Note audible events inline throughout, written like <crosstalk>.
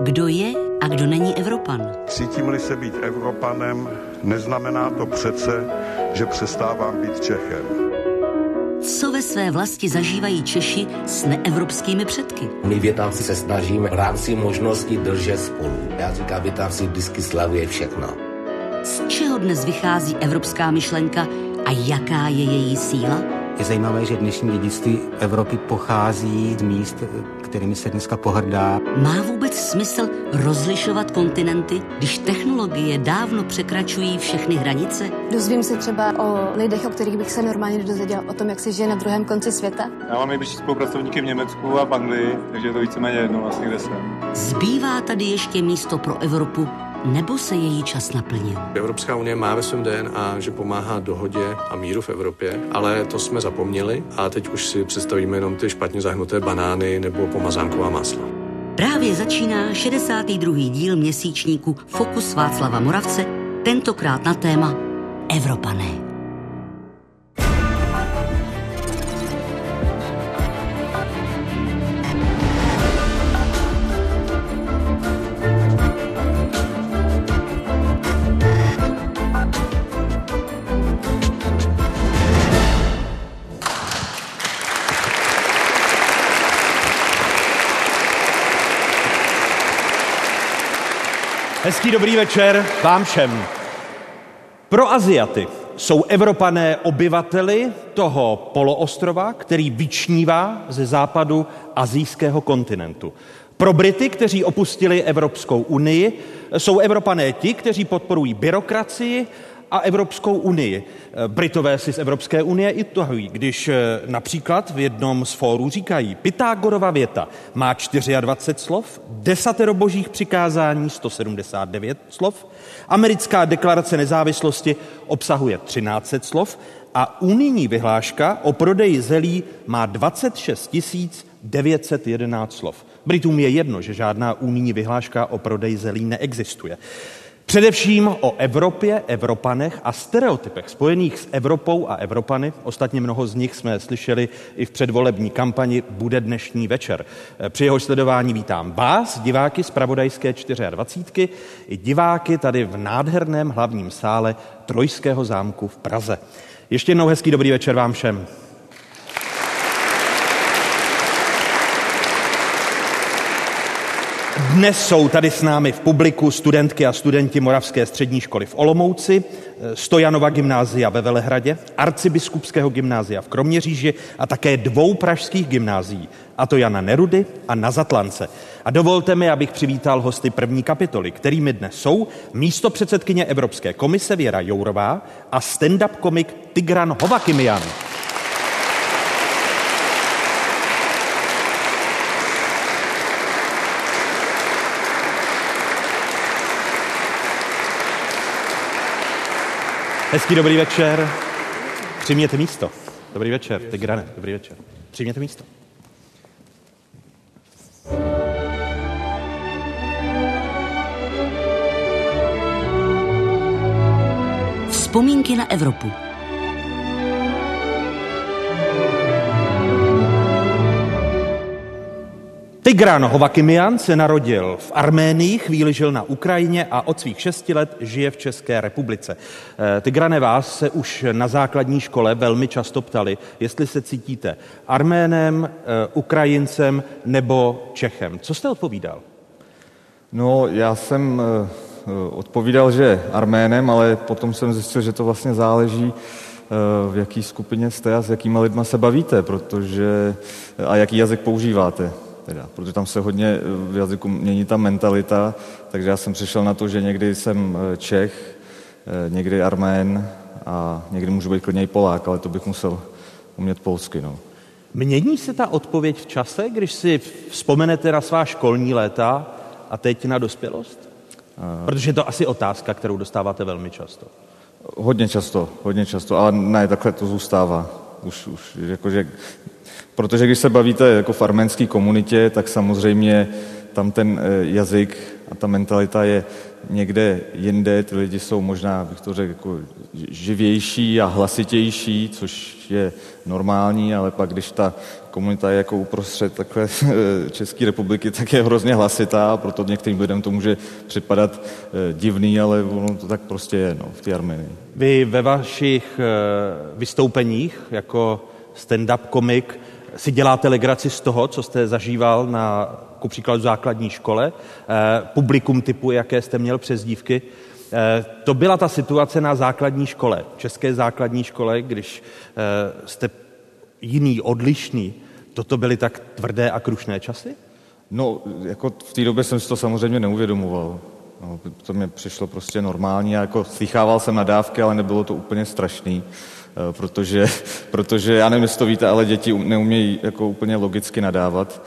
Kdo je a kdo není Evropan? Cítím-li se být Evropanem, neznamená to přece, že přestávám být Čechem. Co ve své vlasti zažívají Češi s neevropskými předky? My větáci se snažíme v rámci možností držet spolu. Já říkám, větáci vždycky slavuje všechno. Z čeho dnes vychází evropská myšlenka a jaká je její síla? Je zajímavé, že dnešní dědictví Evropy pochází z míst, kterými se dneska pohrdá. Má vůbec smysl rozlišovat kontinenty, když technologie dávno překračují všechny hranice? Dozvím se třeba o lidech, o kterých bych se normálně nedozvěděl, o tom, jak se žije na druhém konci světa. Já mám nejbližší spolupracovníky v Německu a v Anglii, takže je to víceméně jedno vlastně, kde jsem. Zbývá tady ještě místo pro Evropu nebo se její čas naplnil? Evropská unie má ve svém DNA, že pomáhá dohodě a míru v Evropě, ale to jsme zapomněli a teď už si představíme jenom ty špatně zahnuté banány nebo pomazánková másla. Právě začíná 62. díl měsíčníku Fokus Václava Moravce, tentokrát na téma Evropané. Hezký dobrý večer vám všem. Pro Aziaty jsou Evropané obyvateli toho poloostrova, který vyčnívá ze západu azijského kontinentu. Pro Brity, kteří opustili Evropskou unii, jsou Evropané ti, kteří podporují byrokracii a Evropskou unii. Britové si z Evropské unie i tohují, když eh, například v jednom z fórů říkají, Pythagorova věta má 24 slov, desatero božích přikázání 179 slov, americká deklarace nezávislosti obsahuje 13 slov a unijní vyhláška o prodeji zelí má 26 911 slov. Britům je jedno, že žádná unijní vyhláška o prodeji zelí neexistuje. Především o Evropě, Evropanech a stereotypech spojených s Evropou a Evropany. Ostatně mnoho z nich jsme slyšeli i v předvolební kampani Bude dnešní večer. Při jeho sledování vítám vás, diváky z Pravodajské 24, i diváky tady v nádherném hlavním sále Trojského zámku v Praze. Ještě jednou hezký dobrý večer vám všem. Dnes jsou tady s námi v publiku studentky a studenti Moravské střední školy v Olomouci, Stojanova gymnázia ve Velehradě, arcibiskupského gymnázia v Kroměříži a také dvou pražských gymnázií, a to Jana Nerudy a na Zatlance. A dovolte mi, abych přivítal hosty první kapitoly, kterými dnes jsou místo předsedkyně Evropské komise Věra Jourová a stand-up komik Tigran Hovakimian. Hezký dobrý večer. Přijměte místo. Dobrý večer. Tigrane, dobrý večer. Přijměte místo. Vzpomínky na Evropu. Tigran Hovakimian se narodil v Arménii, chvíli žil na Ukrajině a od svých šesti let žije v České republice. Eh, Tigrane, vás se už na základní škole velmi často ptali, jestli se cítíte Arménem, eh, Ukrajincem nebo Čechem. Co jste odpovídal? No, já jsem eh, odpovídal, že Arménem, ale potom jsem zjistil, že to vlastně záleží, v jaký skupině jste a s jakýma lidma se bavíte, protože a jaký jazyk používáte teda, protože tam se hodně eh, v jazyku mění ta mentalita, takže já jsem přišel na to, že někdy jsem eh, Čech, eh, někdy Armén a někdy můžu být klidně i Polák, ale to bych musel umět polsky. No. Mění se ta odpověď v čase, když si vzpomenete na svá školní léta a teď na dospělost? Protože je to asi otázka, kterou dostáváte velmi často. Hodně často, hodně často, ale ne, takhle to zůstává. Už, už jakože Protože když se bavíte jako v arménské komunitě, tak samozřejmě tam ten eh, jazyk a ta mentalita je někde jinde, ty lidi jsou možná, bych to řekl, jako živější a hlasitější, což je normální, ale pak když ta komunita je jako uprostřed takhle <laughs> České republiky, tak je hrozně hlasitá, proto některým lidem to může připadat eh, divný, ale ono to tak prostě je no, v té Armenii. Vy ve vašich eh, vystoupeních jako stand-up komik si děláte legraci z toho, co jste zažíval na, ku příkladu, základní škole, eh, publikum typu, jaké jste měl přezdívky. To byla ta situace na základní škole, české základní škole, když jste jiný, odlišný. Toto byly tak tvrdé a krušné časy? No, jako v té době jsem si to samozřejmě neuvědomoval. No, to mě přišlo prostě normální. Já jako slychával jsem nadávky, ale nebylo to úplně strašný, eh, protože, <laughs> protože já nevím, jestli to víte, ale děti neumějí jako úplně logicky nadávat,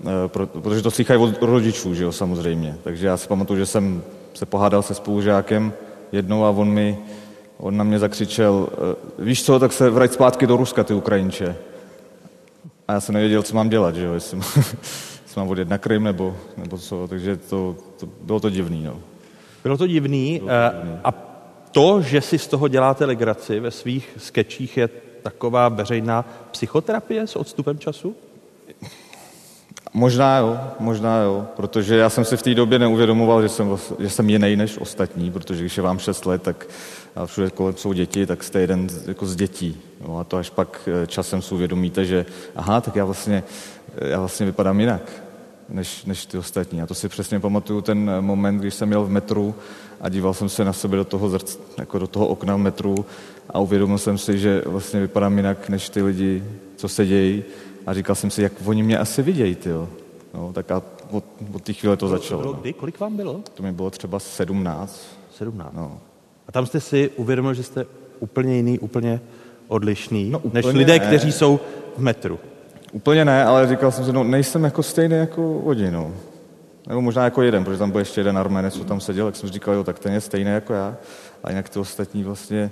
eh, protože to slychají od rodičů, že jo, samozřejmě. Takže já si pamatuju, že jsem se pohádal se spolužákem jednou a on mi, on na mě zakřičel, eh, víš co, tak se vrať zpátky do Ruska, ty Ukrajinče. A já jsem nevěděl, co mám dělat, že jo, jestli, <laughs> jestli mám odjet na Krym nebo, nebo co, takže to, to, bylo to divný, no. Bylo to divný, bylo to divný. a to, že si z toho děláte legraci ve svých skečích, je taková veřejná psychoterapie s odstupem času? Možná jo, možná jo, protože já jsem si v té době neuvědomoval, že jsem, že jsem jiný než ostatní, protože když je vám 6 let, tak a všude kolem jsou děti, tak jste jeden jako z dětí. No a to až pak eh, časem si uvědomíte, že aha, tak já vlastně, eh, já vlastně vypadám jinak než, než ty ostatní. A to si přesně pamatuju ten moment, když jsem jel v metru a díval jsem se na sebe do toho, zrc, jako do toho okna v metru a uvědomil jsem si, že vlastně vypadám jinak než ty lidi, co se dějí. A říkal jsem si, jak oni mě asi vidějí, tyjo. No, tak a od, od té chvíle to začalo. To bylo kdy? Kolik vám bylo? To mi bylo třeba 17. 17. No. A tam jste si uvědomil, že jste úplně jiný, úplně odlišný, no, úplně než lidé, ne. kteří jsou v metru. Úplně ne, ale říkal jsem si, no nejsem jako stejný jako oni, no. Nebo možná jako jeden, protože tam byl ještě jeden arménec, co tam seděl, tak jsem říkal, jo, tak ten je stejný jako já. A jinak ty ostatní vlastně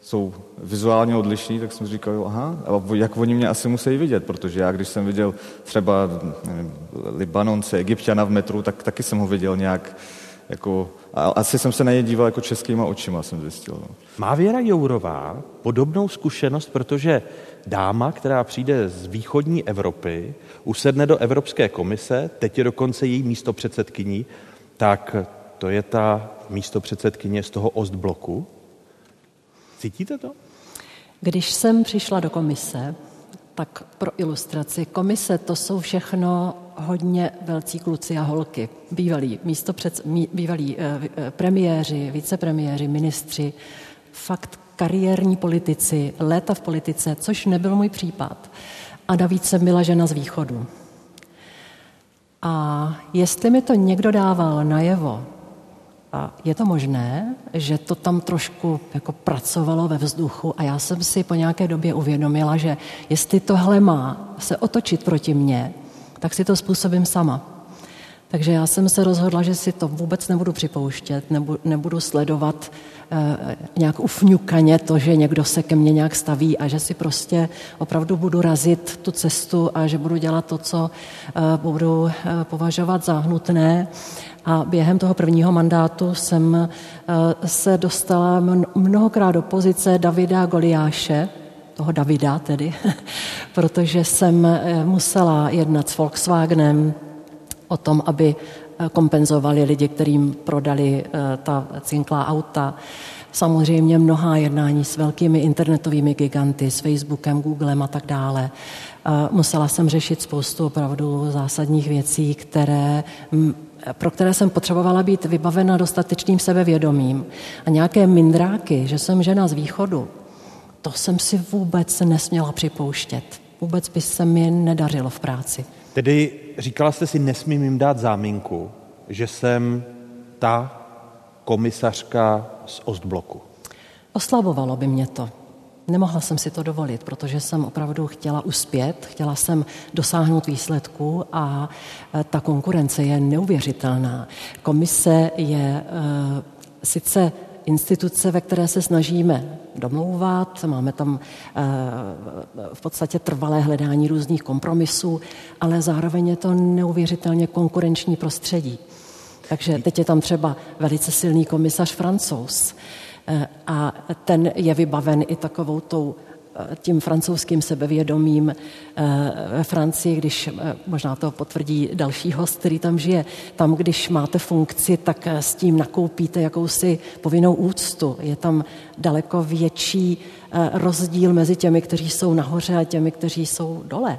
jsou vizuálně odlišní, tak jsem říkal, jo, aha, a jak oni mě asi musí vidět, protože já, když jsem viděl třeba nevím, Libanonce, Egyptiana v metru, tak taky jsem ho viděl nějak jako, a asi jsem se na ně díval jako českýma očima, jsem zjistil. No. Má Věra Jourová podobnou zkušenost, protože dáma, která přijde z východní Evropy, usedne do Evropské komise, teď je dokonce její místo předsedkyní, tak to je ta místo předsedkyně z toho Ostbloku. Cítíte to? Když jsem přišla do komise, tak pro ilustraci, komise to jsou všechno hodně velcí kluci a holky, bývalí, místo před, bývalí eh, eh, premiéři, vicepremiéři, ministři, fakt kariérní politici, léta v politice, což nebyl můj případ. A navíc jsem byla žena z východu. A jestli mi to někdo dával najevo, a je to možné, že to tam trošku jako pracovalo ve vzduchu a já jsem si po nějaké době uvědomila, že jestli tohle má se otočit proti mně, tak si to způsobím sama. Takže já jsem se rozhodla, že si to vůbec nebudu připouštět, nebudu, nebudu sledovat e, nějak ufňukaně to, že někdo se ke mně nějak staví a že si prostě opravdu budu razit tu cestu a že budu dělat to, co e, budu e, považovat za hnutné. A během toho prvního mandátu jsem e, se dostala mnohokrát do pozice Davida Goliáše, toho Davida tedy, <laughs> protože jsem eh, musela jednat s Volkswagenem o tom, aby eh, kompenzovali lidi, kterým prodali eh, ta cinklá auta. Samozřejmě mnohá jednání s velkými internetovými giganty, s Facebookem, Googlem a tak dále. Musela jsem řešit spoustu opravdu zásadních věcí, které pro které jsem potřebovala být vybavena dostatečným sebevědomím. A nějaké mindráky, že jsem žena z východu, to jsem si vůbec nesměla připouštět. Vůbec by se mi nedařilo v práci. Tedy říkala jste si, nesmím jim dát záminku, že jsem ta komisařka z Ostbloku. Oslabovalo by mě to. Nemohla jsem si to dovolit, protože jsem opravdu chtěla uspět, chtěla jsem dosáhnout výsledku a e, ta konkurence je neuvěřitelná. Komise je uh, sice instituce, ve které se snažíme domlouvat, máme tam eh, v podstatě trvalé hledání různých kompromisů, ale zároveň je to neuvěřitelně konkurenční prostředí. Takže teď je tam třeba velice silný komisař francouz eh, a ten je vybaven i takovou tou tím francouzským sebevědomím ve Francii, když možná to potvrdí další host, který tam žije, tam, když máte funkci, tak s tím nakoupíte jakousi povinnou úctu. Je tam daleko větší rozdíl mezi těmi, kteří jsou nahoře a těmi, kteří jsou dole.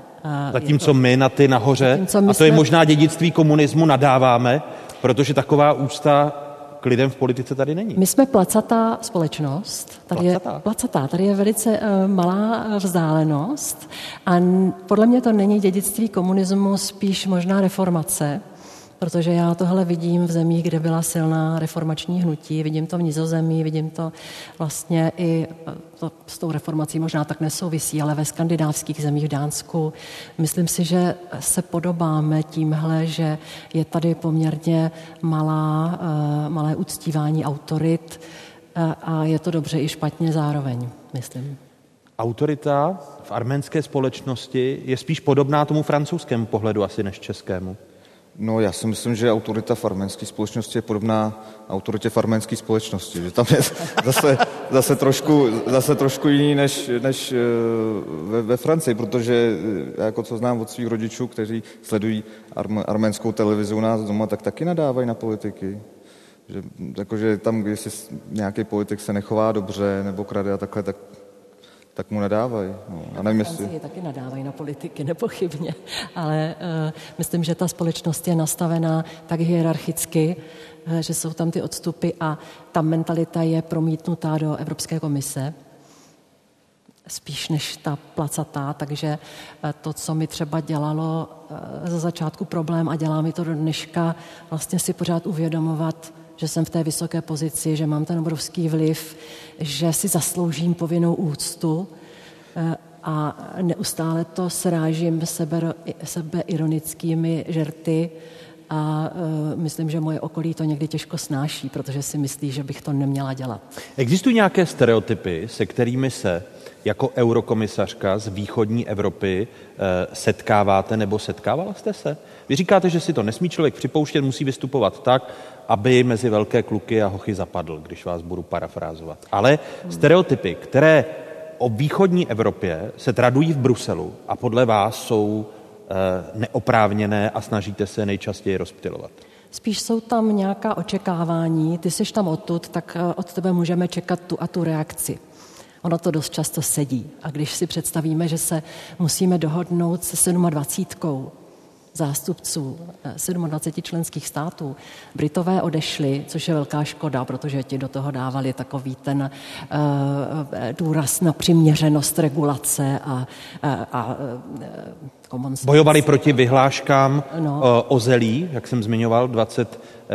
Zatímco my na ty nahoře, a to je možná dědictví komunismu, nadáváme, protože taková úcta k lidem v politice tady není. My jsme placatá společnost. Tady placatá. je placatá. Tady je velice uh, malá vzdálenost a podle mě to není dědictví komunismu, spíš možná reformace, protože já tohle vidím v zemích, kde byla silná reformační hnutí, vidím to v Nizozemí, vidím to vlastně i to s tou reformací možná tak nesouvisí, ale ve skandinávských zemích v Dánsku. Myslím si, že se podobáme tímhle, že je tady poměrně malá, eh, malé uctívání autorit eh, a je to dobře i špatně zároveň, myslím. Autorita v arménské společnosti je spíš podobná tomu francouzskému pohledu asi než českému. No já si myslím, že autorita v arménské společnosti je podobná autoritě v arménské společnosti, že tam je <laughs> zase, zase, trošku, zase trošku jiný než, než eh, ve, ve Francii, protože eh, já jako co znám od svých rodičů, kteří sledují arm, arménskou televizi u nás doma, tak taky nadávají na politiky. Že, jakože tam, když nějaký politik se nechová dobře nebo krade a takhle, tak tak mu nadávají. No. A nevím, jestli... taky nadávají na politiky, nepochybně, <laughs> ale uh, myslím, že ta společnost je nastavená tak hierarchicky, uh, že jsou tam ty odstupy a ta mentalita je promítnutá do Evropské komise, spíš než ta placatá, takže uh, to, co mi třeba dělalo uh, za začátku problém a dělá mi to do dneška, vlastně si pořád uvědomovat, že jsem v té vysoké pozici, že mám ten obrovský vliv, že si zasloužím povinnou úctu eh, a neustále to srážím sebe, ironickými žerty a uh, myslím, že moje okolí to někdy těžko snáší, protože si myslí, že bych to neměla dělat. Existují nějaké stereotypy, se kterými se jako eurokomisařka z východní Evropy uh, setkáváte nebo setkávala jste se? Vy říkáte, že si to nesmí člověk připouštět, musí vystupovat tak, aby mezi velké kluky a hochy zapadl, když vás budu parafrázovat. Ale stereotypy, které o východní Evropě se tradují v Bruselu a podle vás jsou e, neoprávněné a snažíte se nejčastěji rozptilovat. Spíš jsou tam nějaká očekávání, ty jsi tam odtud, tak eh, od tebe můžeme čekat tu a tu reakci. Ono to dost často sedí. A když si představíme, že se musíme dohodnout se 27 zástupců 27 eh, členských států. Britové odešli, což je velká škoda, protože ti do toho dávali takový ten uh, důraz na přiměřenost regulace a, a, a Bojovali proti vyhláškám no. o zelí, jak jsem zmiňoval,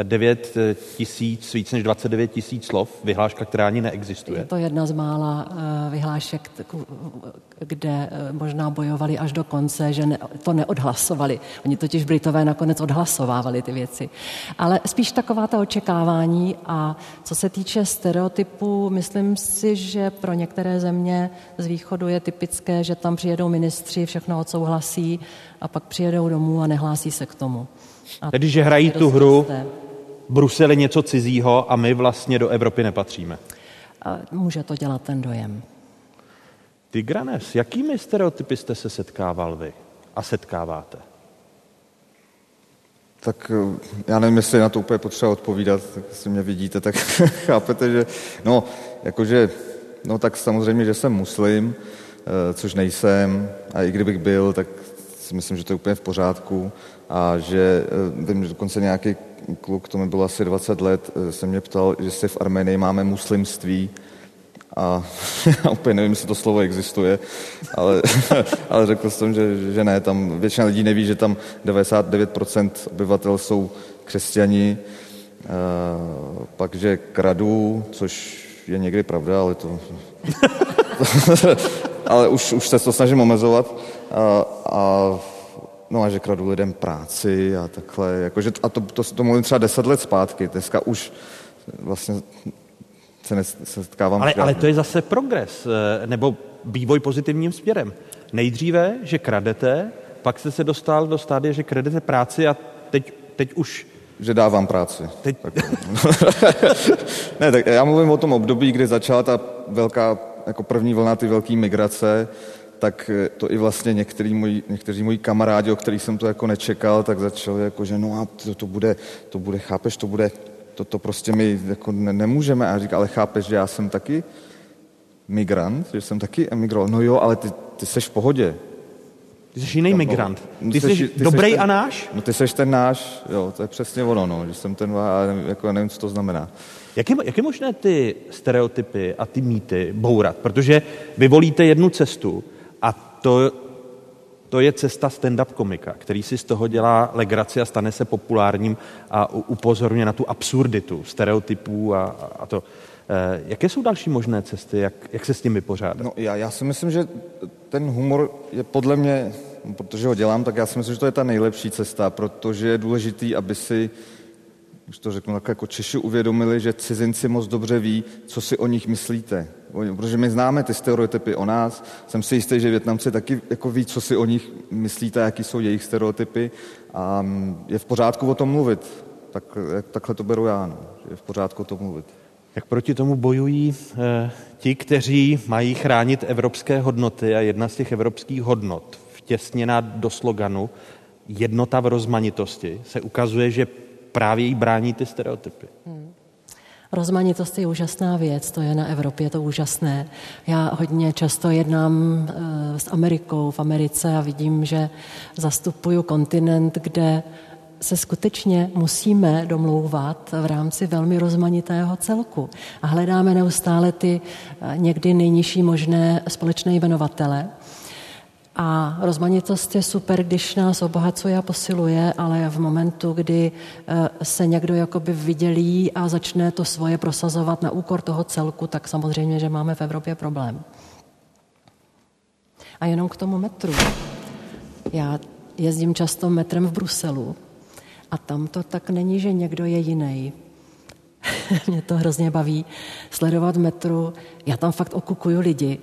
29 tisíc, víc než 29 tisíc slov, vyhláška, která ani neexistuje. Je to jedna z mála vyhlášek, kde eh, možná bojovali až do konce, že ne, to neodhlasovali. Oni totiž Britové nakonec odhlasovávali ty věci. Ale spíš taková ta očekávání a co se týče stereotypů, myslím si, že pro některé země z východu je typické, že tam přijedou ministři, všechno odsouhlasí a pak přijedou domů a nehlásí se k tomu. A Tedy, že hrají tu hru Brusel je něco cizího a my vlastně do Evropy nepatříme. A může to dělat ten dojem. Tigranes, jakými stereotypy jste se setkával vy a setkáváte? Tak eh, já nevím, jestli na to úplně potřeba odpovídat, tak jestli mě vidíte, tak <laughs> chápete, že no, jakože, no tak samozřejmě, že jsem muslim, eh, což nejsem, a i kdybych byl, tak si myslím, že to je úplně v pořádku a že eh, vím, že dokonce nějaký kluk, to mi bylo asi 20 let, se mě ptal, že se v Arménii máme muslimství, a <laughs> já úplně nevím, jestli to slovo existuje, ale, <laughs> ale řekl jsem, že, že ne, tam většina lidí neví, že tam 99% obyvatel jsou křesťani, pak, že kradu, což je někdy pravda, ale to... <laughs> ale už, už se to snažím omezovat. A, a, no a že kradu lidem práci a takhle. Jakože, a to, to, to mluvím třeba deset let zpátky. Dneska už vlastně se nesetkávám. Ale, ale to je zase progres, eh, nebo vývoj pozitivním směrem. Nejdříve, že kradete, pak jste se dostal do stádia, že kradete práci a teď, teď už že dávám práci. Teď... <laughs> ne, tak já mluvím o tom období, kdy začala ta velká jako první vlna ty velké migrace, tak eh, to i vlastně některý moji, někteří moji kamarádi, o kterých jsem to jako nečekal, tak začali jako, že no a to, to bude, to bude, chápeš, to bude, to, to prostě my jako ne, nemůžeme. A říká, ale chápeš, že já jsem taky migrant, že jsem taky emigroval. No jo, ale ty, ty seš v pohodě. Ty jsi jiný migrant. No, Ty, jsi dobrý ten, a náš? No ty seš ten náš, jo, to je přesně ono, no, že jsem ten, a jako nevím, co to znamená. Jak je, jak je možné ty stereotypy a ty mýty bourat? Protože vy volíte jednu cestu a to, to je cesta stand-up komika, který si z toho dělá legraci a stane se populárním a upozorňuje na tu absurditu stereotypů a, a to. Eh, jaké jsou další možné cesty, jak, jak se s tím vypořádat? No, já, já si myslím, že ten humor je podle mě, protože ho dělám, tak já si myslím, že to je ta nejlepší cesta, protože je důležitý, aby si když to řeknu tak jako Češi uvědomili, že cizinci moc dobře ví, co si o nich myslíte. Protože my známe ty stereotypy o nás, jsem si jistý, že Větnamci taky jako ví, co si o nich myslíte, jaký jsou jejich stereotypy a je v pořádku o tom mluvit. Tak, takhle to beru já, no. je v pořádku o tom mluvit. Jak proti tomu bojují eh, ti, kteří mají chránit evropské hodnoty a jedna z těch evropských hodnot, vtěsněná do sloganu jednota v rozmanitosti, se ukazuje, že právě jí brání ty stereotypy. Hmm. Rozmanitost je úžasná věc, to je na Evropě to úžasné. Já hodně často jednám e, s Amerikou v Americe a vidím, že zastupuju kontinent, kde se skutečně musíme domlouvat v rámci velmi rozmanitého celku. A hledáme neustále ty e, někdy nejnižší možné společné jmenovatele. A rozmanitost je super, když nás obohacuje a posiluje, ale v momentu, kdy eh, se někdo jakoby vydělí a začne to svoje prosazovat na úkor toho celku, tak samozřejmě, že máme v Evropě problém. A jenom k tomu metru. Já jezdím často metrem v Bruselu a tam to tak není, že někdo je jiný. <laughs> Mě to hrozně baví sledovat metru. Já tam fakt okukuju lidi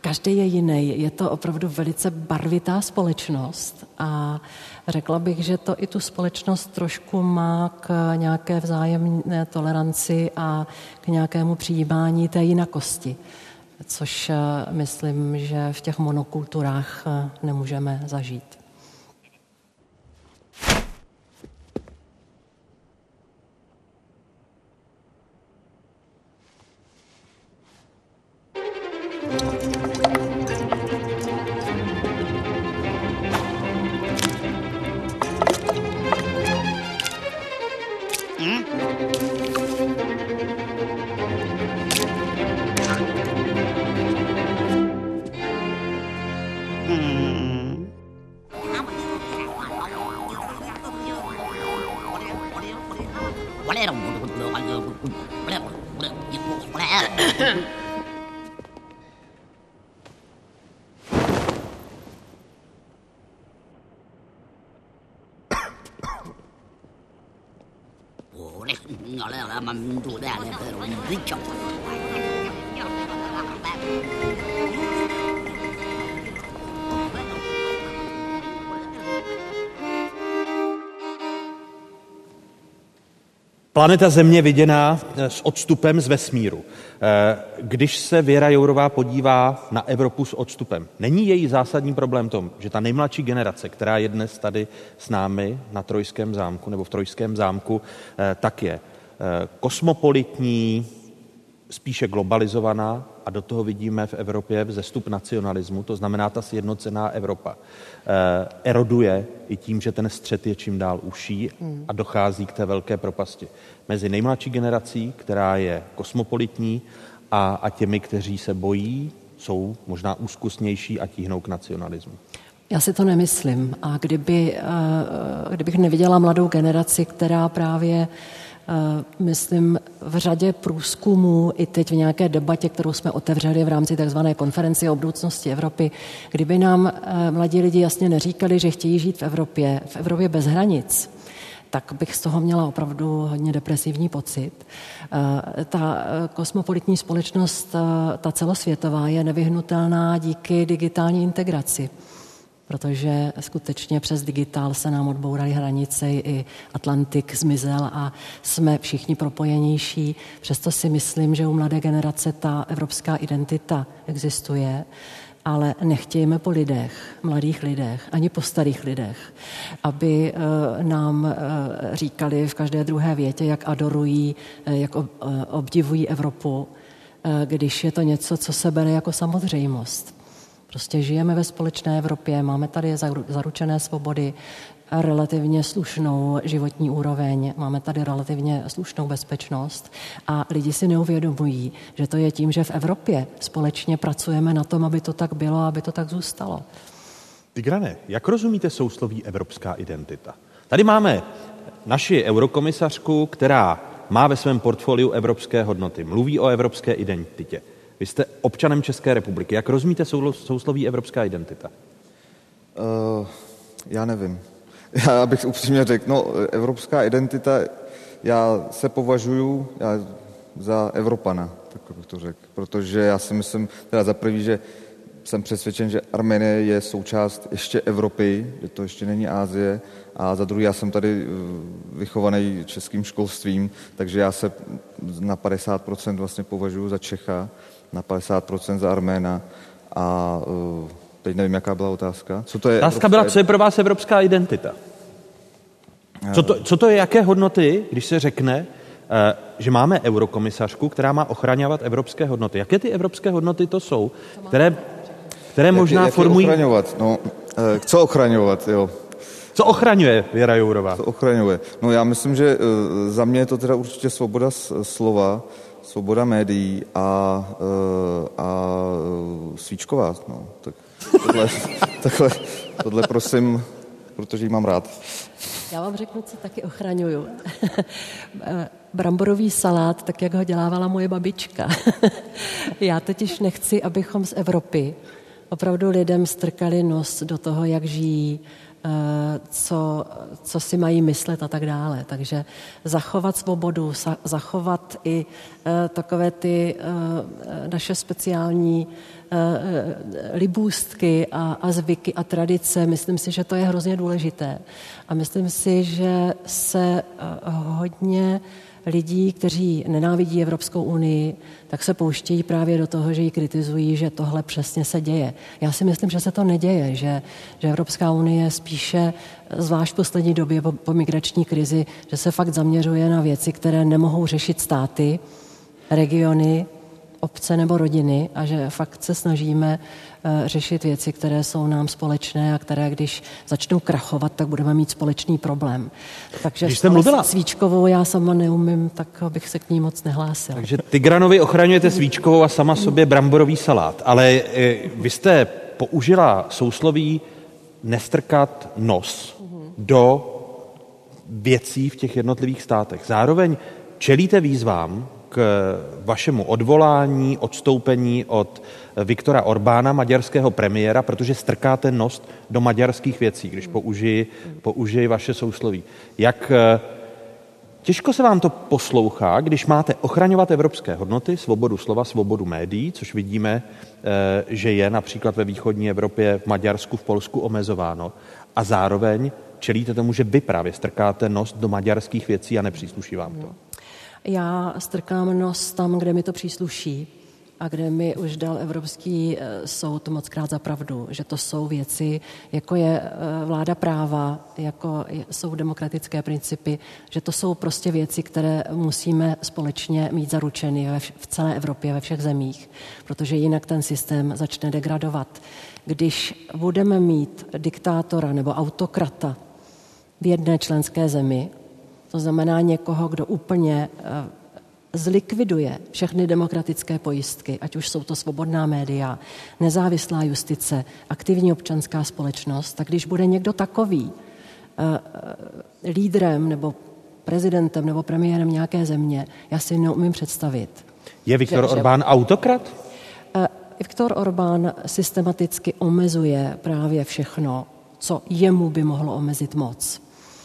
Každý je jiný. Je to opravdu velice barvitá společnost a řekla bych, že to i tu společnost trošku má k nějaké vzájemné toleranci a k nějakému přijímání té jinakosti, což eh, myslím, že v těch monokulturách eh, nemůžeme zažít. 我来好了妈妈肚来眼我快你别叫 Planeta Země viděná eh, s odstupem z vesmíru. Eh, když se Věra Jourová podívá na Evropu s odstupem, není její zásadní problém tom, že ta nejmladší generace, která je dnes tady s námi na Trojském zámku nebo v Trojském zámku, eh, tak je kosmopolitní, spíše globalizovaná a do toho vidíme v Evropě vzestup nacionalismu, to znamená ta sjednocená Evropa. Eroduje i tím, že ten střed je čím dál uší a dochází k té velké propasti mezi nejmladší generací, která je kosmopolitní, a, a těmi, kteří se bojí, jsou možná úzkusnější a tíhnou k nacionalismu. Já si to nemyslím. A kdyby, eh, kdybych neviděla mladou generaci, která právě eh, myslím, v řadě průzkumů, i teď v nějaké debatě, kterou jsme otevřeli v rámci tzv. konference o budoucnosti Evropy, kdyby nám eh, mladí lidi jasně neříkali, že chtějí žít v Evropě, v Evropě bez hranic, tak bych z toho měla opravdu hodně depresivní pocit. Eh, ta eh, kosmopolitní společnost, eh, ta celosvětová, je nevyhnutelná díky digitální integraci. Protože skutečně přes digitál se nám odbouraly hranice, i Atlantik zmizel a jsme všichni propojenější. Přesto si myslím, že u mladé generace ta evropská identita existuje ale nechtějme po lidech, mladých lidech, ani po starých lidech, aby eh, nám eh, říkali v každé druhé větě, jak adorují, eh, jak obdivují Evropu, když je to něco, co se bere jako samozřejmost. Prostě žijeme ve společné Evropě, máme tady zaručené svobody, relativně slušnou životní úroveň, máme tady relativně slušnou bezpečnost a lidi si neuvědomují, že to je tím, že v Evropě společně pracujeme na tom, aby to tak bylo a aby to tak zůstalo. Tigrane, jak rozumíte sousloví evropská identita? Tady máme naši eurokomisařku, která má ve svém portfoliu evropské hodnoty, mluví o evropské identitě. Vy jste občanem České republiky. Jak rozumíte sousloví evropská identita? Uh, já nevím. <laughs> Já bych upřímně řekl, no, evropská identita, já se považuji já za Evropana, tak bych to řekl, protože já si myslím, teda za prvý, že jsem přesvědčen, že Arménie je součást ještě Evropy, že to ještě není Ázie, a za druhý já jsem tady eh, vychovaný českým školstvím, takže já se na 50% vlastně považuji za Čecha, na 50% za Arména a uh, Teď nevím, jaká byla otázka. Co to je otázka byla, co je pro vás evropská identita? Co to, co to je, jaké hodnoty, když se řekne, eh, že máme eurokomisařku, která má ochraňovat evropské hodnoty. Jaké ty evropské hodnoty to jsou, které, které možná jak, jak formují... ochraňovat? No, eh, co ochraňovat, jo? Co ochraňuje Věra Jourová? Co ochraňuje? No já myslím, že eh, za mě je to teda určitě svoboda slova, svoboda médií a, a svíčková. No, tak Tohle, <laughs> tohle, tohle prosím, protože ji mám rád. Já vám řeknu, co taky ochraňuju. <laughs> Bramborový salát, tak jak ho dělávala moje babička. <laughs> Já totiž nechci, abychom z Evropy opravdu lidem strkali nos do toho, jak žijí, eh, co, co si mají myslet a tak dále. Takže zachovat svobodu, zachovat i eh, takové ty eh, naše speciální Eh, libůstky a, a zvyky a tradice. Myslím si, že to je hrozně důležité. A myslím si, že se eh, hodně lidí, kteří nenávidí Evropskou unii, tak se pouštějí právě do toho, že ji kritizují, že tohle přesně se děje. Já si myslím, že se to neděje, že, že Evropská unie spíše, zvlášť v poslední době po, po migrační krizi, že se fakt zaměřuje na věci, které nemohou řešit státy, regiony, obce nebo rodiny a že fakt se snažíme řešit věci, které jsou nám společné a které, když začnou krachovat, tak budeme mít společný problém. Takže když jste mluvila... svíčkovou já sama neumím, tak bych se k ní moc nehlásila. Takže Tigranovi ochraňujete svíčkovou a sama sobě bramborový salát, ale eh, vy jste použila sousloví nestrkat nos do věcí v těch jednotlivých státech. Zároveň čelíte výzvám, k vašemu odvolání, odstoupení od Viktora Orbána, maďarského premiéra, protože strkáte nos do maďarských věcí, když použiji, použiji vaše sousloví. Jak eh, těžko se vám to poslouchá, když máte ochraňovat evropské hodnoty, svobodu slova, svobodu médií, což vidíme, eh, že je například ve východní Evropě, v Maďarsku, v Polsku omezováno, a zároveň čelíte tomu, že vy právě strkáte nos do maďarských věcí a nepřísluší vám to. Já strkám nos tam, kde mi to přísluší a kde mi už dal Evropský eh, soud moc krát za pravdu, že to jsou věci, jako je eh, vláda práva, jako jsou demokratické principy, že to jsou prostě věci, které musíme společně mít zaručeny v celé Evropě, ve všech zemích, protože jinak ten systém začne degradovat. Když budeme mít diktátora nebo autokrata v jedné členské zemi, to znamená někoho, kdo úplně eh, zlikviduje všechny demokratické pojistky, ať už jsou to svobodná média, nezávislá justice, aktivní občanská společnost, tak když bude někdo takový eh, lídrem nebo prezidentem nebo premiérem nějaké země, já si neumím představit. Je Viktor že, Orbán že, autokrat? Viktor Orbán systematicky omezuje právě všechno, co jemu by mohlo omezit moc.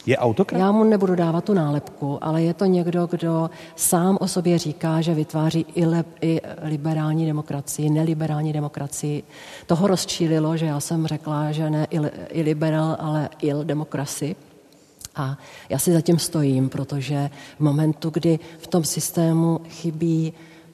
Je autokrat? Já mu nebudu dávat tu nálepku, ale je to někdo, kdo sám o sobě říká, že vytváří i, le, i liberální demokracii, neliberální demokracii. Toho rozčílilo, že já jsem řekla, že ne i, i liberál, ale il demokracii. A já si zatím stojím, protože v momentu, kdy v tom systému chybí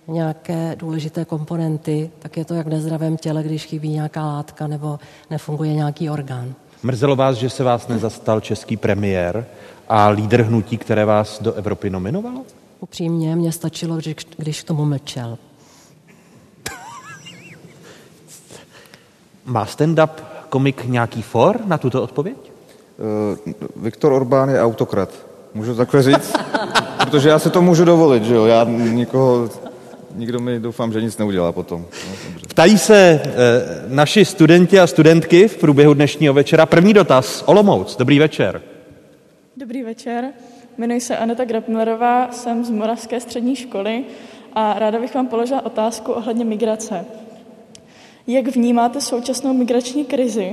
nějaké důležité komponenty, tak je to jak v nezdravém těle, když chybí nějaká látka nebo nefunguje nějaký orgán. Mrzelo vás, že se vás nezastal český premiér a lídr hnutí, které vás do Evropy nominovalo? Upřímně, mně stačilo, když, když k tomu mlčel. Má stand-up komik nějaký for na tuto odpověď? Uh, Viktor Orbán je autokrat. Můžu takhle říct? Protože já se to můžu dovolit, že jo? Já nikoho, nikdo mi doufám, že nic neudělá potom. No, Ptají se e, naši studenti a studentky v průběhu dnešního večera. První dotaz. Olomouc, dobrý večer. Dobrý večer. Jmenuji se Aneta Grapmlerová, jsem z Moravské střední školy a ráda bych vám položila otázku ohledně migrace. Jak vnímáte současnou migrační krizi?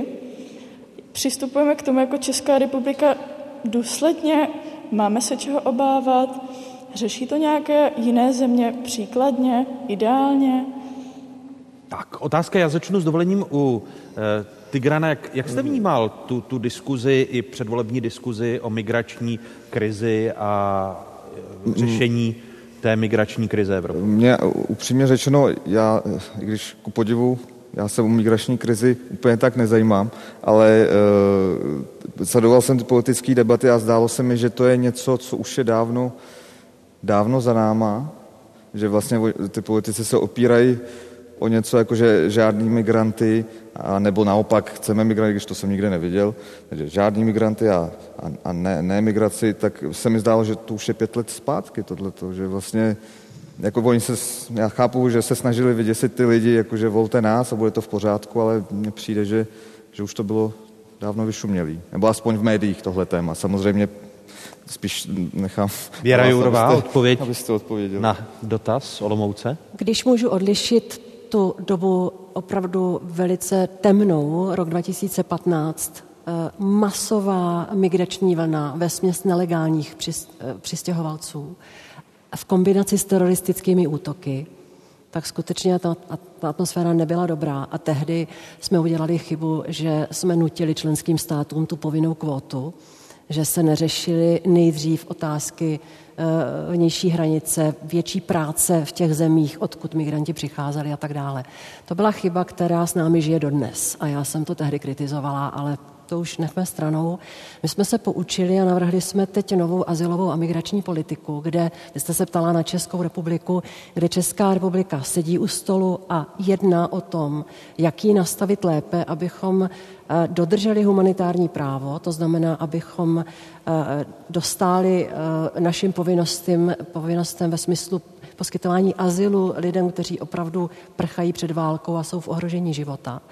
Přistupujeme k tomu jako Česká republika důsledně? Máme se čeho obávat? Řeší to nějaké jiné země příkladně, ideálně? Tak, otázka, já začnu s dovolením u e, Tigrana. Jak, jak jste vnímal tu, tu diskuzi i předvolební diskuzi o migrační krizi a e, řešení té migrační krize Evropy? Mě upřímně řečeno, já, když ku podivu já se o migrační krizi úplně tak nezajímám, ale uh, sledoval jsem ty politické debaty a zdálo se mi, že to je něco, co už je dávno, dávno za náma, že vlastně ty politici se opírají o něco jako, že žádný migranty, a nebo naopak chceme migranty, když to jsem nikde neviděl, takže žádný migranty a, a, a ne, ne migraci, tak se mi zdálo, že to už je pět let zpátky tohleto, že vlastně jako oni se, já chápu, že se snažili vyděsit ty lidi, jakože volte nás a bude to v pořádku, ale mně přijde, že, že už to bylo dávno vyšumělý. Nebo aspoň v médiích tohle téma. Samozřejmě spíš nechám... Věra Jourová, odpověď abyste odpověděl. na dotaz Olomouce. Když můžu odlišit tu dobu opravdu velice temnou, rok 2015, masová migrační vlna ve směs nelegálních přistěhovalců, v kombinaci s teroristickými útoky, tak skutečně ta, ta atmosféra nebyla dobrá. A tehdy jsme udělali chybu, že jsme nutili členským státům tu povinnou kvotu, že se neřešily nejdřív otázky e, vnější hranice, větší práce v těch zemích, odkud migranti přicházeli a tak dále. To byla chyba, která s námi žije dodnes. A já jsem to tehdy kritizovala, ale to už nechme stranou. My jsme se poučili a navrhli jsme teď novou asilovou a migrační politiku, kde, vy jste se ptala na Českou republiku, kde Česká republika sedí u stolu a jedná o tom, jak ji nastavit lépe, abychom eh, dodrželi humanitární právo, to znamená, abychom eh, dostali eh, našim povinnostem, povinnostem ve smyslu poskytování azylu lidem, kteří opravdu prchají před válkou a jsou v ohrožení života.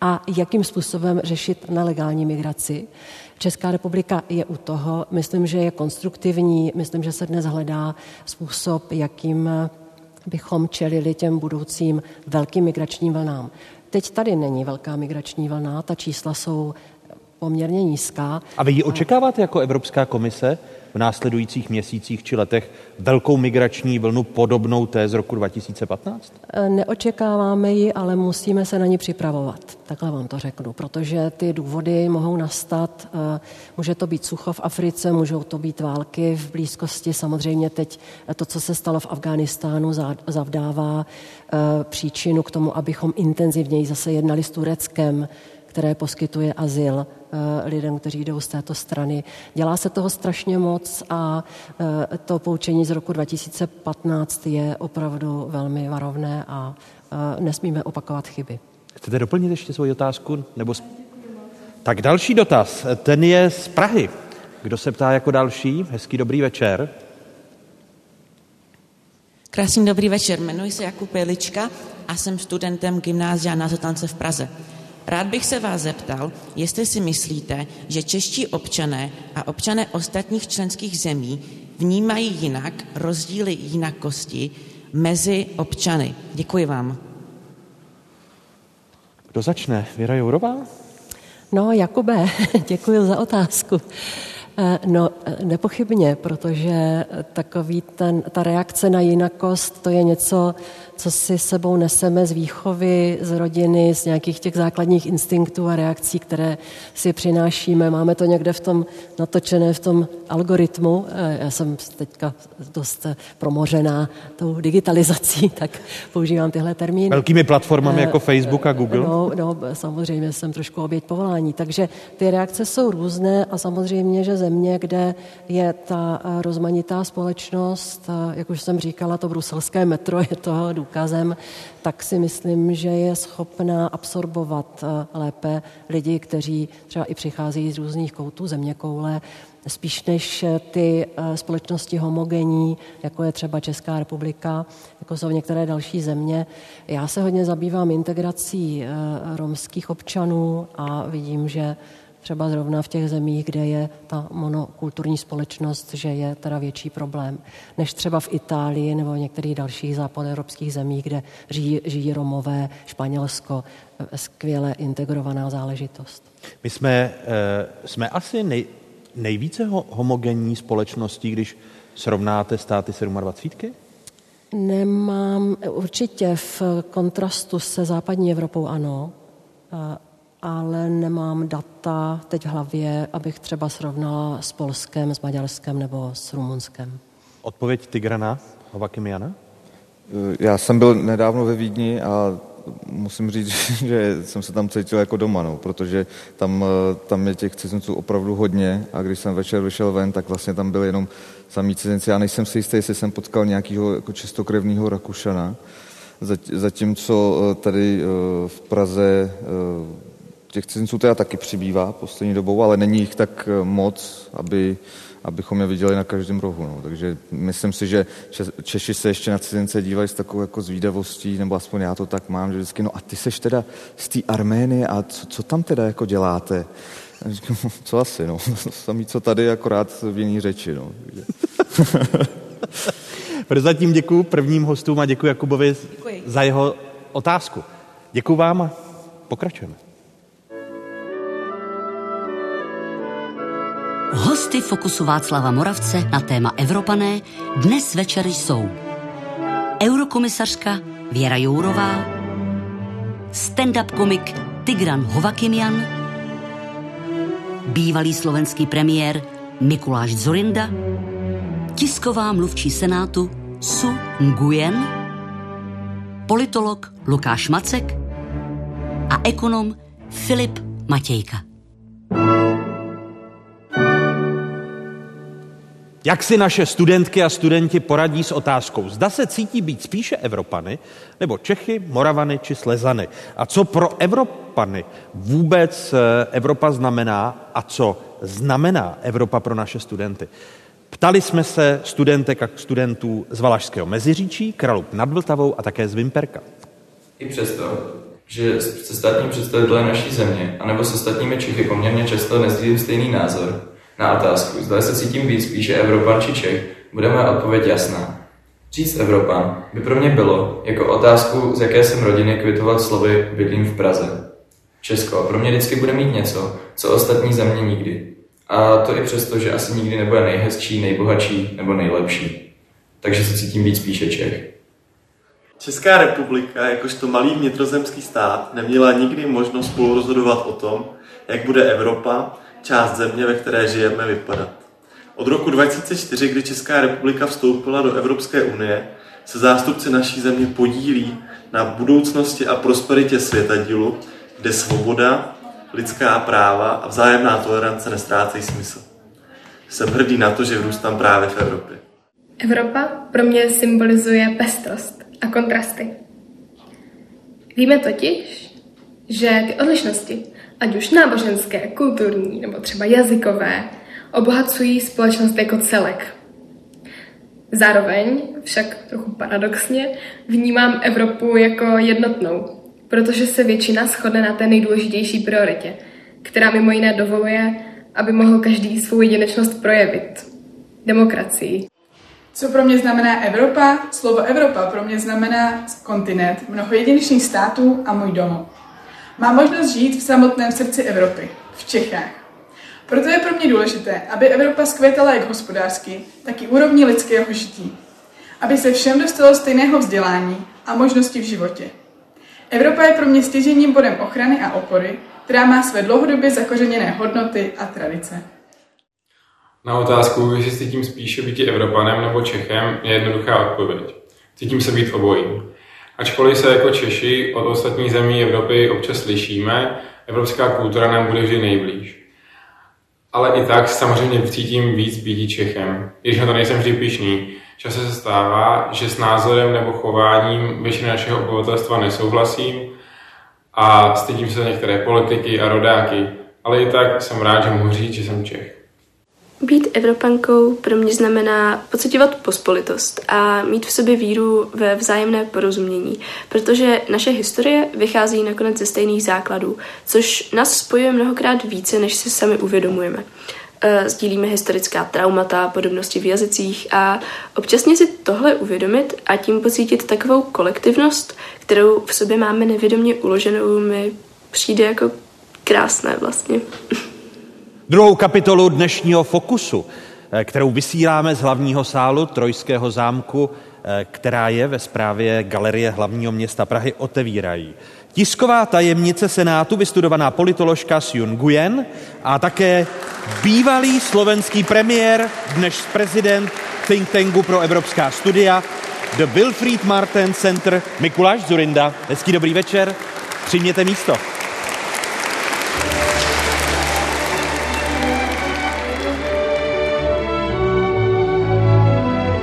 A jakým způsobem řešit nelegální migraci. Česká republika je u toho, myslím, že je konstruktivní, myslím, že se dnes hledá způsob, jakým bychom čelili těm budoucím velkým migračním vlnám. Teď tady není velká migrační vlna, ta čísla jsou poměrně nízká. A vy ji očekáváte jako Evropská komise? v následujících měsících či letech velkou migrační vlnu podobnou té z roku 2015? E, neočekáváme ji, ale musíme se na ní připravovat. Takhle vám to řeknu, protože ty důvody mohou nastat. E, může to být sucho v Africe, můžou to být války v blízkosti. Samozřejmě teď to, co se stalo v Afghánistánu, zavdává příčinu k tomu, abychom intenzivněji zase jednali s Tureckem, které poskytuje azyl eh, lidem, kteří jdou z této strany. Dělá se toho strašně moc a eh, to poučení z roku 2015 je opravdu velmi varovné a eh, nesmíme opakovat chyby. Chcete doplnit ještě svoji otázku? Nebo... Tak další dotaz, ten je z Prahy. Kdo se ptá jako další? Hezký dobrý večer. Krásný dobrý večer, jmenuji se Jakub Jelička a jsem studentem gymnázia na Zotance v Praze. Rád bych se vás zeptal, jestli si myslíte, že čeští občané a občané ostatních členských zemí vnímají jinak rozdíly jinakosti mezi občany. Děkuji vám. Kdo začne? Věra Jourová? No, Jakube, <laughs> děkuji za otázku. Eh, no, eh, nepochybně, protože takový ten, ta reakce na jinakost, to je něco, co si sebou neseme z výchovy, z rodiny, z nějakých těch základních instinktů a reakcí, které si přinášíme. Máme to někde v tom natočené v tom algoritmu. Eh, já jsem teďka dost promořená tou digitalizací, <laughs> tak používám tyhle termíny. Velkými platformami jako Facebook a Google? No, no, samozřejmě jsem trošku oběť povolání. Takže ty reakce jsou různé a samozřejmě, že země, kde je ta rozmanitá společnost, jak už jsem říkala, to bruselské metro je toho důkazem, tak si myslím, že je schopná absorbovat lépe lidi, kteří třeba i přicházejí z různých koutů země koule, spíš než ty společnosti homogenní, jako je třeba Česká republika, jako jsou některé další země. Já se hodně zabývám integrací romských občanů a vidím, že třeba zrovna v těch zemích, kde je ta monokulturní společnost, že je teda větší problém, než třeba v Itálii nebo v některých dalších západoevropských zemích, kde žijí, žijí Romové, Španělsko, eh, skvěle integrovaná záležitost. My jsme, eh, jsme asi nej, nejvíce homogenní společností, když srovnáte státy 27? Nemám, určitě v kontrastu se západní Evropou ano ale nemám data teď v hlavě, abych třeba srovnala s Polskem, s Maďarskem nebo s Rumunskem. Odpověď Tigrana Hovakimiana? Já jsem byl nedávno ve Vídni a musím říct, <laughs> že jsem se tam cítil jako doma, no, protože tam, tam je těch cizinců opravdu hodně a když jsem večer vyšel ven, tak vlastně tam byl jenom samý cizinci. Já nejsem si jistý, jestli jsem potkal nějakého jako čistokrevného Rakušana, zatímco tady v Praze Těch cizinců teda taky přibývá poslední dobou, ale není jich tak eh, moc, aby, abychom je viděli na každém rohu. No. Takže myslím si, že Češi se ještě na cizince dívají s takovou jako zvídavostí, nebo aspoň já to tak mám, že vždycky, no a ty seš teda z té Arménie a co, co tam teda jako děláte? A říkám, no, co asi, no, <laughs> samý co tady, akorát v jiný řeči, no. <laughs> Prozatím děkuji prvním hostům a děkuji Jakubovi děkuji. za jeho otázku. Děkuji vám a pokračujeme. Hosty Fokusu Václava Moravce na téma Evropané dnes večer jsou eurokomisařka Věra Jourová, stand-up komik Tigran Hovakimian, bývalý slovenský premiér Mikuláš Zorinda, tisková mluvčí Senátu Su Nguyen, politolog Lukáš Macek a ekonom Filip Matějka. Jak si naše studentky a studenti poradí s otázkou, zda se cítí být spíše Evropany, nebo Čechy, Moravany či Slezany? A co pro Evropany vůbec eh, Evropa znamená a co znamená Evropa pro naše studenty? Ptali jsme se studentek a studentů z Valašského Meziříčí, Kralup nad Vltavou a také z Vimperka. I přesto, že se státní představitelé naší země, anebo se státními Čechy poměrně často nezdílím stejný názor, na otázku, zda se cítím víc spíše Evropan či Čech, bude moje odpověď jasná. Říct Evropan by pro mě bylo jako otázku, z jaké jsem rodiny kvitovat slovy bydlím v Praze. Česko pro mě vždycky bude mít něco, co ostatní země nikdy. A to i přesto, že asi nikdy nebude nejhezčí, nejbohatší nebo nejlepší. Takže se cítím víc spíše Čech. Česká republika, jakožto malý vnitrozemský stát, neměla nikdy možnost spolu rozhodovat o tom, jak bude Evropa část země, ve které žijeme, vypadat. Od roku 2004, kdy Česká republika vstoupila do Evropské unie, se zástupci naší země podílí na budoucnosti a prosperitě světa dílu, kde svoboda, lidská práva a vzájemná tolerance nestrácejí smysl. Jsem hrdý na to, že vyrůstám právě v Evropě. Evropa pro mě symbolizuje pestrost a kontrasty. Víme totiž, že ty odlišnosti ať už náboženské, kulturní nebo třeba jazykové, obohacují společnost jako celek. Zároveň, však trochu paradoxně, vnímám Evropu jako jednotnou, protože se většina shodne na té nejdůležitější prioritě, která mimo jiné dovoluje, aby mohl každý svou jedinečnost projevit. Demokracii. Co pro mě znamená Evropa? Slovo Evropa pro mě znamená kontinent, mnoho jedinečných států a můj domov. Mám možnost žít v samotném srdci Evropy, v Čechách. Proto je pro mě důležité, aby Evropa zkvětala jak hospodářsky, tak i úrovni lidského žití. Aby se všem dostalo stejného vzdělání a možnosti v životě. Evropa je pro mě stěžením bodem ochrany a opory, která má své dlouhodobě zakořeněné hodnoty a tradice. Na otázku, jestli cítím spíše být Evropanem nebo Čechem, je jednoduchá odpověď. Cítím se být obojím. Ačkoliv se jako Češi od ostatních zemí Evropy občas lišíme, evropská kultura nám bude vždy nejblíž. Ale i tak samozřejmě cítím víc být Čechem, když na to nejsem vždy pišný. Často se stává, že s názorem nebo chováním většiny našeho obyvatelstva nesouhlasím a stydím se za některé politiky a rodáky, ale i tak jsem rád, že mohu říct, že jsem Čech. Být Evropankou pro mě znamená pocitovat pospolitost a mít v sobě víru ve vzájemné porozumění, protože naše historie vychází nakonec ze stejných základů, což nás spojuje mnohokrát více, než si sami uvědomujeme. E, sdílíme historická traumata, podobnosti v jazycích a občasně si tohle uvědomit a tím pocítit takovou kolektivnost, kterou v sobě máme nevědomě uloženou, mi přijde jako krásné vlastně. <laughs> Druhou kapitolu dnešního Fokusu, eh, kterou vysíláme z hlavního sálu Trojského zámku, eh, která je ve správě Galerie hlavního města Prahy, otevírají. Tisková tajemnice Senátu, vystudovaná politoložka Sjun Nguyen a také bývalý slovenský premiér, dnes prezident think tanku pro evropská studia, The Wilfried Martin Center, Mikuláš Zurinda. Hezký dobrý večer, přijměte místo.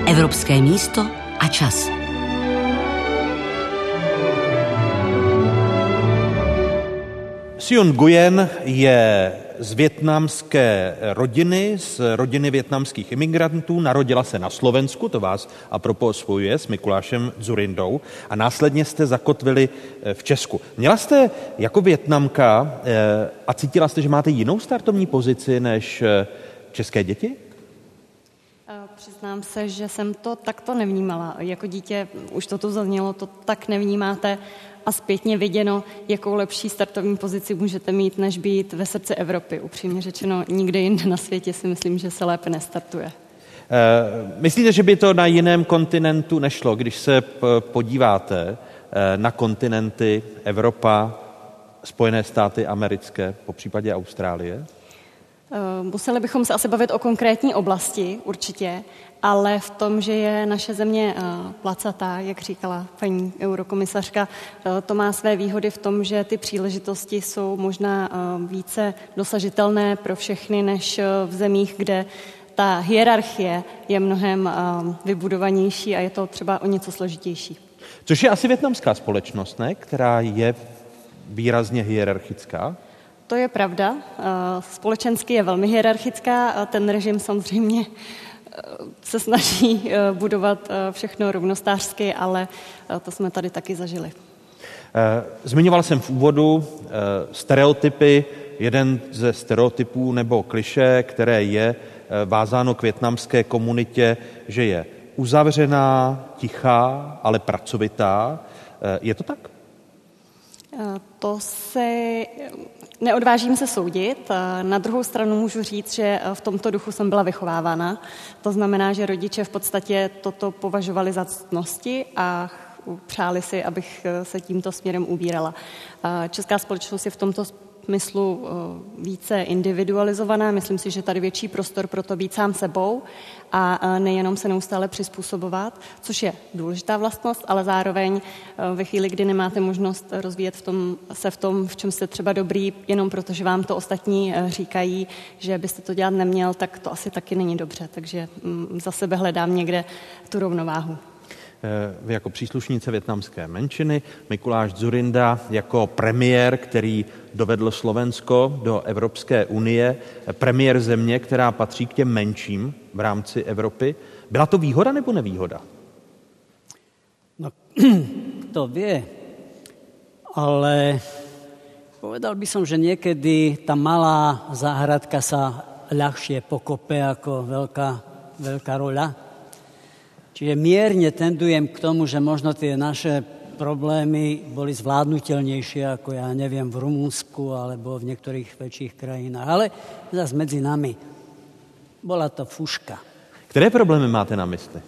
Evropské místo a čas. Sion Nguyen je z větnamské rodiny, z rodiny větnamských imigrantů, narodila se na Slovensku, to vás a spojuje s Mikulášem Zurindou a následně jste zakotvili eh, v Česku. Měla jste jako větnamka eh, a cítila jste, že máte jinou startovní pozici než eh, české děti? Přiznám se, že jsem to takto nevnímala. Jako dítě, už to tu zaznělo, to tak nevnímáte a zpětně viděno, jakou lepší startovní pozici můžete mít, než být ve srdci Evropy. Upřímně řečeno, nikde jinde na světě si myslím, že se lépe nestartuje. Eh, myslíte, že by to na jiném kontinentu nešlo, když se podíváte eh, na kontinenty Evropa, Spojené státy americké, po případě Austrálie? Eh, museli bychom se asi bavit o konkrétní oblasti, určitě, ale v tom, že je naše země eh, placatá, jak říkala paní eurokomisařka, eh, to má své výhody v tom, že ty příležitosti jsou možná více dosažitelné pro všechny, než v zemích, kde ta hierarchie je mnohem vybudovanější a je to třeba o něco složitější. Což je asi větnamská společnost, ne? která je výrazně hierarchická. To je pravda. Eh, společensky je velmi hierarchická a ten režim samozřejmě eh, se snaží eh, budovat všechno rovnostářsky, ale to jsme tady taky zažili. Zmiňoval jsem v úvodu stereotypy. Jeden ze stereotypů nebo kliše, které je vázáno k větnamské komunitě, že je uzavřená, tichá, ale pracovitá. Je to tak? To se Neodvážím se soudit. Na druhou stranu můžu říct, že v tomto duchu jsem byla vychovávána. To znamená, že rodiče v podstatě toto považovali za ctnosti a přáli si, abych se tímto směrem ubírala. Česká společnost je v tomto smyslu eh, více individualizovaná. Myslím si, že tady větší prostor pro to být sám sebou a eh, nejenom se neustále přizpůsobovat, což je důležitá vlastnost, ale zároveň eh, ve chvíli, kdy nemáte možnost rozvíjet v tom, se v tom, v čem jste třeba dobrý, jenom protože vám to ostatní říkají, že byste to dělat neměl, tak to asi taky není dobře. Takže mm, za sebe hledám někde tu rovnováhu. Eh, jako příslušnice větnamské menšiny, Mikuláš Zurinda jako premiér, který dovedl Slovensko do Evropské unie, premiér země, která patří k těm menším v rámci Evropy. Byla to výhoda nebo nevýhoda? No, <clears throat> to vie, ale povedal by som, že niekedy ta malá záhradka sa ľahšie pokope ako veľká, veľká rola. Čiže mierne tendujem k tomu, že možno tie naše problémy boli zvládnutelnejšie ako ja neviem v Rumúnsku alebo v niektorých väčších krajinách. Ale zase medzi nami bola to fuška. Které problémy máte na mysli?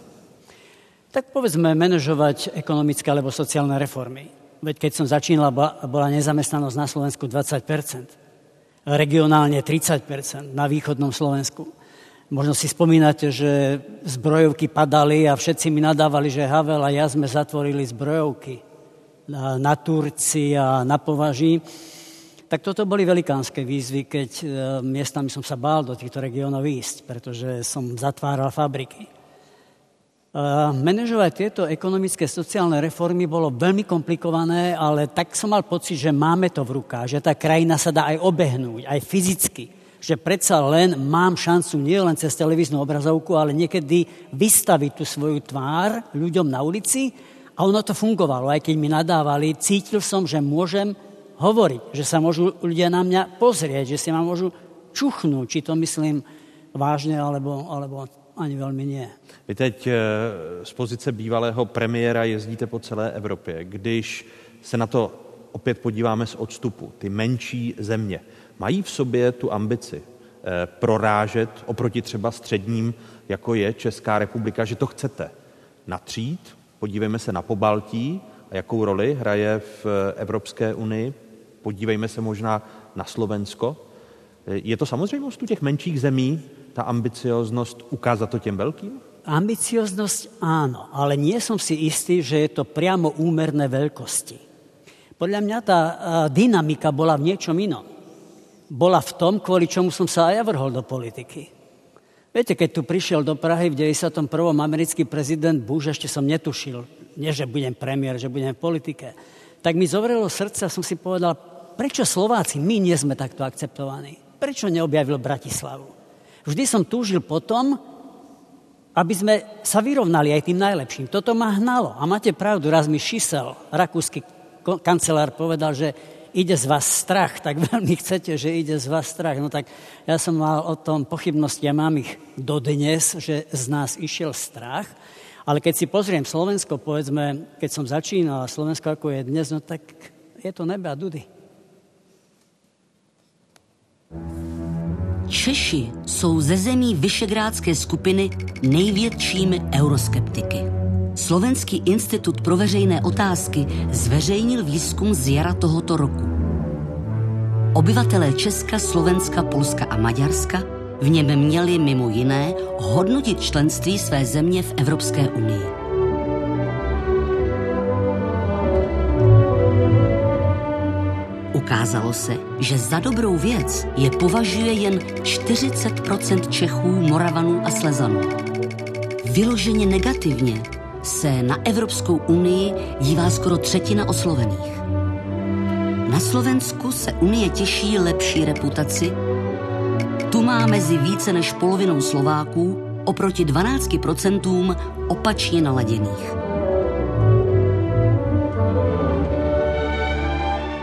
Tak povedzme manažovať ekonomické alebo sociálne reformy. Veď keď som začínala, bola nezamestnanosť na Slovensku 20%, regionálne 30% na východnom Slovensku. Možno si spomínate, že zbrojovky padali a všetci mi nadávali, že Havel a ja sme zatvorili zbrojovky na, na Turci a na Považí. Tak toto boli velikánske výzvy, keď e, miestami som sa bál do týchto regiónov ísť, pretože som zatváral fabriky. E, Menežovať tieto ekonomické sociálne reformy bolo veľmi komplikované, ale tak som mal pocit, že máme to v rukách, že tá krajina sa dá aj obehnúť, aj fyzicky že predsa len mám šancu nie len cez televíznu obrazovku, ale niekedy vystaviť tú svoju tvár ľuďom na ulici a ono to fungovalo. Aj keď mi nadávali, cítil som, že môžem hovoriť, že sa môžu ľudia na mňa pozrieť, že si ma môžu čuchnúť, či to myslím vážne, alebo, alebo ani veľmi nie. Vy teď eh, z pozice bývalého premiéra jezdíte po celé Evropě. Když se na to opět podíváme z odstupu, ty menší země, mají v sobě tu ambici eh, prorážet oproti třeba středním, jako je Česká republika, že to chcete natřít. Podívejme se na Pobaltí a jakou roli hraje v Evropské unii. Podívejme se možná na Slovensko. Eh, je to samozřejmost u těch menších zemí, ta ambicioznost ukázat to těm velkým? Ambicioznosť áno, ale nie som si istý, že je to priamo úmerné veľkosti. Podľa mňa eh, dynamika bola v niečom inom bola v tom, kvôli čomu som sa aj ja vrhol do politiky. Viete, keď tu prišiel do Prahy v 91. americký prezident Bush, ešte som netušil, nie že budem premiér, že budem v politike, tak mi zovrelo srdce a som si povedal, prečo Slováci, my nie sme takto akceptovaní? Prečo neobjavil Bratislavu? Vždy som túžil potom, aby sme sa vyrovnali aj tým najlepším. Toto ma hnalo. A máte pravdu, raz mi Šisel, rakúsky kancelár, povedal, že ide z vás strach, tak veľmi chcete, že ide z vás strach. No tak ja som mal o tom pochybnosti, ja mám ich dodnes, že z nás išiel strach. Ale keď si pozriem Slovensko, povedzme, keď som začínal, Slovensko ako je dnes, no tak je to nebe a dudy. Češi jsou ze zemí Vyšegrádské skupiny největšími euroskeptiky. Slovenský institut pro veřejné otázky zveřejnil výzkum z jara tohoto roku. Obyvatelé Česka, Slovenska, Polska a Maďarska v něm měli mimo jiné hodnotit členství své země v Evropské unii. Ukázalo se, že za dobrou věc je považuje jen 40% Čechů, Moravanů a Slezanů. Vyloženě negativně se na Evropskou unii dívá skoro třetina oslovených. Na Slovensku se Unie těší lepší reputaci. Tu má mezi více než polovinou Slováků oproti 12% opačně naladěných.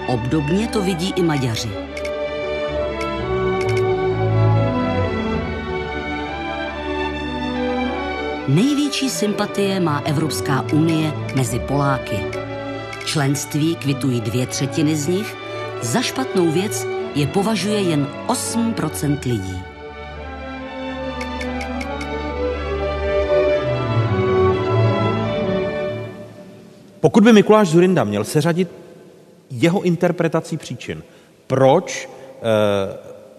Obdobně to vidí i Maďaři. Největší sympatie má Evropská unie mezi Poláky. Členství kvitují dvě třetiny z nich, za špatnou věc je považuje jen 8% lidí. Pokud by Mikuláš Zurinda měl seřadit jeho interpretací příčin, proč e,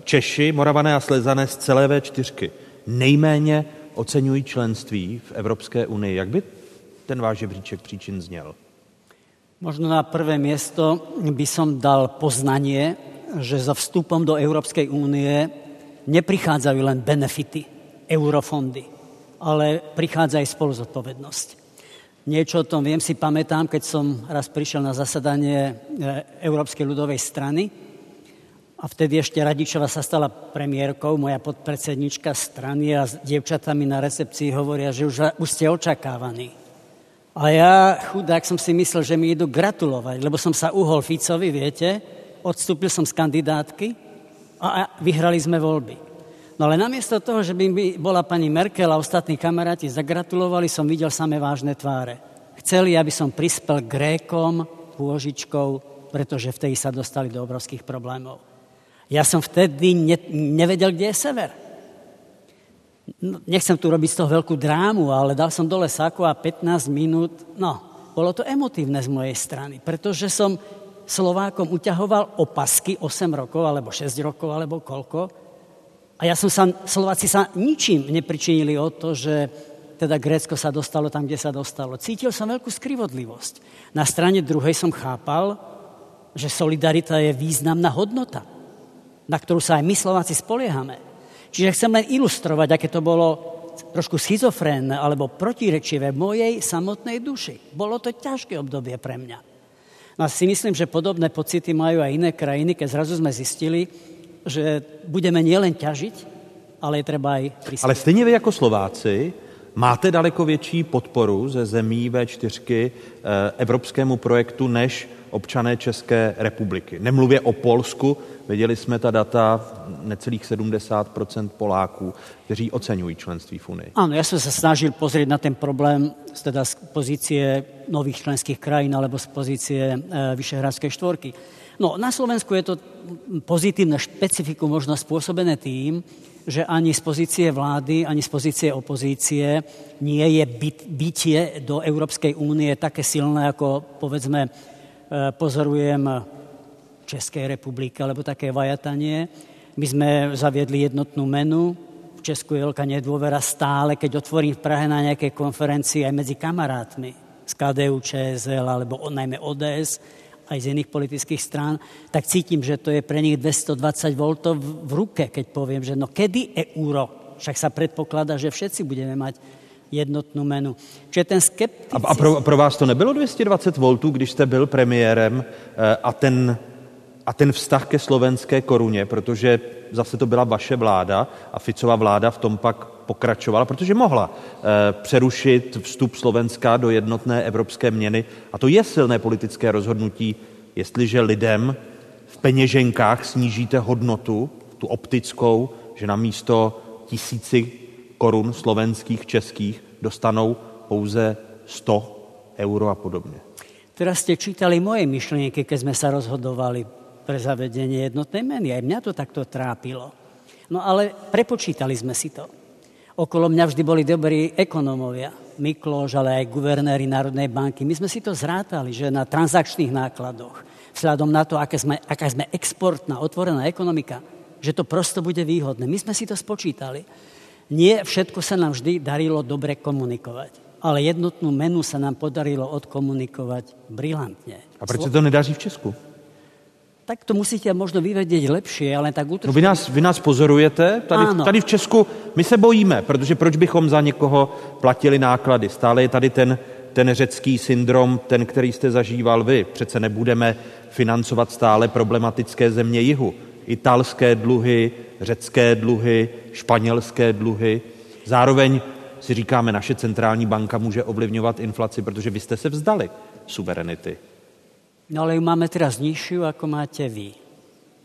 Češi, Moravané a Slezané z celé V4 nejméně oceňují členství v Evropské unii. Jak by ten váš žebříček příčin zněl? Možno na prvé miesto by som dal poznanie, že za vstupom do Európskej únie neprichádzajú len benefity, eurofondy, ale prichádza aj spoluzodpovednosť. Niečo o tom viem, si pamätám, keď som raz prišiel na zasadanie e, Európskej ľudovej strany a vtedy ešte Radičova sa stala premiérkou, moja podpredsednička strany a s dievčatami na recepcii hovoria, že už, už ste očakávaní. A ja, chudák, som si myslel, že mi idú gratulovať, lebo som sa uhol Ficovi, viete, odstúpil som z kandidátky a vyhrali sme voľby. No ale namiesto toho, že by mi bola pani Merkel a ostatní kamaráti zagratulovali, som videl samé vážne tváre. Chceli, aby som prispel Grékom pôžičkou, pretože vtedy sa dostali do obrovských problémov. Ja som vtedy ne, nevedel, kde je sever. No, nechcem tu robiť z toho veľkú drámu, ale dal som dole sako a 15 minút, no, bolo to emotívne z mojej strany, pretože som Slovákom uťahoval opasky 8 rokov, alebo 6 rokov, alebo koľko. A ja som sa, Slováci sa ničím nepričinili o to, že teda Grécko sa dostalo tam, kde sa dostalo. Cítil som veľkú skrivodlivosť. Na strane druhej som chápal, že solidarita je významná hodnota, na ktorú sa aj my Slováci spoliehame. Čiže chcem len ilustrovať, aké to bolo trošku schizofrénne alebo protirečivé mojej samotnej duši. Bolo to ťažké obdobie pre mňa. No a si myslím, že podobné pocity majú aj iné krajiny, keď zrazu sme zistili, že budeme nielen ťažiť, ale je treba aj prispět. Ale stejně vy jako Slováci máte daleko větší podporu ze zemí V4 eh, evropskému projektu než občané České republiky. Nemluvě o Polsku, viděli jsme ta data necelých 70% Poláků, kteří oceňují členství v Unii. Ano, já jsem se snažil pozrieť na ten problém teda z pozície nových členských krajín alebo z pozície e, Vyšehradskej štvorky. No, na Slovensku je to pozitívne špecifikum možno spôsobené tým, že ani z pozície vlády, ani z pozície opozície nie je byt, bytie do Európskej únie také silné, ako povedzme Eh, pozorujem v Českej republike, alebo také vajatanie. My sme zaviedli jednotnú menu, v Česku je veľká nedôvera stále, keď otvorím v Prahe na nejakej konferencii aj medzi kamarátmi z KDU, ČSL alebo najmä ODS, aj z iných politických strán, tak cítim, že to je pre nich 220 V v ruke, keď poviem, že no kedy euro? Však sa predpokladá, že všetci budeme mať jednotnou menu. Čiže ten skepticism... A, a pro, pro vás to nebylo 220 voltů, když jste byl premiérem eh, a ten, a ten vztah ke slovenské koruně, protože zase to byla vaše vláda a Ficova vláda v tom pak pokračovala, protože mohla eh, přerušit vstup Slovenska do jednotné evropské měny. A to je silné politické rozhodnutí, jestliže lidem v peněženkách snížíte hodnotu, tu optickou, že na místo tisíci korun slovenských, českých dostanou pouze 100 euro a podobně. Teraz ste čítali moje myšlienky, keď sme sa rozhodovali pre zavedenie jednotnej meny. Aj mňa to takto trápilo. No ale prepočítali sme si to. Okolo mňa vždy boli dobrí ekonómovia. Mikloš, ale aj guvernéri Národnej banky. My sme si to zrátali, že na transakčných nákladoch, vzhľadom na to, aké sme, aká sme exportná, otvorená ekonomika, že to prosto bude výhodné. My sme si to spočítali. Nie všetko sa nám vždy darilo dobre komunikovať, ale jednotnú menu sa nám podarilo odkomunikovať brilantne. A proč se to nedaří v Česku? Tak to musíte možno vyvedieť lepšie, ale tak útočně... No vy nás, vy nás pozorujete, tady, tady v Česku my se bojíme, protože proč bychom za někoho platili náklady? Stále je tady ten, ten řecký syndrom, ten, který jste zažíval vy. Přece nebudeme financovat stále problematické země jihu. Italské dluhy, řecké dluhy, španělské dluhy. Zároveň si říkáme, naše centrální banka může ovlivňovat inflaci, protože vy jste se vzdali suverenity. No ale ju máme teraz nižšiu, ako máte vy.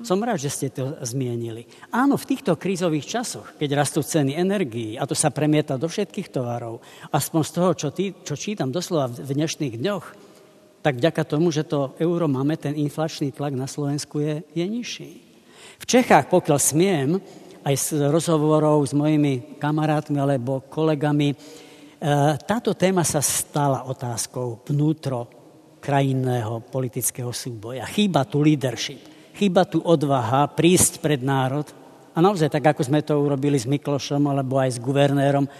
Som rád, že ste to zmienili. Áno, v týchto krízových časoch, keď rastú ceny energií, a to sa premieta do všetkých tovarov, aspoň z toho, čo, tý, čo čítam doslova v dnešných dňoch, tak vďaka tomu, že to euro máme, ten inflačný tlak na Slovensku je, je nižší. V Čechách, pokiaľ smiem, aj z rozhovorov s mojimi kamarátmi alebo kolegami, e, táto téma sa stala otázkou vnútro krajinného politického súboja. Chýba tu leadership, chýba tu odvaha prísť pred národ a naozaj tak, ako sme to urobili s Miklošom alebo aj s guvernérom. E,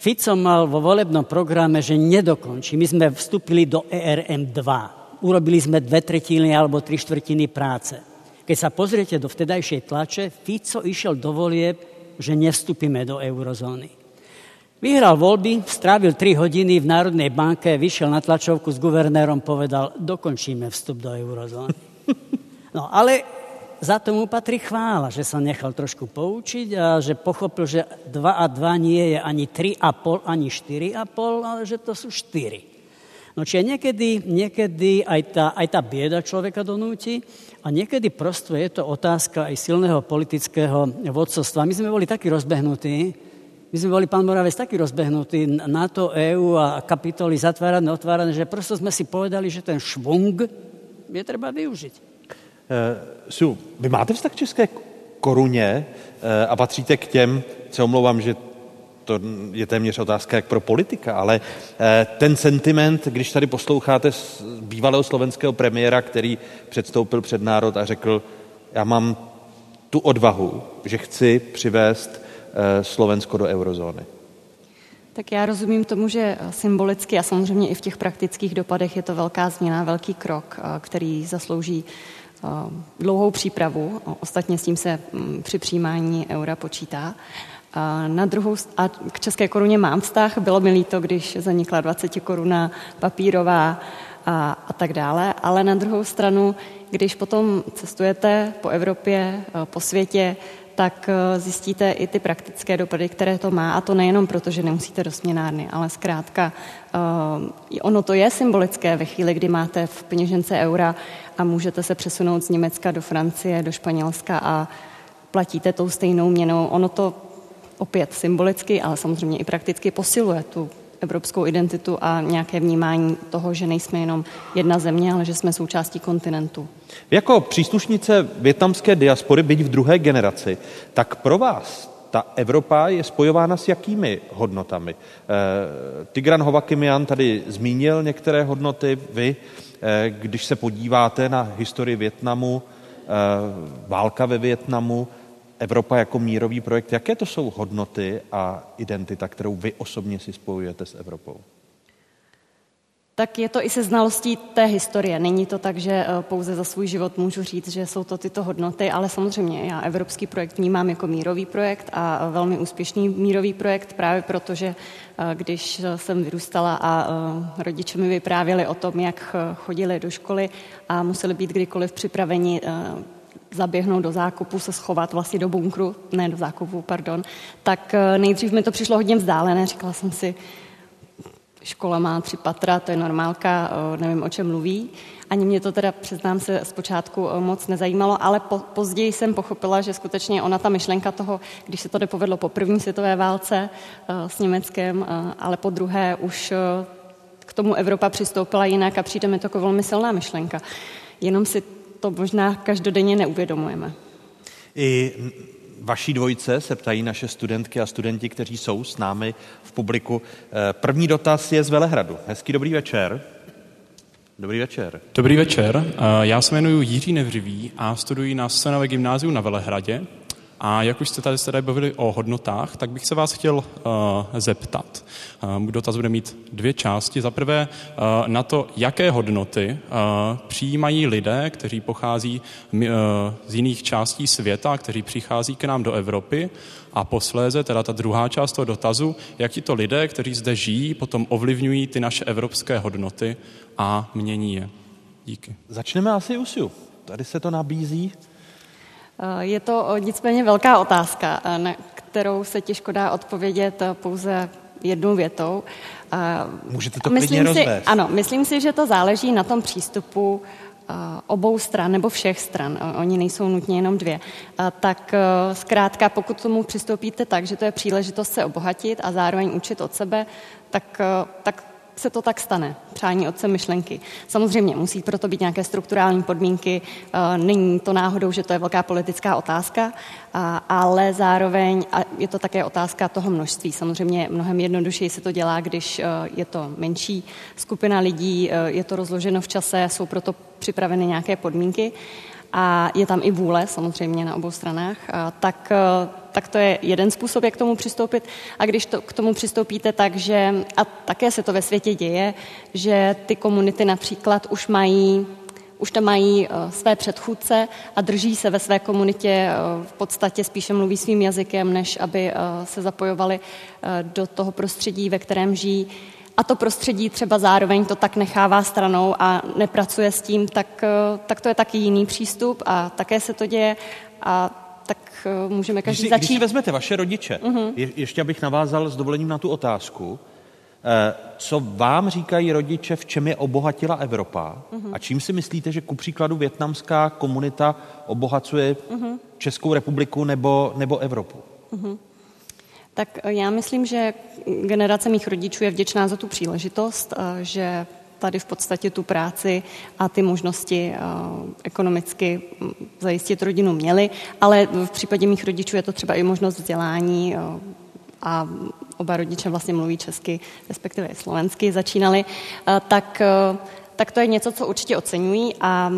Fico mal vo volebnom programe, že nedokončí. My sme vstúpili do ERM 2. Urobili sme dve tretiny alebo tri štvrtiny práce. Keď sa pozriete do vtedajšej tlače, Fico išiel do volieb, že nevstúpime do eurozóny. Vyhral voľby, strávil 3 hodiny v Národnej banke, vyšiel na tlačovku s guvernérom, povedal, dokončíme vstup do eurozóny. <laughs> No ale za tomu patrí chvála, že sa nechal trošku poučiť a že pochopil, že 2 a 2 nie je ani 3,5, ani 4,5, ale že to sú 4. No čiže niekedy, niekedy aj, tá, aj tá bieda človeka donúti a niekedy prosto je to otázka aj silného politického vodcovstva. My sme boli takí rozbehnutí, My sme boli, pán Moravec, taký rozbehnutí NATO, EU a kapitoly zatvárané, otvárané, že prosto sme si povedali, že ten švung je treba využiť. Uh, Su, vy máte vztah k české koruně uh, a patříte k těm, se omlouvám, že to je téměř otázka jak pro politika, ale uh, ten sentiment, když tady posloucháte bývalého slovenského premiéra, který předstoupil před národ a řekl, já mám tu odvahu, že chci přivést Eh, Slovensko do eurozóny? Tak já rozumím tomu, že symbolicky a samozřejmě i v těch praktických dopadech je to velká změna, velký krok, eh, který zaslouží eh, dlouhou přípravu. Ostatně s tím se mm, při přijímání eura počítá. A na druhou, a k české koruně mám vztah. Bylo mi líto, když zanikla 20 koruna papírová a, a tak dále. Ale na druhou stranu, když potom cestujete po Evropě, po světě, tak eh, zjistíte i ty praktické dopady, které to má. A to nejenom proto, že nemusíte do směnárny, ale zkrátka uh, ono to je symbolické ve chvíli, kdy máte v peněžence eura a můžete se přesunout z Německa do Francie, do Španělska a platíte tou stejnou měnou. Ono to opět symbolicky, ale samozřejmě i prakticky posiluje tu evropskou identitu a nějaké vnímání toho, že nejsme jenom jedna země, ale že jsme součástí kontinentu. Jako příslušnice větnamské diaspory, byť v druhé generaci, tak pro vás ta Evropa je spojována s jakými hodnotami? E, Tigran Hovakimian tady zmínil některé hodnoty. Vy, e, když se podíváte na historii Větnamu, e, válka ve Větnamu, Evropa jako mírový projekt, jaké to jsou hodnoty a identita, kterou vy osobně si spojujete s Evropou? Tak je to i se znalostí té historie. Není to tak, že eh, pouze za svůj život můžu říct, že jsou to tyto hodnoty, ale samozřejmě já evropský projekt vnímám jako mírový projekt a velmi úspěšný mírový projekt právě proto, že eh, když jsem vyrůstala a eh, rodiče mi vyprávěli o tom, jak chodili do školy a museli být kdykoliv připraveni zaběhnout do zákupu, se schovat vlastně do bunkru, ne do zákupu, pardon, tak eh, nejdřív mi to přišlo hodně vzdálené. Říkala jsem si, škola má tři patra, to je normálka, nevím, o čem mluví. Ani mě to teda, přiznám se, zpočátku moc nezajímalo, ale po, později jsem pochopila, že skutečně ona ta myšlenka toho, když se to nepovedlo po první světové válce s Německem, ale po druhé už k tomu Evropa přistoupila jinak a přijde mi to jako velmi silná myšlenka. Jenom si to možná každodenně neuvědomujeme. I vaší dvojce se ptají naše studentky a studenti, kteří jsou s námi v publiku. Eh, první dotaz je z Velehradu. Hezký dobrý večer. Dobrý večer. Dobrý večer. Eh, já se jmenuji Jiří Nevřivý a studuji na Scenové gymnáziu na Velehradě. A jak už jste tady se tady bavili o hodnotách, tak bych se vás chtěl uh, zeptat. Uh, dotaz bude mít dvě části. Za prvé uh, na to, jaké hodnoty uh, přijímají lidé, kteří pochází uh, z jiných částí světa, kteří přichází k nám do Evropy. A posléze, teda ta druhá část toho dotazu, jak ti to lidé, kteří zde žijí, potom ovlivňují ty naše evropské hodnoty a mění je. Díky. Začneme asi u Tady se to nabízí. Je to nicméně velká otázka, na kterou se těžko dá odpovědět pouze jednou větou. Můžete to myslím klidně si, Ano, myslím si, že to záleží na tom přístupu obou stran nebo všech stran, oni nejsou nutně jenom dvě, tak zkrátka, pokud tomu přistoupíte tak, že to je příležitost se obohatit a zároveň učit od sebe, tak, tak se to tak stane, přání otce myšlenky. Samozřejmě musí proto být nějaké strukturální podmínky, eh, není to náhodou, že to je velká politická otázka, ale zároveň je to také otázka toho množství. Samozřejmě mnohem jednodušeji se to dělá, když eh, je to menší skupina lidí, eh, je to rozloženo v čase, jsou proto připraveny nějaké podmínky a je tam i vůle samozřejmě na obou stranách, tak, tak to je jeden způsob, jak k tomu přistoupit. A když to, k tomu přistoupíte tak, že, a také se to ve světě děje, že ty komunity například už mají už tam mají uh, své předchůdce a drží se ve své komunitě, uh, v podstatě spíše mluví svým jazykem, než aby se zapojovali do toho prostředí, ve kterém žijí a to prostředí třeba zároveň to tak nechává stranou a nepracuje s tím, tak, eh, tak to je taky jiný přístup a také se to děje a tak eh, můžeme každý když si, začít. Když si vezmete vaše rodiče, uh-huh. je, ještě abych navázal s dovolením na tu otázku, eh, co vám říkají rodiče, v čem je obohatila Evropa uh-huh. a čím si myslíte, že ku příkladu větnamská komunita obohacuje uh-huh. Českou republiku nebo, nebo Evropu? Uh-huh. Tak já myslím, že generace mých rodičů je vděčná za tu příležitost, že tady v podstatě tu práci a ty možnosti ekonomicky zajistit rodinu měli, ale v případě mých rodičů je to třeba i možnost vzdělání a oba rodiče vlastně mluví česky, respektive slovensky začínali, tak, tak to je něco, co určitě oceňují a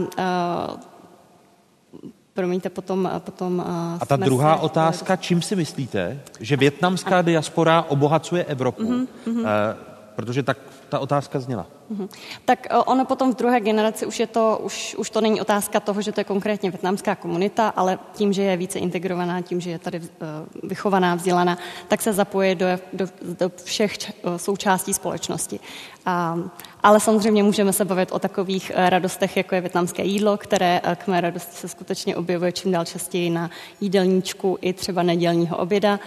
Promiňte, potom... potom a ta druhá se... otázka, čím si myslíte, že větnamská diaspora obohacuje Evropu? Mm-hmm. Eh, protože tak ta otázka zněla. Mm-hmm. Tak eh, ono potom v druhé generaci už, je to, už, už to není otázka toho, že to je konkrétně větnamská komunita, ale tím, že je více integrovaná, tím, že je tady uh, vychovaná, vzdělaná, tak se zapoje do, do, do všech uh, součástí společnosti. A, ale samozřejmě můžeme se bavit o takových radostech, jako je větnamské jídlo, které k mé radosti se skutečně objevuje čím dál častěji na jídelníčku i třeba nedělního oběda.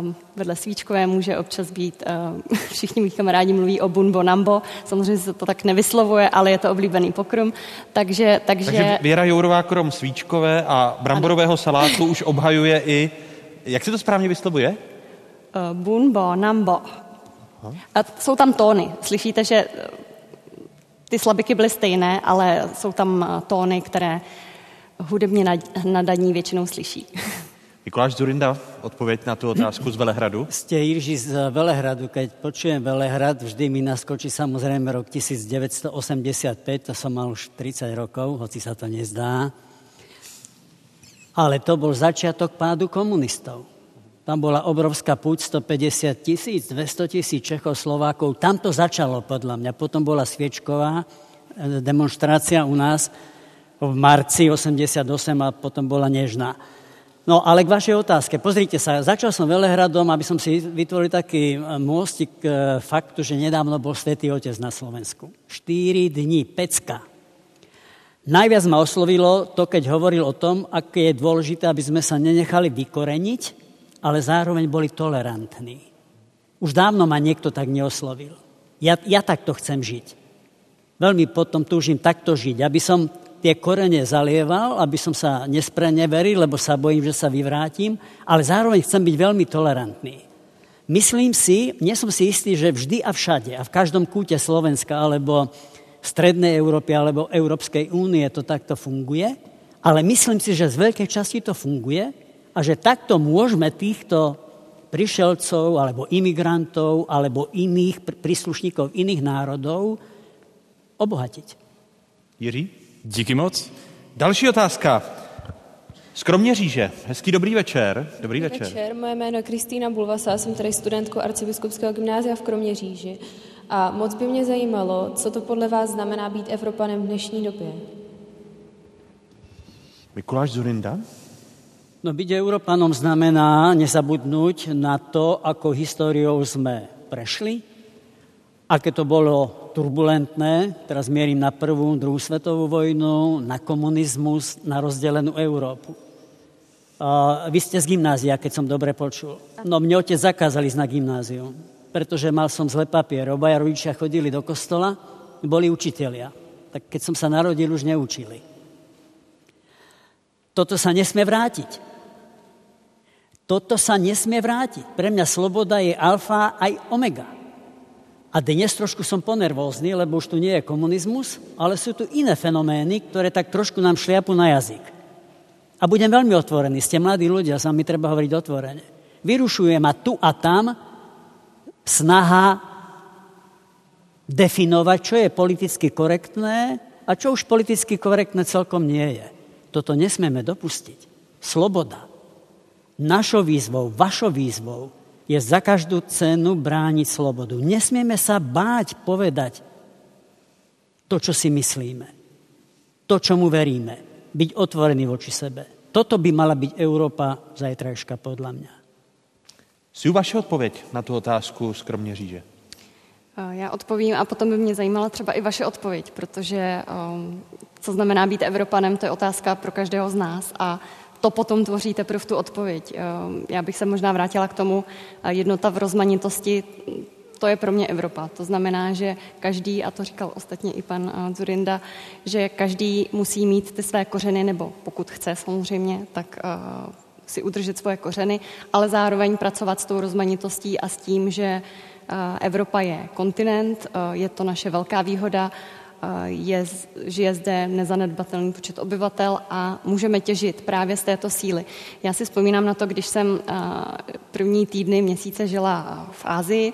Um, vedle svíčkové může občas být, um, <laughs> všichni mých kamarádi mluví o bunbo nambo, samozřejmě se to tak nevyslovuje, ale je to oblíbený pokrm. Takže, takže... takže Věra Jourová krom svíčkové a bramborového ano. salátu už obhajuje i, jak se to správně vyslovuje? Uh, bunbo nambo. A jsou tam tóny. Slyšíte, že eh, ty slabiky byly stejné, ale jsou tam eh, tóny, které hudebně nadaní většinou slyší. <laughs> Mikuláš Zurinda, odpověď na tu otázku z Velehradu. Ste Jirži z Velehradu. Keď počujem Velehrad, vždy mi naskočí samozrejme rok 1985, to som mal už 30 rokov, hoci sa to nezdá. Ale to bol začiatok pádu komunistov. Tam bola obrovská púť, 150 tisíc, 200 tisíc Čechov, Slovákov. Tam to začalo podľa mňa. Potom bola sviečková eh, demonstrácia u nás v marci 88 a potom bola nežná. No ale k vašej otázke. Pozrite sa, začal som Velehradom, aby som si vytvoril taký eh, môstik k faktu, že nedávno bol Svetý Otec na Slovensku. 4 dní, pecka. Najviac ma oslovilo to, keď hovoril o tom, aké je dôležité, aby sme sa nenechali vykoreniť ale zároveň boli tolerantní. Už dávno ma niekto tak neoslovil. Ja, ja takto chcem žiť. Veľmi potom túžim takto žiť, aby som tie korene zalieval, aby som sa nespreneveril, lebo sa bojím, že sa vyvrátim, ale zároveň chcem byť veľmi tolerantný. Myslím si, nie som si istý, že vždy a všade a v každom kúte Slovenska alebo Strednej Európy alebo Európskej únie to takto funguje, ale myslím si, že z veľkej časti to funguje a že takto môžeme týchto prišelcov alebo imigrantov alebo iných príslušníkov iných národov obohatiť. Jiří? Díky moc. Další otázka. Skromně říže. Hezký dobrý večer. Dobrý večer. večer. Moje jméno je Kristýna Bulvasa, jsem tady studentkou arcibiskupského gymnázia v Kroměříži. A moc by mě zajímalo, co to podle vás znamená být Evropanem v dnešní době. Mikuláš Zurinda? No byť Európanom znamená nezabudnúť na to, ako históriou sme prešli, aké to bolo turbulentné, teraz mierim na prvú, druhú svetovú vojnu, na komunizmus, na rozdelenú Európu. A vy ste z gymnázia, keď som dobre počul. No mne otec zakázali na gymnázium, pretože mal som zle papier. Obaja rodičia chodili do kostola, boli učitelia. Tak keď som sa narodil, už neučili. Toto sa nesmie vrátiť. Toto sa nesmie vrátiť. Pre mňa sloboda je alfa aj omega. A dnes trošku som ponervózny, lebo už tu nie je komunizmus, ale sú tu iné fenomény, ktoré tak trošku nám šliapu na jazyk. A budem veľmi otvorený. Ste mladí ľudia, sa mi treba hovoriť otvorene. Vyrušuje ma tu a tam snaha definovať, čo je politicky korektné a čo už politicky korektné celkom nie je. Toto nesmieme dopustiť. Sloboda Našou výzvou, vašou výzvou je za každú cenu brániť slobodu. Nesmieme sa báť povedať to, čo si myslíme. To, čomu veríme. Byť otvorený voči sebe. Toto by mala byť Európa zajtrajška podľa mňa. Sú vaše odpověď na tu otázku z Kroměříže? Já odpovím a potom by mě zajímala třeba i vaše odpověď, protože um, co znamená být Evropanem, to je otázka pro každého z nás a to potom tvoří teprve tu odpověď. Eh, já bych se možná vrátila k tomu eh, jednota v rozmanitosti, to je pro mě Evropa. To znamená, že každý, a to říkal ostatně i pan eh, Zurinda, že každý musí mít ty své kořeny, nebo pokud chce samozřejmě, tak si udržet svoje kořeny, ale zároveň pracovat s tou rozmanitostí a s tím, že Evropa je kontinent, je to naše velká výhoda, je, žije zde nezanedbatelný počet obyvatel a můžeme těžit právě z této síly. Já si vzpomínám na to, když jsem první týdny, měsíce žila v Ázii,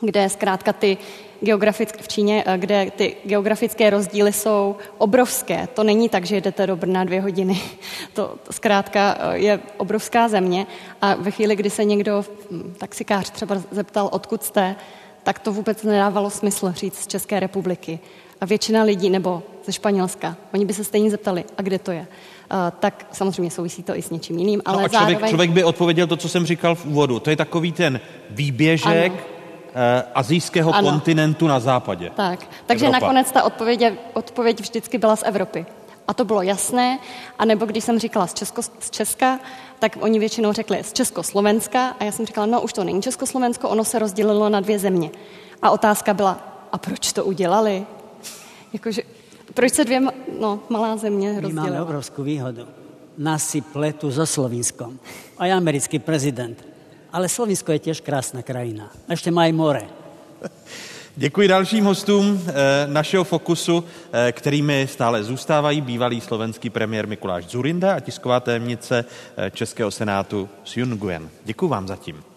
kde zkrátka ty geografické v Číně, kde ty geografické rozdíly jsou obrovské. To není tak, že jdete do Brna dvě hodiny. <laughs> To, zkrátka je obrovská země a ve chvíli, kdy se někdo, hm, taxikář třeba zeptal, odkud jste, tak to vůbec nedávalo smysl říct z České republiky. A většina lidí, nebo ze Španělska, oni by se stejně zeptali, a kde to je. Uh, tak samozřejmě souvisí to i s něčím jiným. Ale no a člověk, zároveň... člověk by odpověděl to, co jsem říkal v úvodu. To je takový ten výběžek, ano Eh, azijského ano. kontinentu na západě. Tak, takže Evropa. nakonec ta odpověď, odpověď vždycky byla z Evropy. A to bylo jasné, a nebo když jsem říkala z, Česko, z Česka, tak oni většinou řekli z Československa a já jsem říkala, no už to není Československo, ono se rozdělilo na dvě země. A otázka byla, a proč to udělali? Jakože, proč se dvě no, malá země rozdělila? My máme obrovskou výhodu. Nás si pletu so Slovinskom. A je americký prezident. Ale Slovinsko je těž krásná krajina. Ještě mají more. Děkuji dalším hostům eh, našeho fokusu, eh, kterými stále zůstávají bývalý slovenský premiér Mikuláš Zurinda a tisková tajemnice eh, Českého senátu Sjun Nguyen. Děkuji vám zatím.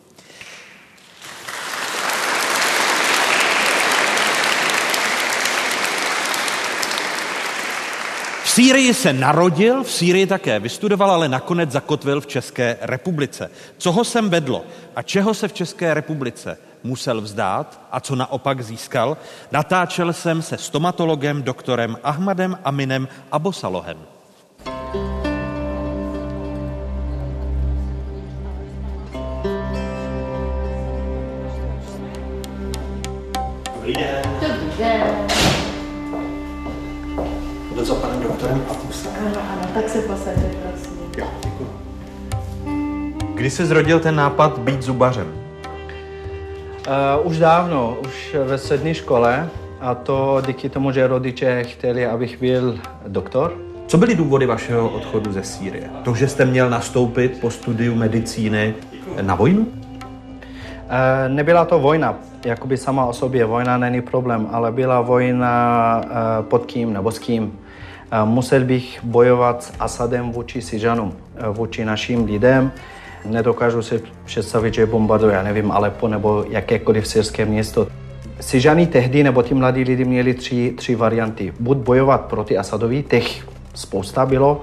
Sýrii se narodil, v Sýrii také vystudoval, ale nakonec zakotvil v České republice. Co ho sem vedlo a čeho se v České republice musel vzdát a co naopak získal, natáčel jsem se stomatologem doktorem Ahmadem Aminem Abosalohem. Dobrý den. Dobrý den. Budu za panem doktorem Atusem. Ano, ano, tak se posaďte, prosím. Jo, děkuji. Kdy se zrodil ten nápad být zubařem? Uh, už dávno, už ve střední škole a to díky tomu, že rodiče chtěli, abych byl doktor. Co byly důvody vašeho odchodu ze Sýrie? To, že jste měl nastoupit po studiu medicíny na vojnu? Uh, nebyla to vojna, jakoby sama o sobě. Vojna není problém, ale byla vojna uh, pod kým nebo s kým. Musel bych bojovat s Asadem vůči Syřanům, vůči našim lidem. Nedokážu si představit, že bombarduje, já nevím, Alepo nebo jakékoliv syrské město. Syřany tehdy, nebo ti mladí lidi měli tři, tři varianty. Buď bojovat proti Asadovi, těch spousta bylo,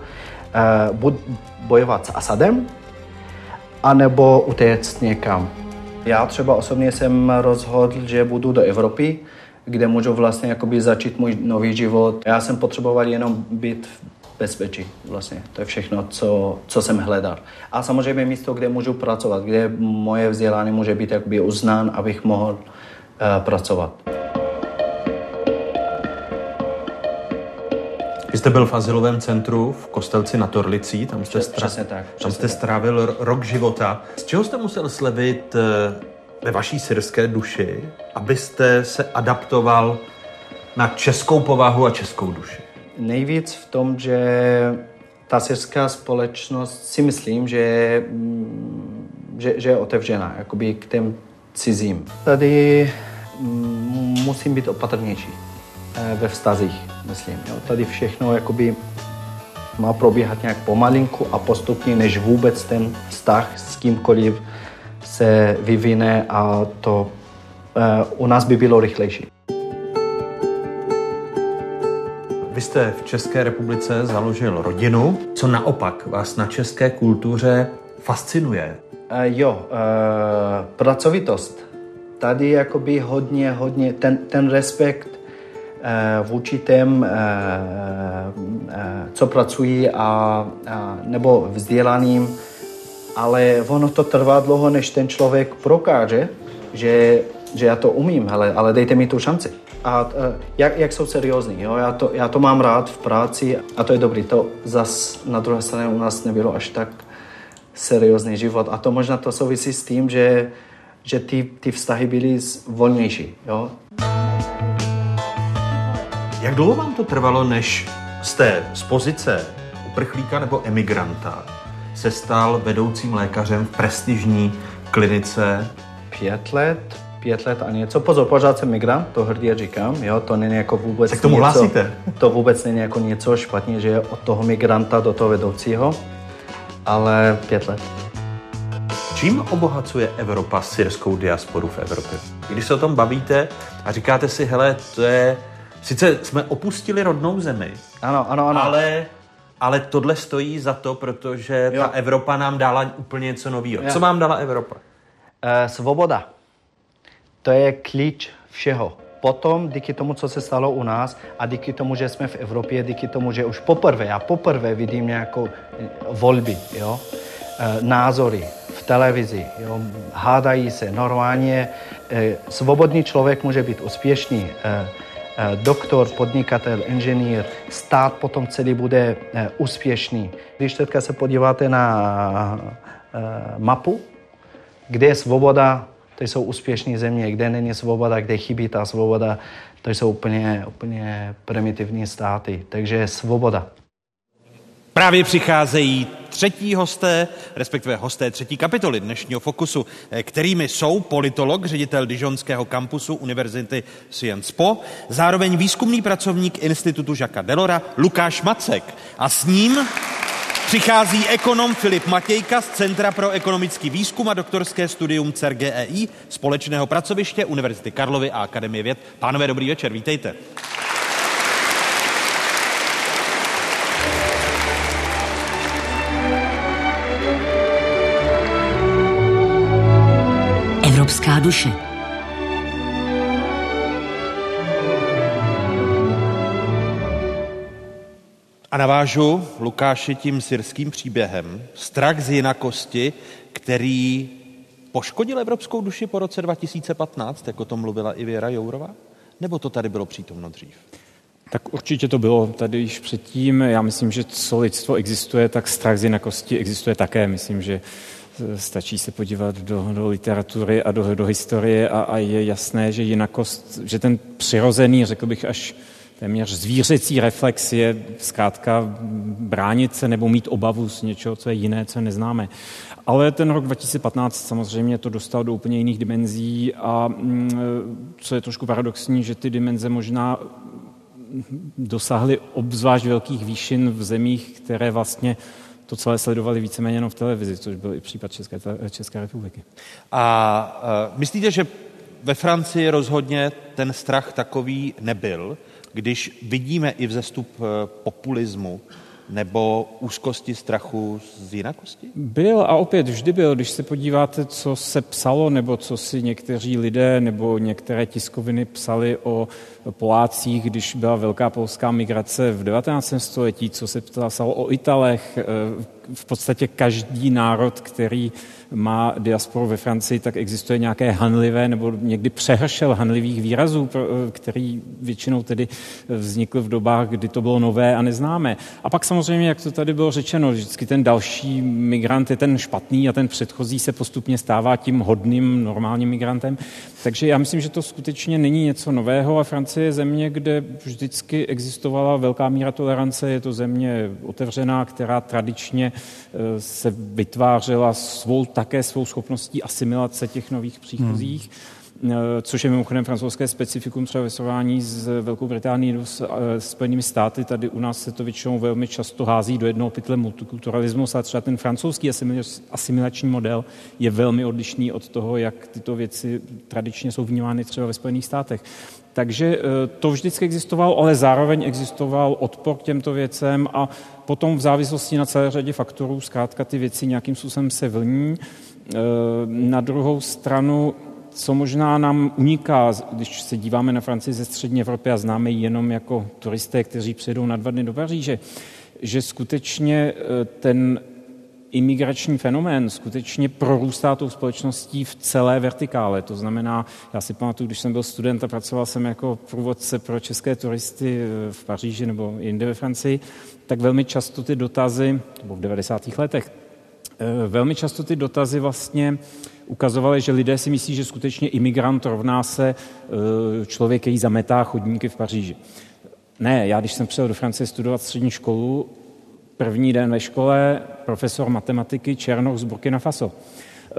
uh, buď bojovat s Asadem, anebo utéct někam. Já třeba osobně jsem rozhodl, že budu do Evropy, kde můžu vlastně jakoby začít můj nový život. Já jsem potřeboval jenom být v bezpečí vlastně. To je všechno, co, co jsem hledal. A samozřejmě místo, kde můžu pracovat, kde moje vzdělání může být jakoby uznán, abych mohl uh, pracovat. Vy jste byl v asilovém centru v Kostelci na Torlicí, tam jste, stra... Přesně tak, přesně tam jste strávil rok života. Z čeho jste musel slevit eh, ve vaší syrské duši, abyste se adaptoval na českou povahu a českou duši? Nejvíc v tom, že ta syrská společnost si myslím, že, mm, že, že je otevřená jakoby k těm cizím. Tady mm, musím být opatrnější eh, ve vztazích, myslím. Jo. Tady všechno jakoby má probíhat nějak pomalinku a postupně, než vůbec ten vztah s kýmkoliv se vyvine a to uh, u nás by bylo rychlejší. Vy jste v České republice založil rodinu. Co naopak vás na české kultuře fascinuje? Uh, jo, uh, pracovitost. Tady jakoby hodně, hodně, ten, ten respekt uh, vůči těm, uh, uh, co pracují a, uh, nebo vzdělaným, ale ono to trvá dlouho, než ten člověk prokáže, že, že já to umím, hele, ale dejte mi tu šanci. A uh, jak, jak jsou seriózní, jo? Já, to, já to mám rád v práci a to je dobrý. To zas na druhé straně u nás nebylo až tak seriózní život a to možná to souvisí s tím, že, že ty, ty vztahy byly volnější. Jo? Jak dlouho vám to trvalo, než jste z pozice uprchlíka nebo emigranta se stal vedoucím lékařem v prestižní klinice? Pět let, pět let a něco. Pozor, pořád jsem migrant, to hrdě říkám, jo, to není jako vůbec Se k tomu něco, hlásíte? To vůbec není jako něco špatně, že je od toho migranta do toho vedoucího, ale pět let. Čím obohacuje Evropa syrskou diasporu v Evropě? Když se o tom bavíte a říkáte si, hele, to je... Sice jsme opustili rodnou zemi, ano, ano, ano. ale, ale tohle stojí za to, protože jo. ta Evropa nám dala úplně něco nového. Co vám dala Evropa? Eh, svoboda. To je klíč všeho. Potom, díky tomu, co se stalo u nás a díky tomu, že jsme v Evropě, díky tomu, že už poprvé, já poprvé vidím nějakou eh, volby, jo, eh, názory v televizi, jo, hádají se normálně. eh, Svobodný člověk může být úspěšný, doktor, podnikatel, inženýr, stát potom celý bude eh, úspěšný. Když teďka se podíváte na eh, mapu, kde je svoboda, to jsou úspěšné země, kde není svoboda, kde chybí ta svoboda, to jsou úplně, úplně primitivní státy. Takže svoboda. Právě přicházejí třetí hosté, respektive hosté třetí kapitoly dnešního Fokusu, eh, kterými jsou politolog, ředitel Dijonského kampusu Univerzity Sciences Po, zároveň výzkumný pracovník Institutu Žaka Delora Lukáš Macek a s ním přichází ekonom Filip Matějka z Centra pro ekonomický výzkum a doktorské studium CERGEI, společného pracoviště Univerzity Karlovy a Akademie věd. Pánové, dobrý večer, vítejte. Evropská duše. A navážu Lukáši tím syrským příběhem. Strach z jinakosti, který poškodil evropskou duši po roce 2015, jako o tom mluvila i Věra Jourová? Nebo to tady bylo přítomno dřív? Tak určitě to bylo tady již předtím. Já myslím, že co lidstvo existuje, tak strach z jinakosti existuje také. Myslím, že stačí se podívat do, do literatury a do, do historie a, a je jasné, že jinakost, že ten přirozený, řekl bych až téměř zvířecí reflex je zkrátka bránit se nebo mít obavu z něčeho, co je jiné, co neznáme. Ale ten rok 2015 samozřejmě to dostal do úplně jiných dimenzí a mm, co je trošku paradoxní, že ty dimenze možná dosáhly obzvlášť velkých výšin v zemích, které vlastně to celé sledovali víceméně jenom v televizi, což byl i případ České, České republiky. A uh, myslíte, že ve Francii rozhodně ten strach takový nebyl, když vidíme i vzestup eh, populismu nebo úzkosti strachu z jinakosti? Byl a opět vždy byl, když se podíváte, co se psalo, nebo co si někteří lidé nebo některé tiskoviny psali o Polácích, když byla velká polská migrace v 19. století, co se psalo o Italech, eh, v podstatě každý národ, který má diasporu ve Francii, tak existuje nějaké hanlivé nebo někdy přehršel hanlivých výrazů, eh, který většinou tedy vznikl v dobách, kdy to bylo nové a neznámé. A pak samozřejmě, jak to tady bylo řečeno, vždycky ten další migrant je ten špatný a ten předchozí se postupně stává tím hodným normálním migrantem. Takže já myslím, že to skutečně není něco nového a Francie je země, kde vždycky existovala velká míra tolerance. Je to země otevřená, která tradičně eh, se vytvářela svou, také svou schopností asimilace těch nových příchozích. Hmm což je mimochodem francouzské specifikum třeba ve srovnání s Velkou Británií nebo s eh, Spojenými státy. Tady u nás se to většinou velmi často hází do jednoho pytle multikulturalismus a třeba ten francouzský asimilační model je velmi odlišný od toho, jak tyto věci tradičně jsou vnímány třeba ve Spojených státech. Takže eh, to vždycky existovalo, ale zároveň existoval odpor k těmto věcem a potom v závislosti na celé řadě faktorů zkrátka ty věci nějakým způsobem se vlní. Eh, na druhou stranu co možná nám uniká, když se díváme na Francii ze střední Evropy a známe ji jenom jako turisté, kteří přijedou na dva dny do Paříže, že skutečně eh, ten imigrační fenomén skutečně prorůstá tou společností v celé vertikále. To znamená, já si pamatuju, když jsem byl student a pracoval jsem jako průvodce pro české turisty eh, v Paříži nebo jinde ve Francii, tak velmi často ty dotazy, nebo v 90. letech, eh, velmi často ty dotazy vlastně ukazovaly, že lidé si myslí, že skutečně imigrant rovná se eh, člověk, který zametá chodníky v Paříži. Ne, já když jsem přijel do Francie studovat střední školu, první den ve škole profesor matematiky Černoch z Burkina Faso. Eh,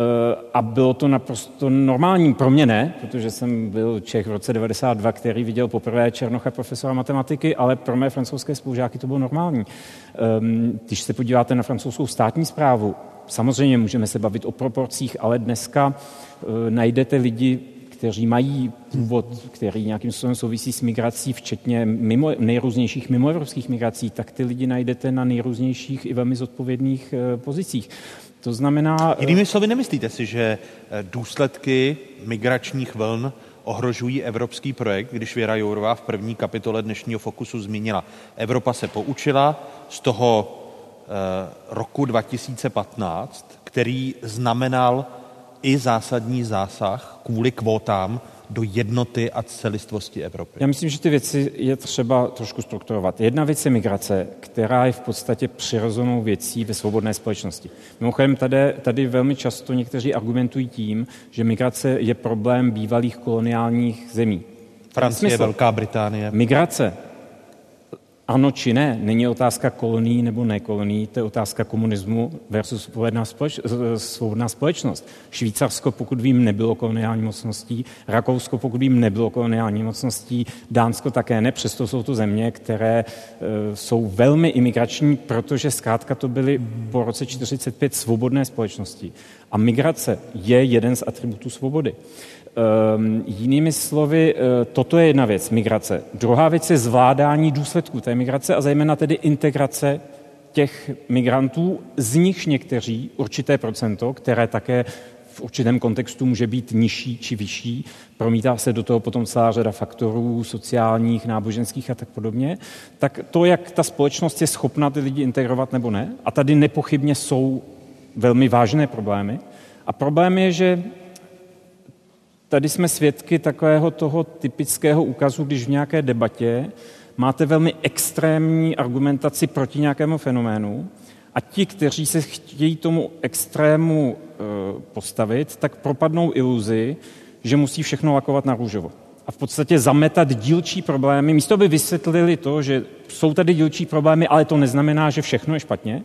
a bylo to naprosto normální. Pro mě ne, protože jsem byl Čech v roce 92, který viděl poprvé Černocha profesora matematiky, ale pro mé francouzské spolužáky to bylo normální. Ehm, když se podíváte na francouzskou státní zprávu, samozřejmě můžeme se bavit o proporcích, ale dneska eh, najdete lidi, kteří mají původ, který nějakým způsobem souvisí s migrací, včetně mimo, nejrůznějších mimoevropských migrací, tak ty lidi najdete na nejrůznějších i velmi zodpovědných eh, pozicích. To znamená... Eh, Jinými slovy, nemyslíte si, že eh, důsledky migračních vln ohrožují evropský projekt, když Věra Jourová v první kapitole dnešního Fokusu zmínila. Evropa se poučila z toho roku 2015, který znamenal i zásadní zásah kvůli kvótám do jednoty a celistvosti Evropy? Já myslím, že ty věci je třeba trošku strukturovat. Jedna věc je migrace, která je v podstatě přirozenou věcí ve svobodné společnosti. Mimochodem, tady, tady velmi často někteří argumentují tím, že migrace je problém bývalých koloniálních zemí. Francie, Velká Británie. Migrace ano či ne, není otázka kolonií nebo nekolonií, to je otázka komunismu versus svobodná, společ, svobodná společnost. Švýcarsko, pokud vím, nebylo koloniální mocností, Rakousko, pokud vím, nebylo koloniální mocností, Dánsko také ne, přesto jsou to země, které e, jsou velmi imigrační, protože zkrátka to byly po roce 1945 svobodné společnosti. A migrace je jeden z atributů svobody. Um, jinými slovy, uh, toto je jedna věc, migrace. Druhá věc je zvládání důsledků té migrace a zejména tedy integrace těch migrantů, z nichž někteří, určité procento, které také v určitém kontextu může být nižší či vyšší, promítá se do toho potom celá řada faktorů sociálních, náboženských a tak podobně, tak to, jak ta společnost je schopna ty lidi integrovat nebo ne, a tady nepochybně jsou velmi vážné problémy. A problém je, že tady jsme svědky takového toho typického úkazu, když v nějaké debatě máte velmi extrémní argumentaci proti nějakému fenoménu a ti, kteří se chtějí tomu extrému e, postavit, tak propadnou iluzi, že musí všechno lakovat na růžovo. A v podstatě zametat dílčí problémy, místo by vysvětlili to, že jsou tady dílčí problémy, ale to neznamená, že všechno je špatně,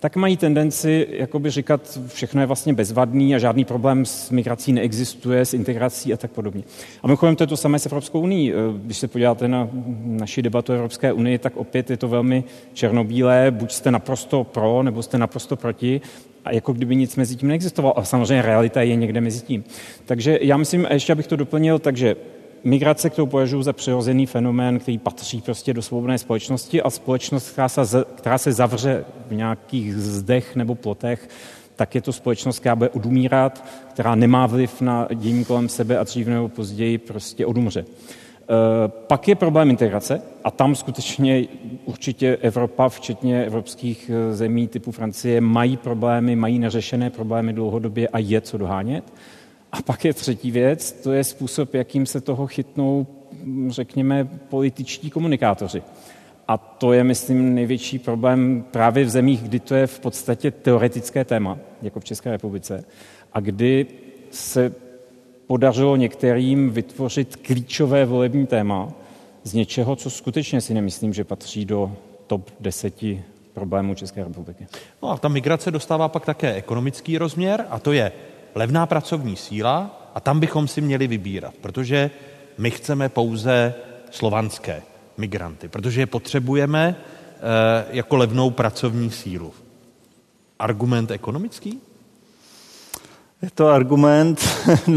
tak mají tendenci jakoby říkat, všechno je vlastně bezvadný a žádný problém s migrací neexistuje, s integrací a tak podobně. A mimochodem to je to samé s Evropskou unii. Když se podíváte na naši debatu Evropské unii, tak opět je to velmi černobílé, buď jste naprosto pro, nebo jste naprosto proti, a jako kdyby nic mezi tím neexistovalo. A samozřejmě realita je někde mezi tím. Takže já myslím, a ještě abych to doplnil, takže migrace, kterou považuji za přirozený fenomén, který patří prostě do svobodné společnosti a společnost, která se, která se zavře v nějakých zdech nebo plotech, tak je to společnost, která bude odumírat, která nemá vliv na dění kolem sebe a dřív nebo později prostě odumře. E, pak je problém integrace a tam skutečně určitě Evropa, včetně evropských e, zemí typu Francie, mají problémy, mají neřešené problémy dlouhodobě a je co dohánět. A pak je třetí věc, to je způsob, jakým se toho chytnou, řekněme, političtí komunikátoři. A to je, myslím, největší problém právě v zemích, kdy to je v podstatě teoretické téma, jako v České republice, a kdy se podařilo některým vytvořit klíčové volební téma z něčeho, co skutečně si nemyslím, že patří do top deseti problémů České republiky. No a ta migrace dostává pak také ekonomický rozměr a to je levná pracovní síla a tam bychom si měli vybírat, protože my chceme pouze slovanské migranty, protože je potřebujeme eh, jako levnou pracovní sílu. Argument ekonomický? Je to argument,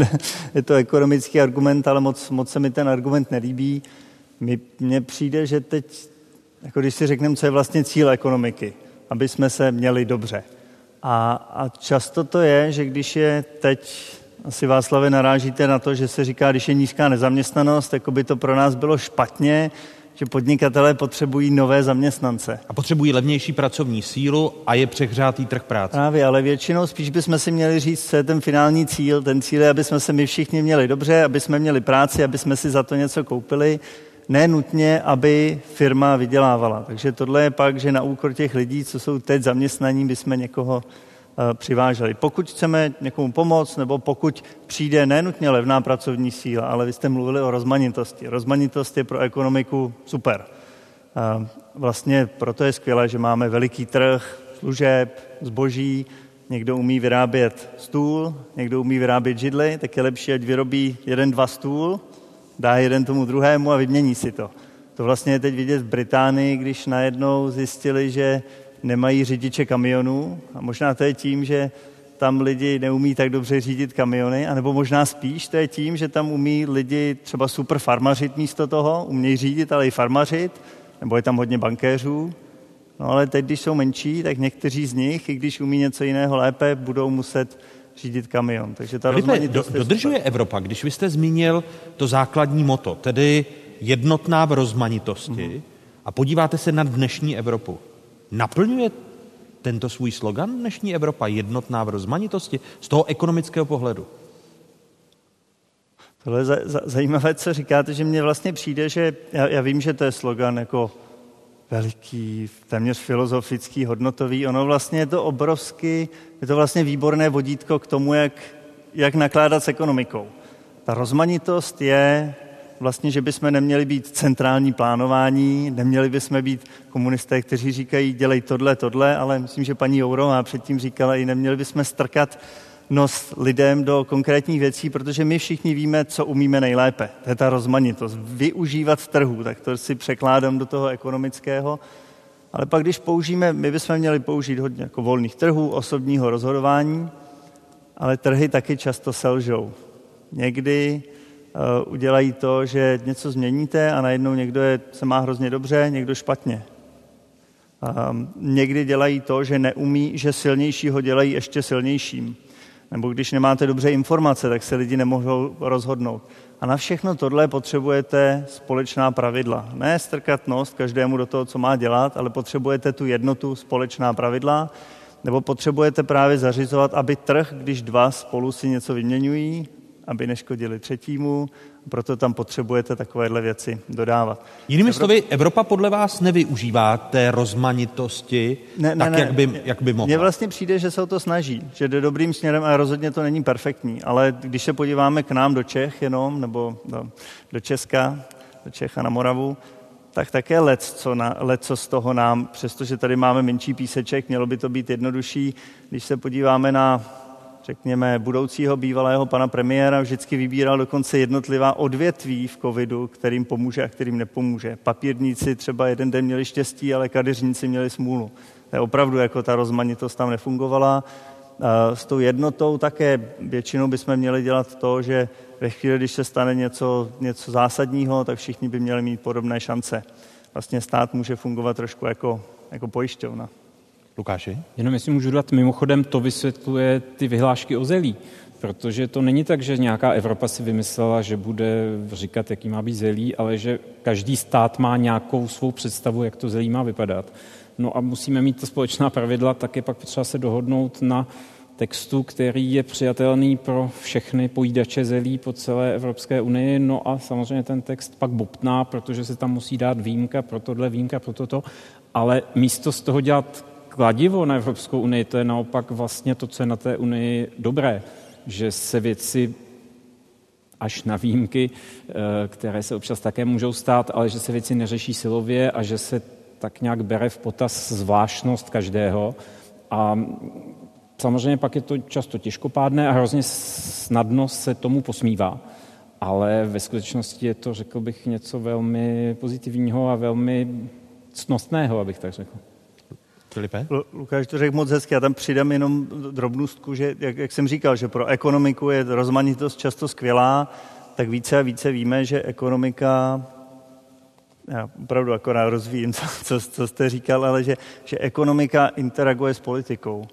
<laughs> je to ekonomický argument, ale moc, moc se mi ten argument nelíbí. Mně přijde, že teď, jako když si řekneme, co je vlastně cíl ekonomiky, aby jsme se měli dobře. A, a často to je, že když je teď, asi Václavě narážíte na to, že se říká, když je nízká nezaměstnanost, jako by to pro nás bylo špatně, že podnikatelé potřebují nové zaměstnance. A potřebují levnější pracovní sílu a je přehřátý trh práce. Právě, ale většinou spíš bychom si měli říct, co je ten finální cíl. Ten cíl je, aby jsme se my všichni měli dobře, aby jsme měli práci, aby jsme si za to něco koupili ne nutně, aby firma vydělávala. Takže tohle je pak, že na úkor těch lidí, co jsou teď zaměstnaní, bychom někoho uh, přiváželi. Pokud chceme někomu pomoct, nebo pokud přijde nenutně levná pracovní síla, ale vy jste mluvili o rozmanitosti. Rozmanitost je pro ekonomiku super. Vlastně proto je skvělé, že máme veliký trh služeb, zboží, někdo umí vyrábět stůl, někdo umí vyrábět židly, tak je lepší, ať vyrobí jeden, dva stůl, dá jeden tomu druhému a vymění si to. To vlastně je teď vidět v Británii, když najednou zjistili, že nemají řidiče kamionů a možná to je tím, že tam lidi neumí tak dobře řídit kamiony, anebo možná spíš to je tím, že tam umí lidi třeba super farmařit místo toho, umějí řídit, ale i farmařit, nebo je tam hodně bankéřů. No ale teď, když jsou menší, tak někteří z nich, i když umí něco jiného lépe, budou muset řídit kamion. Takže ta Filipe, do, dodržuje Evropa, když vy jste zmínil to základní moto, tedy jednotná v rozmanitosti, mm-hmm. a podíváte se na dnešní Evropu. Naplňuje tento svůj slogan dnešní Evropa jednotná v rozmanitosti z toho ekonomického pohledu? Tohle je zajímavé, co říkáte, že mně vlastně přijde, že já, já vím, že to je slogan jako veliký, téměř filozofický, hodnotový. Ono vlastně je to obrovský, je to vlastně výborné vodítko k tomu, jak, jak nakládat s ekonomikou. Ta rozmanitost je vlastně, že bychom neměli být centrální plánování, neměli bychom být komunisté, kteří říkají, dělej tohle, tohle, ale myslím, že paní Jourová předtím říkala, i neměli bychom strkat nos lidem do konkrétních věcí, protože my všichni víme, co umíme nejlépe. To je ta rozmanitost. Využívat trhu, tak to si překládám do toho ekonomického. Ale pak, když použijeme, my bychom měli použít hodně jako volných trhů, osobního rozhodování, ale trhy taky často selžou. Někdy uh, udělají to, že něco změníte a najednou někdo je, se má hrozně dobře, někdo špatně. Um, někdy dělají to, že neumí, že silnějšího dělají ještě silnějším. Nebo když nemáte dobře informace, tak se lidi nemohou rozhodnout. A na všechno tohle potřebujete společná pravidla. Ne strkat nos každému do toho, co má dělat, ale potřebujete tu jednotu společná pravidla, nebo potřebujete právě zařizovat, aby trh, když dva spolu si něco vyměňují, aby neškodili třetímu, proto tam potřebujete takovéhle věci dodávat. Jinými Evropa... slovy, Evropa podle vás nevyužívá té rozmanitosti ne, ne, tak, ne, jak, by, jak by mohla. Mně vlastně přijde, že se o to snaží, že jde dobrým směrem a rozhodně to není perfektní, ale když se podíváme k nám do Čech jenom, nebo do, do Česka, do Čecha na Moravu, tak také let, co, na, let, co z toho nám, přestože tady máme menší píseček, mělo by to být jednodušší, když se podíváme na řekněme, budoucího bývalého pana premiéra vždycky vybíral dokonce jednotlivá odvětví v covidu, kterým pomůže a kterým nepomůže. Papírníci třeba jeden den měli štěstí, ale kadeřníci měli smůlu. To je opravdu jako ta rozmanitost tam nefungovala. S tou jednotou také většinou bychom měli dělat to, že ve chvíli, když se stane něco, něco zásadního, tak všichni by měli mít podobné šance. Vlastně stát může fungovat trošku jako, jako pojišťovna. Lukáši? Jenom jestli můžu dát mimochodem, to vysvětluje ty vyhlášky o zelí. Protože to není tak, že nějaká Evropa si vymyslela, že bude říkat, jaký má být zelí, ale že každý stát má nějakou svou představu, jak to zelí má vypadat. No a musíme mít to společná pravidla, tak je pak potřeba se dohodnout na textu, který je přijatelný pro všechny pojídače zelí po celé Evropské unii. No a samozřejmě ten text pak bobtná, protože se tam musí dát výjimka pro tohle, výjimka pro toto. Ale místo z toho dělat kladivo na Evropskou unii, to je naopak vlastně to, co je na té unii dobré, že se věci až na výjimky, eh, které se občas také můžou stát, ale že se věci neřeší silově a že se tak nějak bere v potaz zvláštnost každého. A samozřejmě pak je to často těžkopádné a hrozně snadno se tomu posmívá. Ale ve skutečnosti je to, řekl bych, něco velmi pozitivního a velmi cnostného, abych tak řekl. Filipe? Lukáš to řekl moc hezky, já tam přidám jenom drobnostku, že jak, jak jsem říkal, že pro ekonomiku je rozmanitost často skvělá, tak více a více víme, že ekonomika já opravdu akorát rozvíjím, <laughs> co, co, co jste říkal, ale že, že ekonomika interaguje s politikou.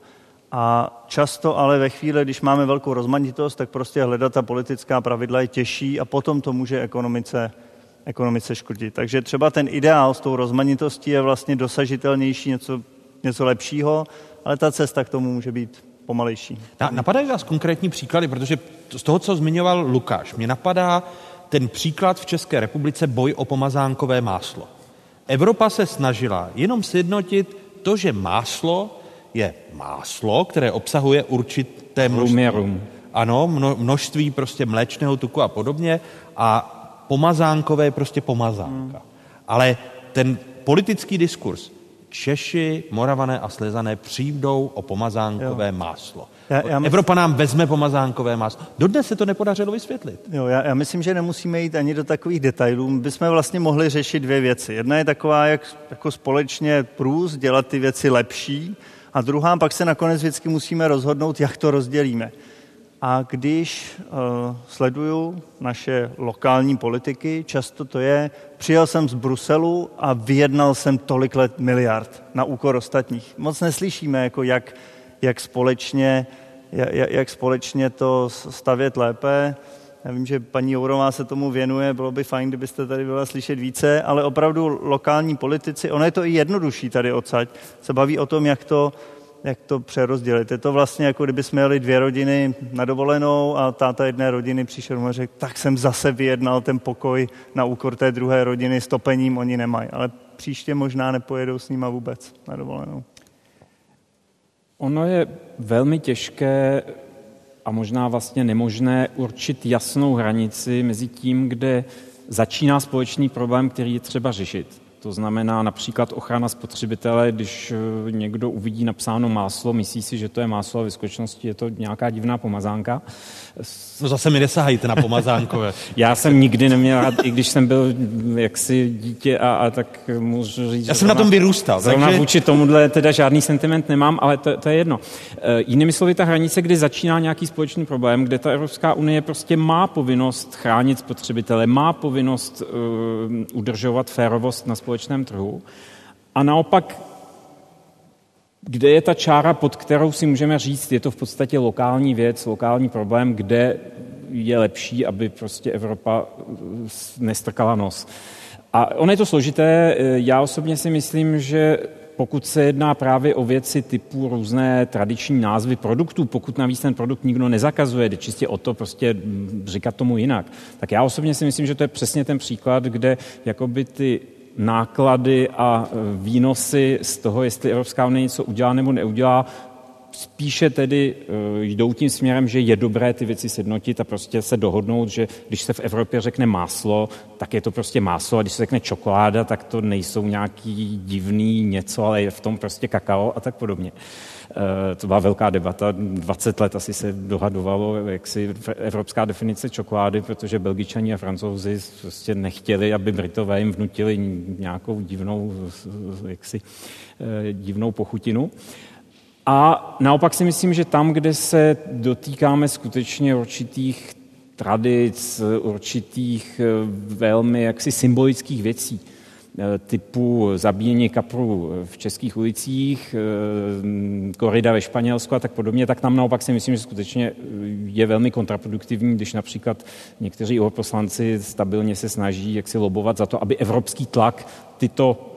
A často ale ve chvíli, když máme velkou rozmanitost, tak prostě hledat ta politická pravidla je těžší a potom to může ekonomice, ekonomice škodit. Takže třeba ten ideál s tou rozmanitostí je vlastně dosažitelnější, něco něco lepšího, ale ta cesta k tomu může být pomalejší. Na, napadají vás konkrétní příklady, protože z toho, co zmiňoval Lukáš, mě napadá ten příklad v České republice boj o pomazánkové máslo. Evropa se snažila jenom sjednotit to, že máslo je máslo, které obsahuje určité množství, ano, množství prostě mléčného tuku a podobně a pomazánkové je prostě pomazánka. Hmm. Ale ten politický diskurs. Češi, Moravané a Slezané přijdou o pomazánkové jo. máslo. Já, já Evropa nám vezme pomazánkové máslo. Dodnes se to nepodařilo vysvětlit. Jo, já, já myslím, že nemusíme jít ani do takových detailů. My bychom vlastně mohli řešit dvě věci. Jedna je taková, jak jako společně průz dělat ty věci lepší, a druhá, pak se nakonec vždycky musíme rozhodnout, jak to rozdělíme. A když uh, sleduju naše lokální politiky, často to je, přijel jsem z Bruselu a vyjednal jsem tolik let miliard na úkor ostatních. Moc neslyšíme, jako jak, jak, společně, jak, jak společně to stavět lépe. Já vím, že paní Jourová se tomu věnuje, bylo by fajn, kdybyste tady byla slyšet více, ale opravdu lokální politici, ono je to i jednodušší tady odsaď, se baví o tom, jak to, jak to přerozdělit. Je to vlastně jako kdyby jsme jeli dvě rodiny na dovolenou a táta jedné rodiny přišel a řekl, tak jsem zase vyjednal ten pokoj na úkor té druhé rodiny s topením, oni nemají. Ale příště možná nepojedou s nima vůbec na dovolenou. Ono je velmi těžké a možná vlastně nemožné určit jasnou hranici mezi tím, kde začíná společný problém, který je třeba řešit to znamená například ochrana spotřebitele, když eh, někdo uvidí napsáno máslo, myslí si, že to je máslo a ve skutečnosti je to nějaká divná pomazánka. No zase mi nesahajte na pomazánkové. <laughs> Já jsem nikdy neměl rád, i když jsem byl jaksi dítě a, a tak můžu říct, Já jsem na tom vyrůstal. Zrovna takže... vůči tomuhle teda žádný sentiment nemám, ale to, to je jedno. E, jinými slovy, ta hranice, kdy začíná nějaký společný problém, kde ta Evropská unie prostě má povinnost chránit spotřebitele, má povinnost uh, udržovat férovost na společnosti společném trhu. A naopak, kde je ta čára, pod kterou si můžeme říct, je to v podstatě lokální věc, lokální problém, kde je lepší, aby prostě Evropa nestrkala nos. A ono je to složité. Já osobně si myslím, že pokud se jedná právě o věci typu různé tradiční názvy produktů, pokud navíc ten produkt nikdo nezakazuje, jde čistě o to prostě říkat tomu jinak, tak já osobně si myslím, že to je přesně ten příklad, kde jakoby ty náklady a e, výnosy z toho, jestli Evropská unie něco udělá nebo neudělá, spíše tedy e, jdou tím směrem, že je dobré ty věci sjednotit a prostě se dohodnout, že když se v Evropě řekne máslo, tak je to prostě máslo a když se řekne čokoláda, tak to nejsou nějaký divný něco, ale je v tom prostě kakao a tak podobně. Eh, to byla velká debata, 20 let asi se dohadovalo, jak si evropská definice čokolády, protože belgičani a francouzi prostě nechtěli, aby Britové jim vnutili nějakou divnou, jaksi, eh, divnou pochutinu. A naopak si myslím, že tam, kde se dotýkáme skutečně určitých tradic, určitých eh, velmi jaksi symbolických věcí, Eh, typu zabíjení kaprů v českých ulicích, eh, korida ve Španělsku a tak podobně, tak tam naopak si myslím, že skutečně je velmi kontraproduktivní, když například někteří poslanci stabilně se snaží jak si lobovat za to, aby evropský tlak tyto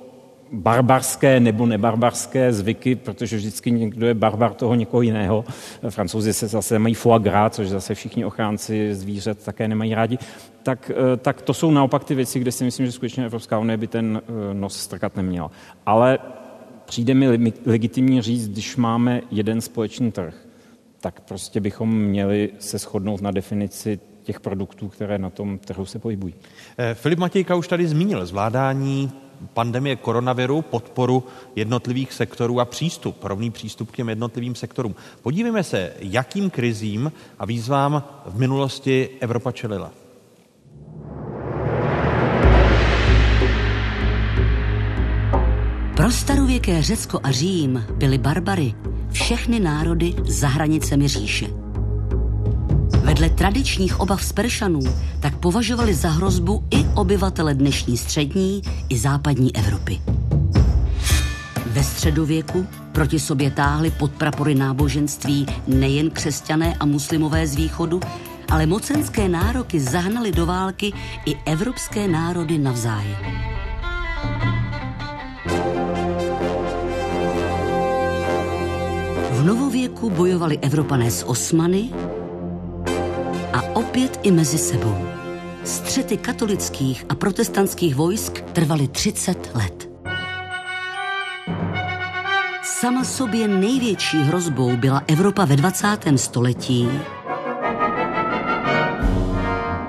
barbarské nebo nebarbarské zvyky, protože vždycky někdo je barbar toho někoho jiného. Francouzi se zase mají foie gras, což zase všichni ochránci zvířat také nemají rádi. Tak, eh, tak to jsou naopak ty věci, kde si myslím, že skutečně Evropská unie by ten eh, nos strkat neměla. Ale přijde mi legitimní říct, když máme jeden společný trh, tak prostě bychom měli se shodnout na definici těch produktů, které na tom trhu se pohybují. Eh, Filip Matějka už tady zmínil zvládání pandemie koronaviru, podporu jednotlivých sektorů a přístup, rovný přístup k těm jednotlivým sektorům. Podívejme se, jakým krizím a výzvám v minulosti Evropa čelila. Pro starověké Řecko a Řím byly barbary všechny národy za hranicemi říše. Vedle tradičních obav z Peršanů tak považovali za hrozbu i obyvatele dnešní střední i západní Evropy. Ve středověku proti sobě táhly pod prapory náboženství nejen křesťané a muslimové z východu, ale mocenské nároky zahnaly do války i evropské národy navzájem. Novověku bojovali Evropané s Osmany, a opět i mezi sebou. Střety katolických a protestantských vojsk trvaly 30 let. Sama sobě největší hrozbou byla Evropa ve 20. století.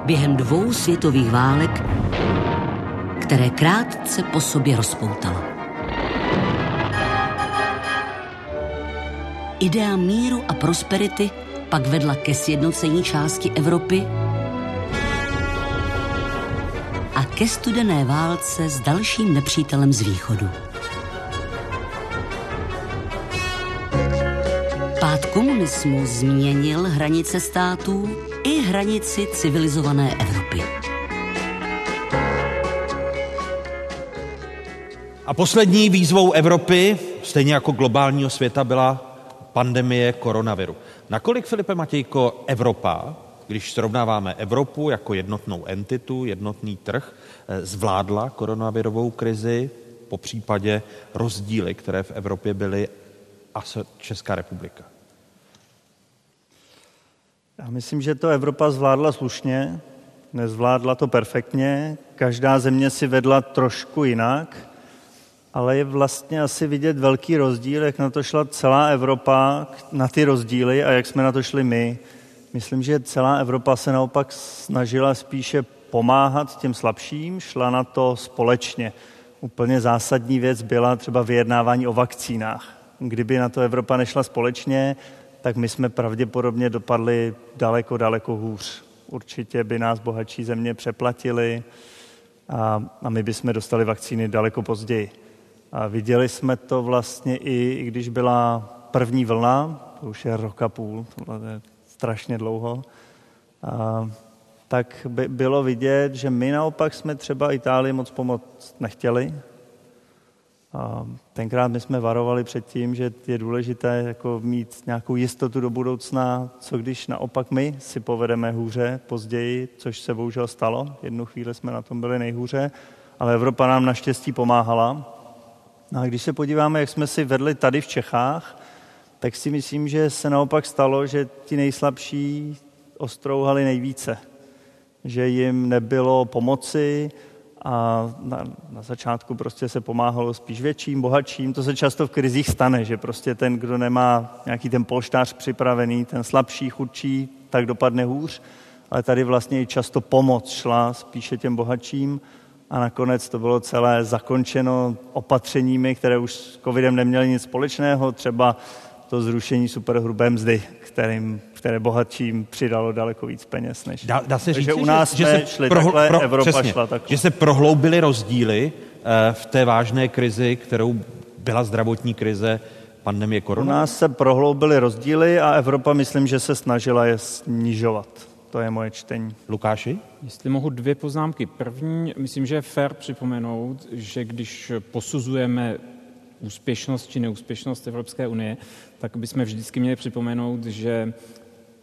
Během dvou světových válek, které krátce po sobě rozpoutala. Idea míru a prosperity pak vedla ke sjednocení části Evropy a ke studené válce s dalším nepřítelem z východu. Pád komunismu změnil hranice států i hranici civilizované Evropy. A poslední výzvou Evropy, stejně jako globálního světa, byla pandemie koronaviru. Nakolik, Filipe Matějko, Evropa, když srovnáváme Evropu jako jednotnou entitu, jednotný trh, eh, zvládla koronavirovou krizi, po případě rozdíly, které v Evropě byly, a Česká republika? Já myslím, že to Evropa zvládla slušně, nezvládla to perfektně, každá země si vedla trošku jinak, ale je vlastně asi vidět velký rozdíl, jak na to šla celá Evropa, na ty rozdíly a jak jsme na to šli my. Myslím, že celá Evropa se naopak snažila spíše pomáhat těm slabším, šla na to společně. Úplně zásadní věc byla třeba vyjednávání o vakcínách. Kdyby na to Evropa nešla společně, tak my jsme pravděpodobně dopadli daleko, daleko hůř. Určitě by nás bohatší země přeplatili a, a my bychom dostali vakcíny daleko později. A viděli jsme to vlastně i, i když byla první vlna, to už je rok a půl, to je strašně dlouho, a, tak by bylo vidět, že my naopak jsme třeba Itálii moc pomoct nechtěli, a tenkrát my jsme varovali před tím, že je důležité jako mít nějakou jistotu do budoucna, co když naopak my si povedeme hůře později, což se bohužel stalo. Jednu chvíli jsme na tom byli nejhůře, ale Evropa nám naštěstí pomáhala. No a když se podíváme, jak jsme si vedli tady v Čechách, tak si myslím, že se naopak stalo, že ti nejslabší ostrouhali nejvíce. Že jim nebylo pomoci, a na, na začátku prostě se pomáhalo spíš větším, bohatším. To se často v krizích stane, že prostě ten, kdo nemá nějaký ten polštář připravený, ten slabší, chudší, tak dopadne hůř. Ale tady vlastně i často pomoc šla spíše těm bohatším a nakonec to bylo celé zakončeno opatřeními, které už s covidem neměly nic společného, třeba to zrušení superhrubé mzdy, kterým, které bohatším přidalo daleko víc peněz. Než... Dá, dá se říct, že u nás že, jsme že šli prohl, takhle, pro, Evropa přesně, šla takhle. Že se prohloubily rozdíly uh, v té vážné krizi, kterou byla zdravotní krize pandemie korona? U nás se prohloubily rozdíly a Evropa, myslím, že se snažila je snižovat. To je moje čtení. Lukáši? Jestli mohu dvě poznámky. První, myslím, že je fér připomenout, že když posuzujeme úspěšnost či neúspěšnost Evropské unie, tak bychom vždycky měli připomenout, že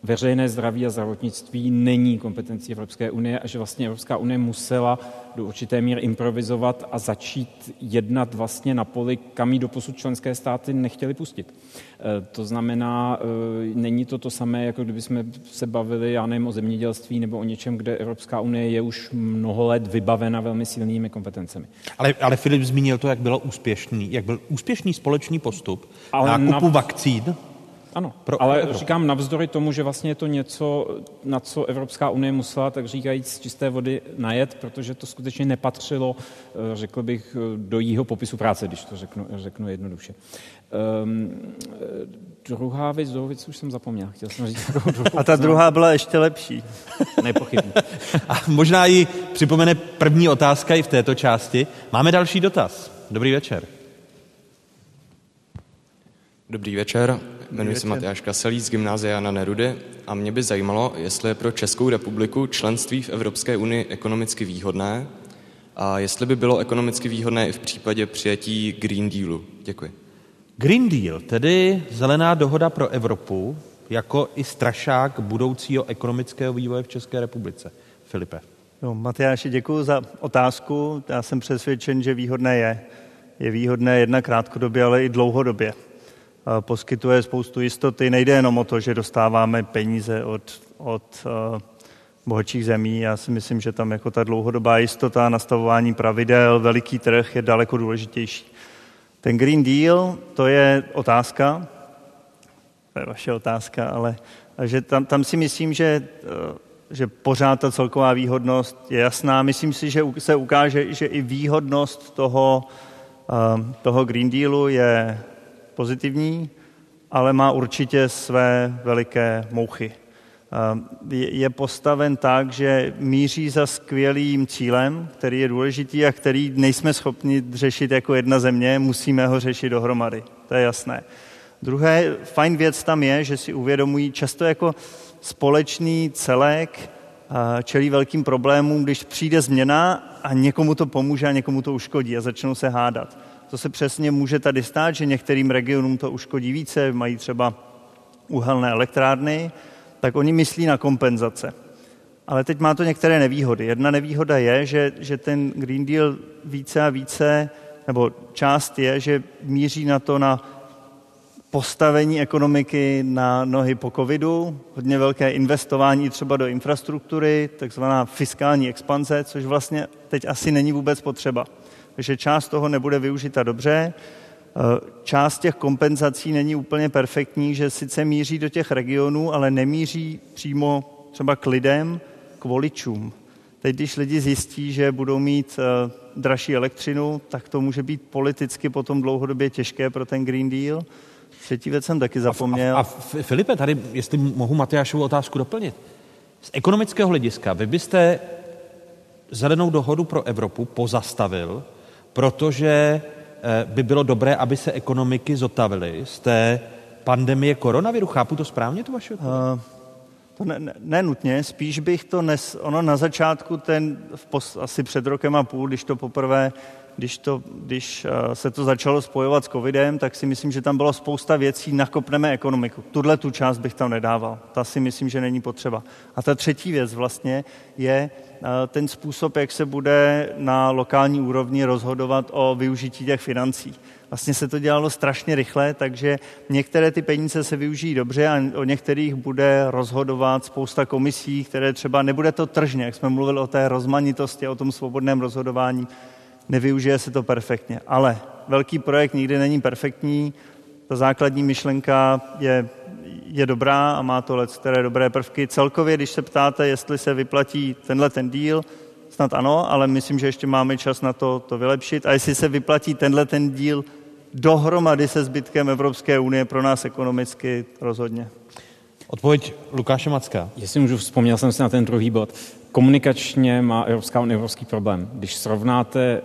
veřejné zdraví a zdravotnictví není kompetencí Evropské unie a že vlastně Evropská unie musela do určité míry improvizovat a začít jednat vlastně na poli, kam jí doposud členské státy nechtěli pustit. E, to znamená, e, není to to samé, jako kdyby jsme se bavili, já nevím, o zemědělství nebo o něčem, kde Evropská unie je už mnoho let vybavena velmi silnými kompetencemi. Ale, ale Filip zmínil to, jak bylo úspěšný, jak byl úspěšný společný postup ale nákupu na... vakcín ano, pro, ale Evropu. říkám navzdory tomu, že vlastně je to něco, na co Evropská unie musela, tak říkajíc, z čisté vody najet, protože to skutečně nepatřilo, eh, řekl bych, do jího popisu práce, když to řeknu, řeknu jednoduše. Um, druhá věc, druhou věc už jsem zapomněl. Chtěl jsem říct A ta druhá byla ještě lepší. <laughs> Nepochybně. A možná i připomene první otázka i v této části. Máme další dotaz. Dobrý večer. Dobrý večer. Jmenuji se Matyáš z Gymnázia na Nerudy a mě by zajímalo, jestli je pro Českou republiku členství v Evropské unii ekonomicky výhodné a jestli by bylo ekonomicky výhodné i v případě přijetí Green Dealu. Děkuji. Green Deal, tedy zelená dohoda pro Evropu, jako i strašák budoucího ekonomického vývoje v České republice. Filipe. No, Matyáši, děkuji za otázku. Já jsem přesvědčen, že výhodné je. Je výhodné jedna krátkodobě, ale i dlouhodobě poskytuje spoustu jistoty. Nejde jenom o to, že dostáváme peníze od, od uh, bohatších zemí. Já si myslím, že tam jako ta dlouhodobá jistota, nastavování pravidel, veliký trh je daleko důležitější. Ten Green Deal, to je otázka, to je vaše otázka, ale že tam, tam si myslím, že, uh, že pořád ta celková výhodnost je jasná. Myslím si, že se ukáže, že i výhodnost toho, eh, toho Green Dealu je pozitivní, ale má určitě své veliké mouchy. Eh, je postaven tak, že míří za skvělým cílem, který je důležitý a který nejsme schopni řešit jako jedna země, musíme ho řešit dohromady. To je jasné. Druhé fajn věc tam je, že si uvědomují často jako společný celek čelí velkým problémům, když přijde změna a někomu to pomůže a někomu to uškodí a začnou se hádat. To se přesně může tady stát, že některým regionům to uškodí více, mají třeba uhelné elektrárny, tak oni myslí na kompenzace. Ale teď má to některé nevýhody. Jedna nevýhoda je, že, že ten Green Deal více a více, nebo část je, že míří na to na postavení ekonomiky na nohy po covidu, hodně velké investování třeba do infrastruktury, takzvaná fiskální expanze, což vlastně teď asi není vůbec potřeba. Takže část toho nebude využita dobře. Eh, část těch kompenzací není úplně perfektní, že sice míří do těch regionů, ale nemíří přímo třeba k lidem, k voličům. Teď, když lidi zjistí, že budou mít eh, dražší elektřinu, tak to může být politicky potom dlouhodobě těžké pro ten Green Deal. Třetí věc jsem taky zapomněl. A, a, a Filipe, tady, jestli mohu Matyášovu otázku doplnit. Z ekonomického hlediska, vy byste zelenou dohodu pro Evropu pozastavil, protože eh, by bylo dobré, aby se ekonomiky zotavily z té pandemie koronaviru. Chápu to správně, to vaše odpověď? Uh, to ne, ne, ne nutně, spíš bych to nes, ono na začátku, ten, v pos, asi před rokem a půl, když to poprvé když, to, když eh, se to začalo spojovat s covidem, tak si myslím, že tam bylo spousta věcí, nakopneme ekonomiku. Tuhle tu část bych tam nedával. Ta si myslím, že není potřeba. A ta třetí věc vlastně je eh, ten způsob, jak se bude na lokální úrovni rozhodovat o využití těch financí. Vlastně se to dělalo strašně rychle, takže některé ty peníze se využijí dobře a o některých bude rozhodovat spousta komisí, které třeba nebude to tržně, jak jsme mluvili o té rozmanitosti, o tom svobodném rozhodování, nevyužije se to perfektně. Ale velký projekt nikdy není perfektní, ta základní myšlenka je, je dobrá a má to let které dobré prvky. Celkově, když se ptáte, jestli se vyplatí tenhle ten díl, snad ano, ale myslím, že ještě máme čas na to, to vylepšit. A jestli se vyplatí tenhle ten díl dohromady se zbytkem Evropské unie pro nás ekonomicky rozhodně. Odpověď Lukáše Macka. Jestli můžu, vzpomněl jsem si na ten druhý bod. Komunikačně má Evropská unie evropský problém. Když srovnáte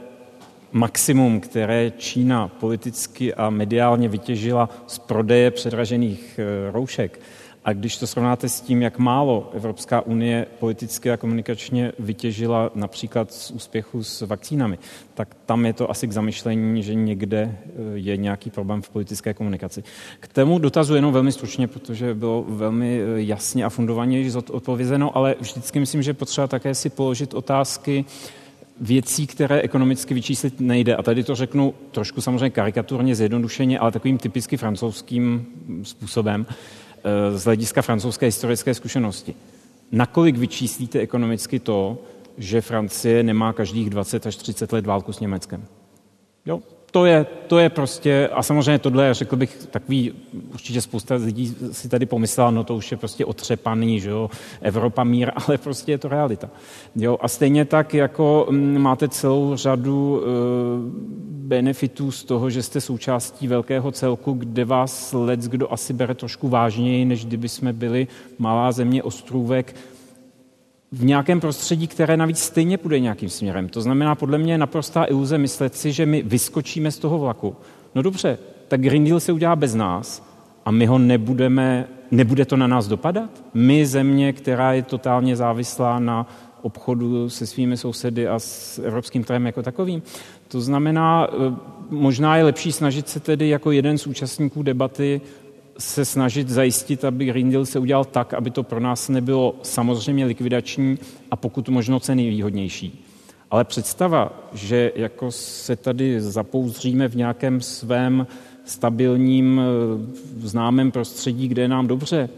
maximum, které Čína politicky a mediálně vytěžila z prodeje předražených eh, roušek, a když to srovnáte s tím, jak málo Evropská unie politicky a komunikačně vytěžila například z úspěchu s vakcínami, tak tam je to asi k zamyšlení, že někde eh, je nějaký problém v politické komunikaci. K tomu dotazu jenom velmi stručně, protože bylo velmi eh, jasně a fundovaně odpovězeno, ale vždycky myslím, že potřeba také si položit otázky, věcí, které ekonomicky vyčíslit nejde. A tady to řeknu trošku samozřejmě karikaturně, zjednodušeně, ale takovým typicky francouzským způsobem z hlediska francouzské historické zkušenosti. Nakolik vyčíslíte ekonomicky to, že Francie nemá každých 20 až 30 let válku s Německem? Jo, to je, to je prostě, a samozřejmě tohle, řekl bych, takový, určitě spousta lidí si tady pomyslela, no to už je prostě otřepaný, že jo, Evropa mír, <laughs> ale prostě je to realita. Jo, a stejně tak, jako mm, máte celou řadu e, benefitů z toho, že jste součástí velkého celku, kde vás lec kdo asi bere trošku vážněji, než kdyby jsme byli malá země ostrůvek, v nějakém prostředí, které navíc stejně půjde nějakým směrem. To znamená, podle mě je naprostá iluze myslet si, že my vyskočíme z toho vlaku. No dobře, tak Green Deal se udělá bez nás a my ho nebudeme, nebude to na nás dopadat? My, země, která je totálně závislá na obchodu se svými sousedy a s evropským trhem jako takovým. To znamená, eh, možná je lepší snažit se tedy jako jeden z účastníků debaty se snažit zajistit, aby Green Deal se udělal tak, aby to pro nás nebylo samozřejmě likvidační a pokud možno ceny výhodnější. Ale představa, že jako se tady zapouzříme v nějakém svém stabilním, eh, známém prostředí, kde je nám dobře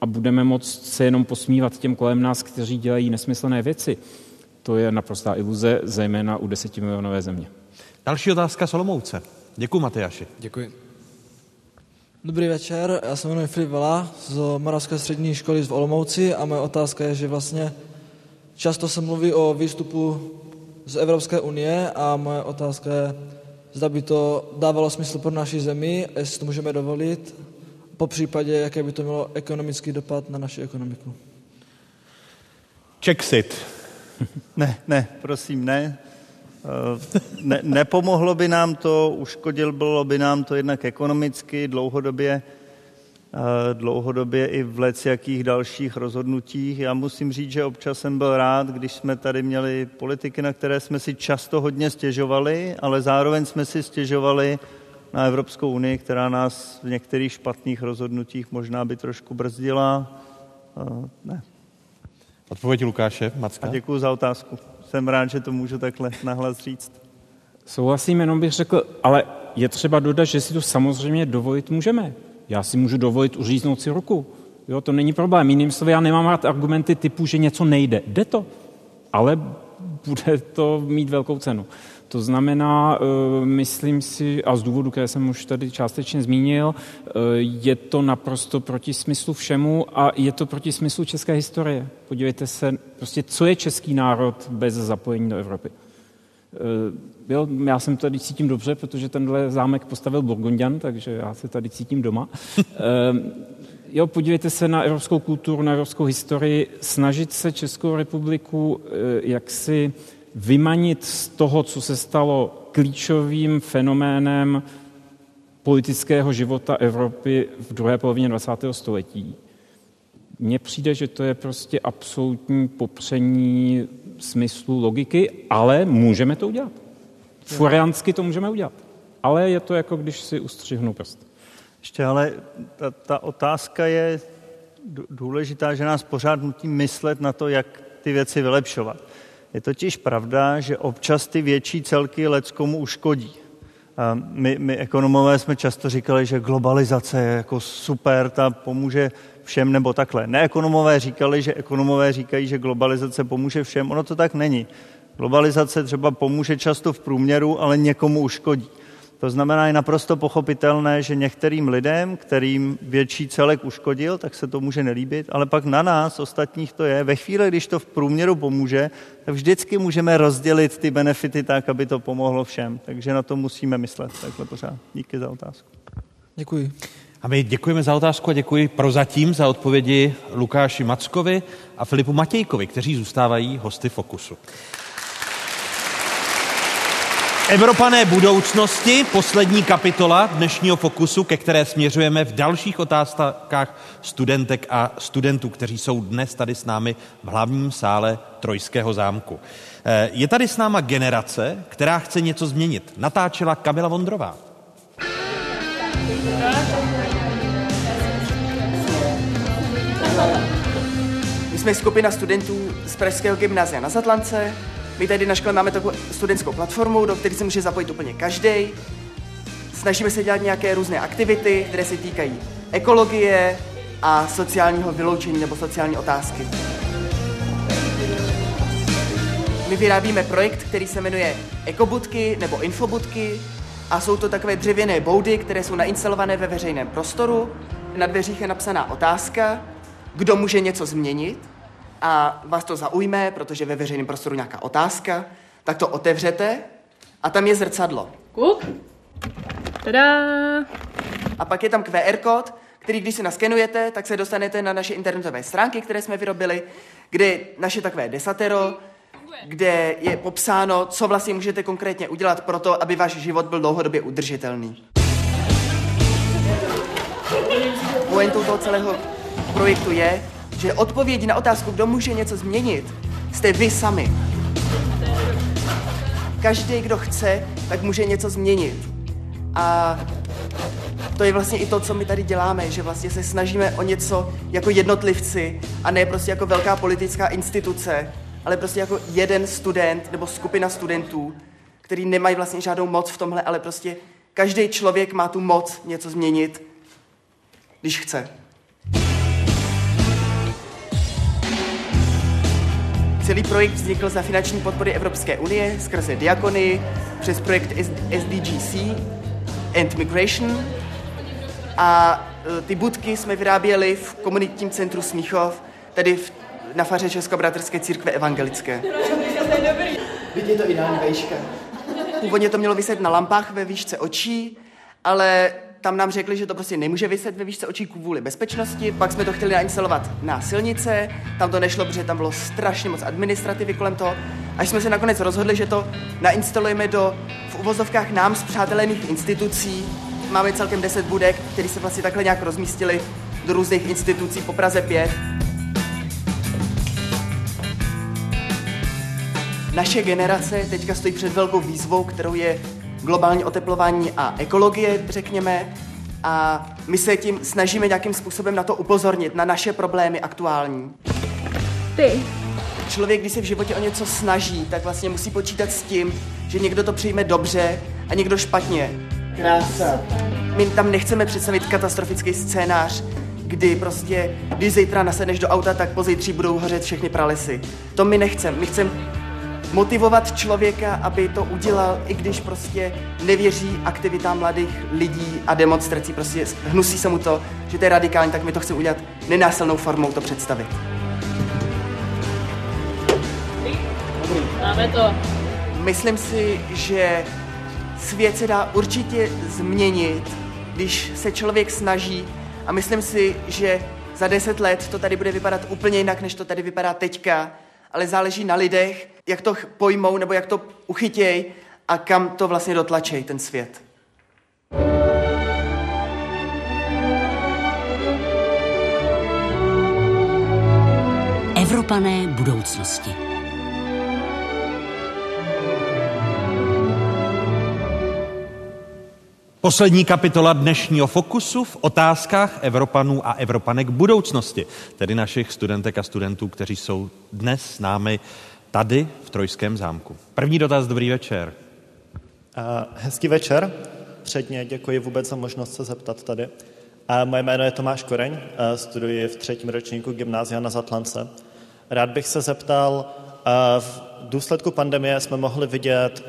a budeme moct se jenom posmívat těm kolem nás, kteří dělají nesmyslné věci, to je naprostá iluze, zejména u desetimilionové země. Další otázka Solomouce. Děkuji, Matyáši. Děkuji. Dobrý večer, já se jmenuji Filip Vela z Moravské střední školy v Olomouci a moje otázka je, že vlastně často se mluví o výstupu z Evropské unie a moje otázka je, zda by to dávalo smysl pro naši zemi, jestli to můžeme dovolit, po případě, jaké by to mělo ekonomický dopad na naši ekonomiku. Czexit. Ne, ne, prosím, ne. Eh, ne, nepomohlo by nám to, uškodil bylo by nám to jednak ekonomicky, dlouhodobě, eh, dlouhodobě i v jakých dalších rozhodnutích. Já musím říct, že občas jsem byl rád, když jsme tady měli politiky, na které jsme si často hodně stěžovali, ale zároveň jsme si stěžovali na Evropskou unii, která nás v některých špatných rozhodnutích možná by trošku brzdila. Eh, ne. Odpověď Lukáše Macka. A děkuji za otázku jsem rád, že to můžu takhle nahlas říct. Souhlasím, jenom bych řekl, ale je třeba dodat, že si to samozřejmě dovolit můžeme. Já si můžu dovolit uříznout si ruku. Jo, to není problém. Jiným slovy, já nemám rád argumenty typu, že něco nejde. Jde to, ale bude to mít velkou cenu. To znamená, eh, myslím si, a z důvodu, které jsem už tady částečně zmínil, eh, je to naprosto proti smyslu všemu a je to proti smyslu české historie. Podívejte se, prostě co je český národ bez zapojení do Evropy. Eh, jo, já jsem tady cítím dobře, protože tenhle zámek postavil Burgundian, takže já se tady cítím doma. jo, podívejte se na evropskou kulturu, na evropskou historii, snažit se Českou republiku jaksi vymanit z toho, co se stalo klíčovým fenoménem politického života Evropy v druhé polovině 20. století. Mně přijde, že to je prostě absolutní popření smyslu logiky, ale můžeme to udělat. Furiansky to můžeme udělat. Ale je to jako když si ustřihnu prst. Ještě ale ta, ta otázka je důležitá, že nás pořád nutí myslet na to, jak ty věci vylepšovat. Je totiž pravda, že občas ty větší celky leckomu uškodí. My, my ekonomové jsme často říkali, že globalizace je jako super, ta pomůže všem, nebo takhle. Neekonomové říkali, že ekonomové říkají, že globalizace pomůže všem. Ono to tak není. Globalizace třeba pomůže často v průměru, ale někomu uškodí. To znamená, je naprosto pochopitelné, že některým lidem, kterým větší celek uškodil, tak se to může nelíbit, ale pak na nás, ostatních to je. Ve chvíli, když to v průměru pomůže, tak vždycky můžeme rozdělit ty benefity tak, aby to pomohlo všem. Takže na to musíme myslet takhle pořád. Díky za otázku. Děkuji. A my děkujeme za otázku a děkuji prozatím za odpovědi Lukáši Mackovi a Filipu Matějkovi, kteří zůstávají hosty Fokusu. Evropané budoucnosti, poslední kapitola dnešního fokusu, ke které směřujeme v dalších otázkách studentek a studentů, kteří jsou dnes tady s námi v hlavním sále Trojského zámku. Eh, je tady s náma generace, která chce něco změnit. Natáčela Kamila Vondrová. My jsme skupina studentů z Pražského gymnázia na Zatlance, my tady na škole máme takovou studentskou platformu, do které se může zapojit úplně každý. Snažíme se dělat nějaké různé aktivity, které se týkají ekologie a sociálního vyloučení nebo sociální otázky. My vyrábíme projekt, který se jmenuje Ekobudky nebo Infobudky a jsou to takové dřevěné boudy, které jsou nainstalované ve veřejném prostoru. Na dveřích je napsaná otázka, kdo může něco změnit a vás to zaujme, protože ve veřejném prostoru nějaká otázka, tak to otevřete a tam je zrcadlo. Cool. Tada! A pak je tam QR kód, který když si naskenujete, tak se dostanete na naše internetové stránky, které jsme vyrobili, kde naše takové desatero, kde je popsáno, co vlastně můžete konkrétně udělat pro to, aby váš život byl dlouhodobě udržitelný. Pointou toho celého projektu je, že odpověď na otázku, kdo může něco změnit, jste vy sami. Každý, kdo chce, tak může něco změnit. A to je vlastně i to, co my tady děláme, že vlastně se snažíme o něco jako jednotlivci a ne prostě jako velká politická instituce, ale prostě jako jeden student nebo skupina studentů, který nemají vlastně žádnou moc v tomhle, ale prostě každý člověk má tu moc něco změnit, když chce. Celý projekt vznikl za finanční podpory Evropské unie skrze Diakony přes projekt SDGC and Migration A e, ty budky jsme vyráběli v komunitním centru Smíchov, tedy v, na faře Českobratrské církve evangelické. Teď je to ideální vejška. Původně to mělo vyset na lampách ve výšce očí, ale tam nám řekli, že to prostě nemůže vyset ve výšce očí kvůli bezpečnosti, pak jsme to chtěli nainstalovat na silnice, tam to nešlo, protože tam bylo strašně moc administrativy kolem toho, až jsme se nakonec rozhodli, že to nainstalujeme do v uvozovkách nám zpřátelených institucí. Máme celkem 10 budek, které se vlastně takhle nějak rozmístily do různých institucí po Praze 5. Naše generace teďka stojí před velkou výzvou, kterou je globální oteplování a ekologie, řekněme, a my se tím snažíme nějakým způsobem na to upozornit, na naše problémy aktuální. Ty. Člověk, když se v životě o něco snaží, tak vlastně musí počítat s tím, že někdo to přijme dobře a někdo špatně. Krása. My tam nechceme představit katastrofický scénář, kdy prostě, když zítra nasedneš do auta, tak pozítří budou hořet všechny pralesy. To my nechceme. My chceme motivovat člověka, aby to udělal, i když prostě nevěří aktivitám mladých lidí a demonstrací, prostě hnusí se mu to, že to je radikální, tak my to chceme udělat nenásilnou formou to představit. Máme to. Myslím si, že svět se dá určitě změnit, když se člověk snaží a myslím si, že za deset let to tady bude vypadat úplně jinak, než to tady vypadá teďka, ale záleží na lidech, jak to pojmou nebo jak to uchytěj a kam to vlastně dotlačej ten svět. Evropané budoucnosti. Poslední kapitola dnešního fokusu v otázkách Evropanů a Evropanek budoucnosti, tedy našich studentek a studentů, kteří jsou dnes s námi tady v Trojském zámku. První dotaz, dobrý večer. Hezký večer. Předně děkuji vůbec za možnost se zeptat tady. Moje jméno je Tomáš Koreň, studuji v třetím ročníku gymnázia na Zatlance. Rád bych se zeptal, v důsledku pandemie jsme mohli vidět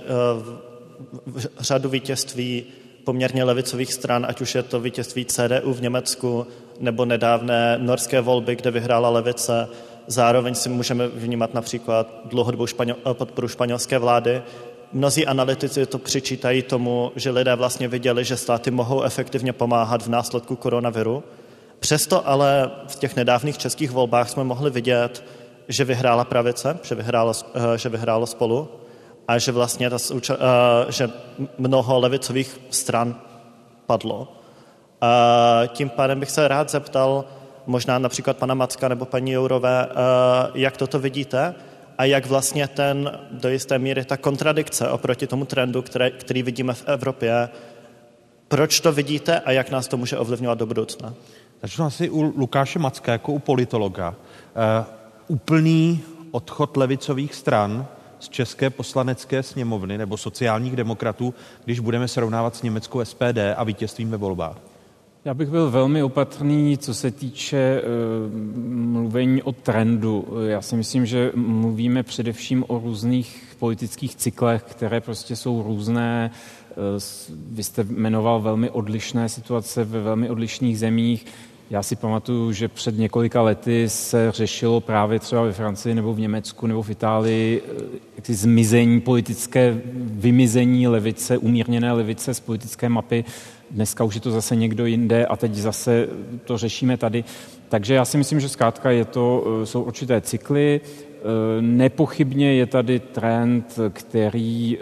řadu vítězství poměrně levicových stran, ať už je to vítězství CDU v Německu nebo nedávné norské volby, kde vyhrála levice. Zároveň si můžeme vnímat například dlouhodobou španěl, podporu španělské vlády. Mnozí analytici to přičítají tomu, že lidé vlastně viděli, že státy mohou efektivně pomáhat v následku koronaviru. Přesto ale v těch nedávných českých volbách jsme mohli vidět, že vyhrála pravice, že vyhrálo, že vyhrálo spolu a že vlastně ta, že mnoho levicových stran padlo. A tím pádem bych se rád zeptal možná například pana Macka nebo paní Jourové, jak toto vidíte a jak vlastně ten do jisté míry ta kontradikce oproti tomu trendu, který, který vidíme v Evropě, proč to vidíte a jak nás to může ovlivňovat do budoucna? Začnu asi u Lukáše Macka jako u politologa. Uh, úplný odchod levicových stran z České poslanecké sněmovny nebo sociálních demokratů, když budeme srovnávat s německou SPD a vítězstvím ve volbách? Já bych byl velmi opatrný, co se týče uh, mluvení o trendu. Já si myslím, že mluvíme především o různých politických cyklech, které prostě jsou různé. Uh, vy jste jmenoval velmi odlišné situace ve velmi odlišných zemích. Já si pamatuju, že před několika lety se řešilo právě třeba ve Francii nebo v Německu nebo v Itálii eh, jaksi zmizení politické, vymizení levice, umírněné levice z politické mapy. Dneska už je to zase někdo jinde a teď zase to řešíme tady. Takže já si myslím, že zkrátka je to, eh, jsou určité cykly. Eh, nepochybně je tady trend, který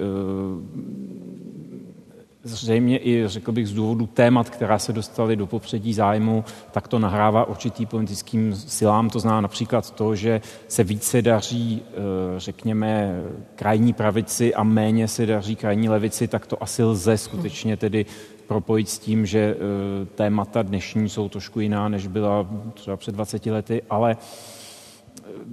zřejmě i, řekl bych, z důvodu témat, která se dostaly do popředí zájmu, tak to nahrává určitým politickým silám. To zná například to, že se více daří, eh, řekněme, krajní pravici a méně se daří krajní levici, tak to asi lze skutečně tedy propojit s tím, že eh, témata dnešní jsou trošku jiná, než byla třeba před 20 lety, ale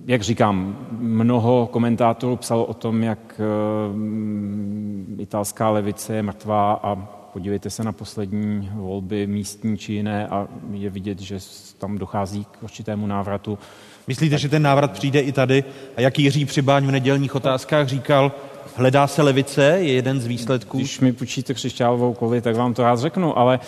jak říkám, mnoho komentátorů psalo o tom, jak eh, italská levice je mrtvá a podívejte se na poslední volby místní či jiné a je vidět, že tam dochází k určitému návratu. Myslíte, že ten návrat přijde i tady? A jak Jiří Přibáň v nedělních otázkách říkal, Hledá se levice, je jeden z výsledků. Když mi půjčíte křišťálovou koli, tak vám to rád řeknu, ale e,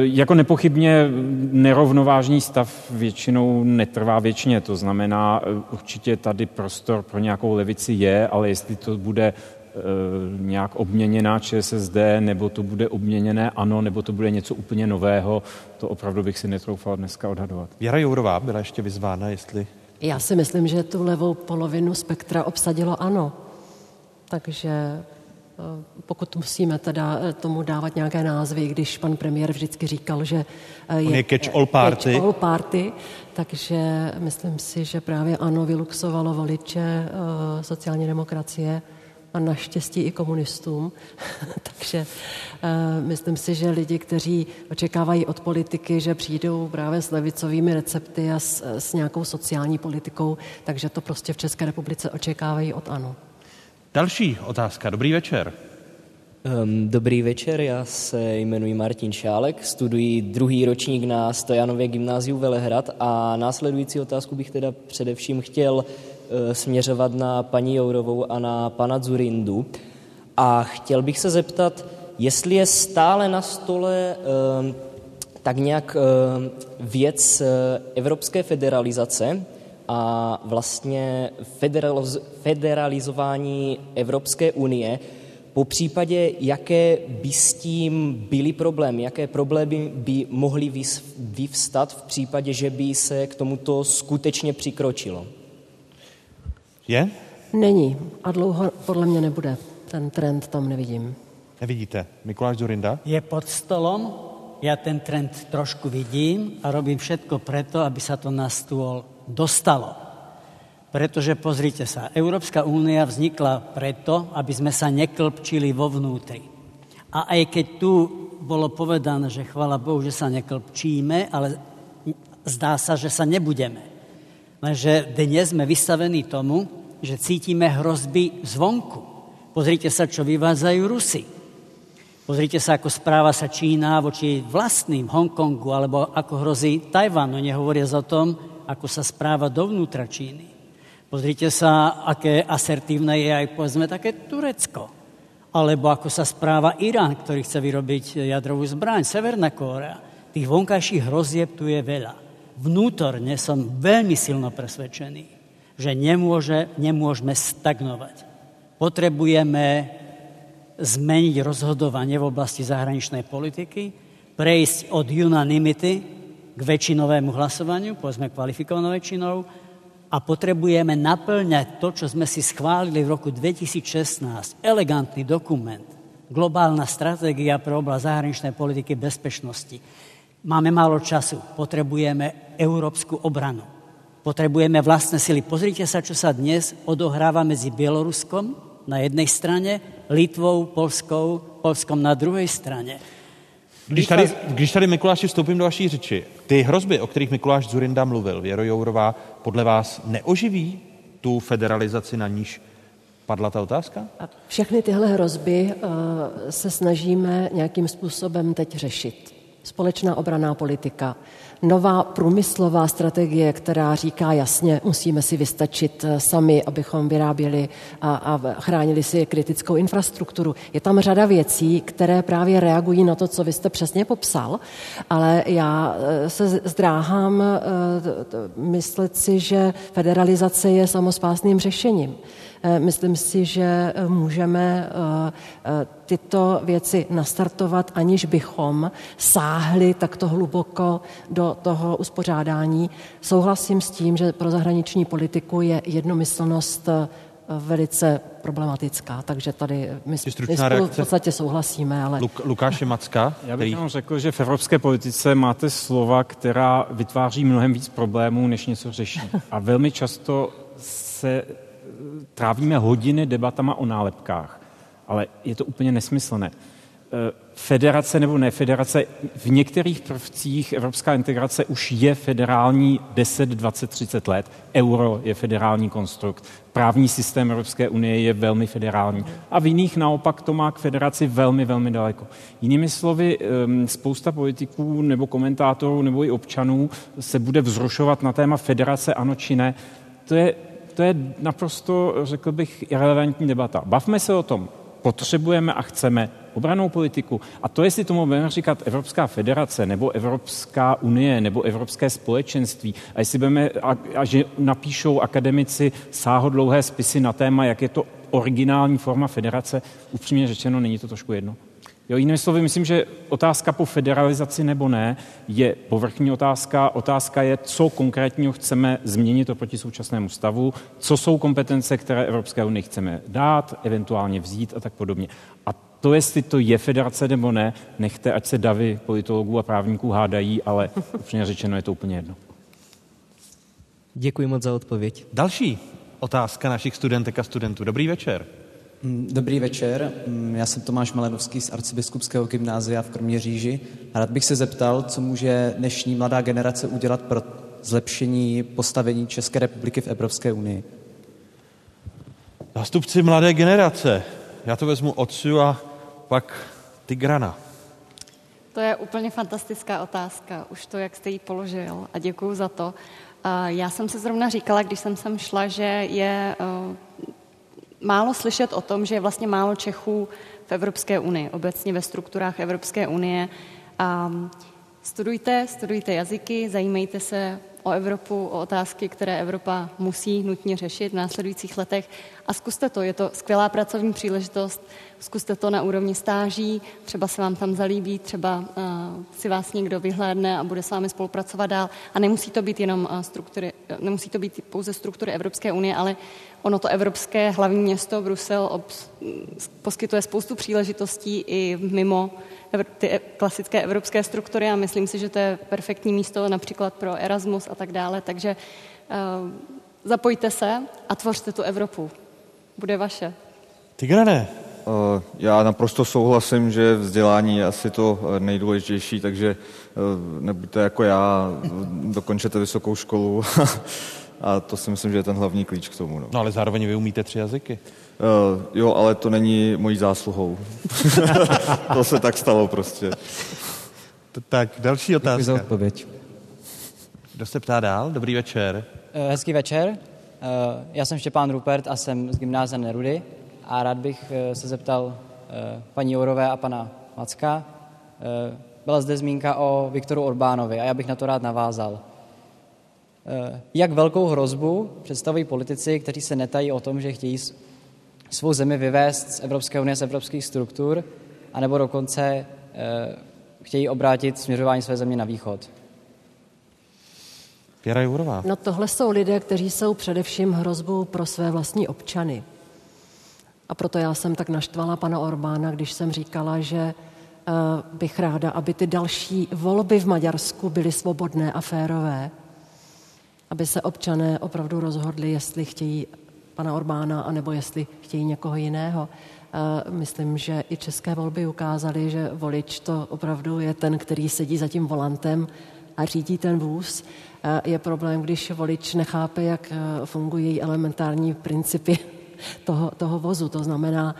jako nepochybně nerovnovážný stav většinou netrvá věčně. To znamená, e, určitě tady prostor pro nějakou levici je, ale jestli to bude e, nějak obměněná ČSSD, nebo to bude obměněné ANO, nebo to bude něco úplně nového, to opravdu bych si netroufal dneska odhadovat. Věra Jourová byla ještě vyzvána, jestli... Já si myslím, že tu levou polovinu spektra obsadilo ANO. Takže eh, pokud musíme teda eh, tomu dávat nějaké názvy, když pan premiér vždycky říkal, že eh, je, je catch all party. Catch all party, takže myslím si, že právě ano vyluxovalo voliče sociální demokracie a naštěstí i komunistům. <laughs> Takže uh, myslím si, že lidi, kteří očekávají od politiky, že přijdou právě s levicovými recepty a s, s nějakou sociální politikou, takže to prostě v České republice očekávají od ANO. Další otázka. Dobrý večer. Dobrý večer, já se jmenuji Martin Šálek, studuji druhý ročník na Stojanově gymnáziu Velehrad a následující otázku bych teda především chtěl uh, směřovat na paní Jourovou a na pana Zurindu. A chtěl bych se zeptat, jestli je stále na stole tak nějak věc uh, evropské federalizace, a vlastně federalizování Evropské unie, po případě, jaké by s tím byly problémy, jaké problémy by mohly vyvstat v případě, že by se k tomuto skutečně přikročilo? Je? Není a dlouho podle mě nebude. Ten trend tam nevidím. Nevidíte. Mikuláš Zurinda? Je pod stolom, já ten trend trošku vidím a robím všetko preto, aby sa to na stôl dostalo. Pretože pozrite sa, Európska únia vznikla preto, aby sme sa neklpčili vo vnútri. A aj keď tu bolo povedané, že chvala Bohu, že sa neklpčíme, ale zdá sa, že sa nebudeme. Lenže dnes sme vystavení tomu, že cítime hrozby zvonku. Pozrite sa, čo vyvádzajú Rusy. Pozrite sa, ako správa sa Čína voči vlastným Hongkongu, alebo ako hrozí Tajvanu, nehovoriac o tom, ako sa správa dovnútra Číny. Pozrite sa, aké asertívne je aj, povedzme, také Turecko. Alebo ako sa správa Irán, ktorý chce vyrobiť jadrovú zbraň, Severná Kórea. Tých vonkajších hrozieb tu je veľa. Vnútorne som veľmi silno presvedčený, že nemôže, nemôžeme stagnovať. Potrebujeme zmeniť rozhodovanie v oblasti zahraničnej politiky, prejsť od unanimity k väčšinovému hlasovaniu, povedzme kvalifikovanou väčšinou, a potrebujeme naplňať to, čo sme si schválili v roku 2016, elegantný dokument, globálna stratégia pre oblasť zahraničnej politiky bezpečnosti. Máme málo času, potrebujeme európsku obranu, potrebujeme vlastné sily. Pozrite sa, čo sa dnes odohráva medzi Bieloruskom na jednej strane, Litvou, Polskou, Polskom na druhej strane. Když tady, když tady Mikuláši vstoupím do vaší řeči, ty hrozby, o kterých Mikuláš Zurinda mluvil, Věro Jourová, podle vás neoživí tu federalizaci, na níž padla ta otázka? A všechny tyhle hrozby uh, se snažíme nějakým způsobem teď řešit. Společná obraná politika, nová průmyslová strategie, která říká jasně, musíme si vystačit eh, sami, abychom vyráběli a, a chránili si kritickou infrastrukturu. Je tam řada věcí, které právě reagují na to, co vy jste přesně popsal, ale já eh, se zdráhám eh, myslet si, že federalizace je samospásným řešením. Eh, myslím si, že eh, můžeme eh, tyto věci nastartovat, aniž bychom sáhli takto hluboko do toho uspořádání. Souhlasím s tím, že pro zahraniční politiku je jednomyslnost velice problematická, takže tady my, my spolu v podstatě souhlasíme. Ale... Luk, Lukáše Macka? <laughs> Já bych vám řekl, že v evropské politice máte slova, která vytváří mnohem víc problémů, než něco řeší. A velmi často se trávíme hodiny debatama o nálepkách, ale je to úplně nesmyslné. Eh, federace nebo nefederace, v některých prvcích evropská integrace už je federální 10, 20, 30 let. Euro je federální konstrukt. Právní systém Evropské unie je velmi federální. A v jiných naopak to má k federaci velmi, velmi daleko. Jinými slovy, spousta politiků nebo komentátorů nebo i občanů se bude vzrušovat na téma federace ano či ne. To je to je naprosto, řekl bych, irrelevantní debata. Bavme se o tom, potřebujeme a chceme obranou politiku. A to, jestli tomu budeme říkat Evropská federace, nebo Evropská unie, nebo Evropské společenství, a jestli budeme, a, a že napíšou akademici sáhodlouhé spisy na téma, jak je to originální forma federace, upřímně řečeno, není to trošku jedno. Jo, jinými slovy, myslím, že otázka po federalizaci nebo ne je povrchní otázka. Otázka je, co konkrétního chceme změnit oproti současnému stavu, co jsou kompetence, které Evropské unii chceme dát, eventuálně vzít a tak podobně. A to, jestli to je federace nebo ne, nechte, ať se davy politologů a právníků hádají, ale upřímně řečeno je to úplně jedno. Děkuji moc za odpověď. Další otázka našich studentek a studentů. Dobrý večer. Mm, dobrý večer, mm, já jsem Tomáš Malenovský z arcibiskupského gymnázia v Kroměříži. Rád bych se zeptal, co může dnešní mladá generace udělat pro zlepšení postavení České republiky v Evropské unii. Zástupci mladé generace. Já to vezmu otců a pak Tigrana. To je úplně fantastická otázka, už to, jak jste ji položil a děkuji za to. Já jsem se zrovna říkala, když jsem sem šla, že je eh, málo slyšet o tom, že je vlastně málo Čechů v Evropské unii, obecně ve strukturách Evropské unie. A studujte, studujte jazyky, zajímejte se o Evropu, o otázky, které Evropa musí nutně řešit v následujících letech a zkuste to, je to skvělá pracovní příležitost, zkuste to na úrovni stáží, třeba se vám tam zalíbí, třeba uh, si vás někdo vyhlédne a bude s vámi spolupracovat dál a nemusí to být jenom uh, struktury, nemusí to být pouze struktury Evropské unie, ale ono to evropské hlavní město Brusel ob, poskytuje spoustu příležitostí i mimo ty e, klasické evropské struktury a myslím si, že to je perfektní místo například pro Erasmus a tak dále, takže uh, zapojte se a tvořte tu Evropu. Bude vaše. Tigrane. Uh, já naprosto souhlasím, že vzdělání je asi to nejdůležitější, takže uh, nebuďte jako já, dokončete vysokou školu <laughs> a to si myslím, že je ten hlavní klíč k tomu. No, no ale zároveň vy umíte tři jazyky. Uh, jo, ale to není mojí zásluhou. <laughs> to se tak stalo prostě. Tak, další otázka. Děkuji za odpověď. Kdo se ptá dál? Dobrý večer. Eh, hezký večer. Eh, já jsem Štěpán Rupert a jsem z gymnázia Nerudy a rád bych se zeptal paní Jourové a pana Macka. Byla zde zmínka o Viktoru Orbánovi a já bych na to rád navázal. Jak velkou hrozbu představují politici, kteří se netají o tom, že chtějí svou zemi vyvést z Evropské unie, z evropských struktur, anebo dokonce e, chtějí obrátit směřování své země na východ. Věra Jourová. No tohle jsou lidé, kteří jsou především hrozbou pro své vlastní občany. A proto já jsem tak naštvala pana Orbána, když jsem říkala, že e, bych ráda, aby ty další volby v Maďarsku byly svobodné a férové, aby se občané opravdu rozhodli, jestli chtějí pana Orbána, anebo jestli chtějí někoho jiného. Eh, myslím, že i české volby ukázaly, že volič to opravdu je ten, který sedí za tím volantem a řídí ten vůz. Eh, je problém, když volič nechápe, jak eh, fungují elementární principy <laughs> toho, toho vozu. To znamená,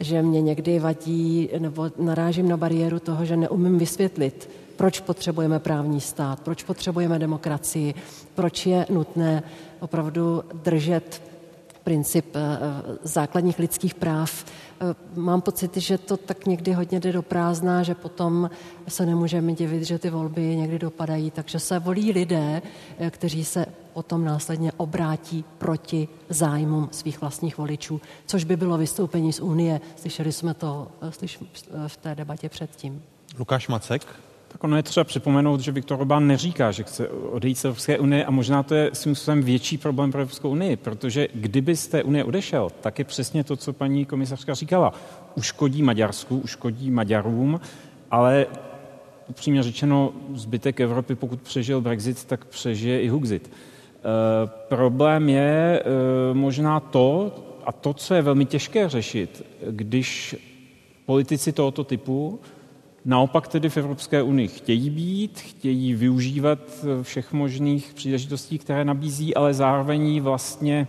že mě někdy vadí nebo narážím na bariéru toho, že neumím vysvětlit, proč potřebujeme právní stát, proč potřebujeme demokracii, proč je nutné opravdu držet princip eh, eh, základních lidských práv. Eh, mám pocit, že to tak někdy hodně jde do prázdna, že potom se nemůžeme divit, že ty volby někdy dopadají. Takže se volí lidé, kteří se potom následně obrátí proti zájmům svých vlastních voličů, což by bylo vystoupení z Unie. Slyšeli jsme to v té debatě předtím. Lukáš Macek. Tak ono je třeba připomenout, že Viktor Orbán neříká, že chce odejít z Evropské unie a možná to je svým způsobem větší problém pro Evropskou unii, protože kdyby z té unie odešel, tak je přesně to, co paní komisařka říkala. Uškodí Maďarsku, uškodí Maďarům, ale upřímně řečeno, zbytek Evropy, pokud přežil Brexit, tak přežije i Huxit. E, problém je e, možná to, a to, co je velmi těžké řešit, když politici tohoto typu naopak tedy v Evropské unii chtějí být, chtějí využívat všech možných příležitostí, které nabízí, ale zároveň vlastně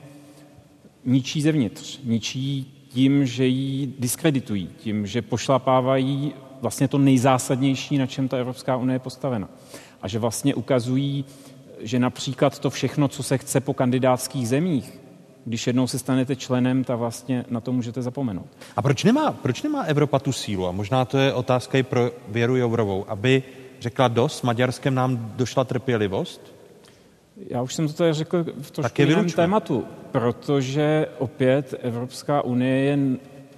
ničí zevnitř. Ničí tím, že ji diskreditují, tím, že pošlapávají vlastně to nejzásadnější, na čem ta Evropská unie je postavena. A že vlastně ukazují, že například to všechno, co se chce po kandidátských zemích, když jednou se stanete členem, tak vlastně na to můžete zapomenout. A proč nemá, proč nemá Evropa tu sílu? A možná to je otázka i pro Věru Jourovou, aby řekla dost, Maďarskem nám došla trpělivost? Já už jsem to tady řekl v trošku jiném tématu, protože opět Evropská unie je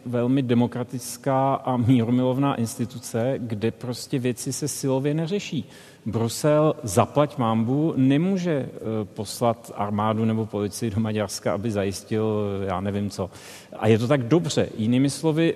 velmi demokratická a mírumilovná instituce, kde prostě věci se silově neřeší. Brusel, zaplať mámbu, nemůže eh, poslat armádu nebo policii do Maďarska, aby zajistil, já nevím co. A je to tak dobře. Jinými slovy,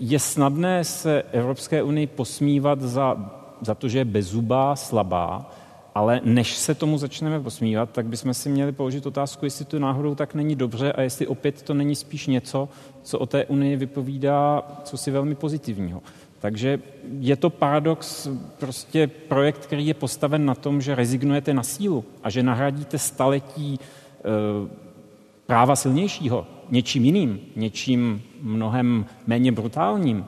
je snadné se Evropské unii posmívat za, za to, že je bezubá, slabá, ale než se tomu začneme posmívat, tak bychom si měli položit otázku, jestli to náhodou tak není dobře a jestli opět to není spíš něco, co o té unii vypovídá, co si velmi pozitivního. Takže je to paradox, prostě projekt, který je postaven na tom, že rezignujete na sílu a že nahradíte staletí e, práva silnějšího něčím jiným, něčím mnohem méně brutálním,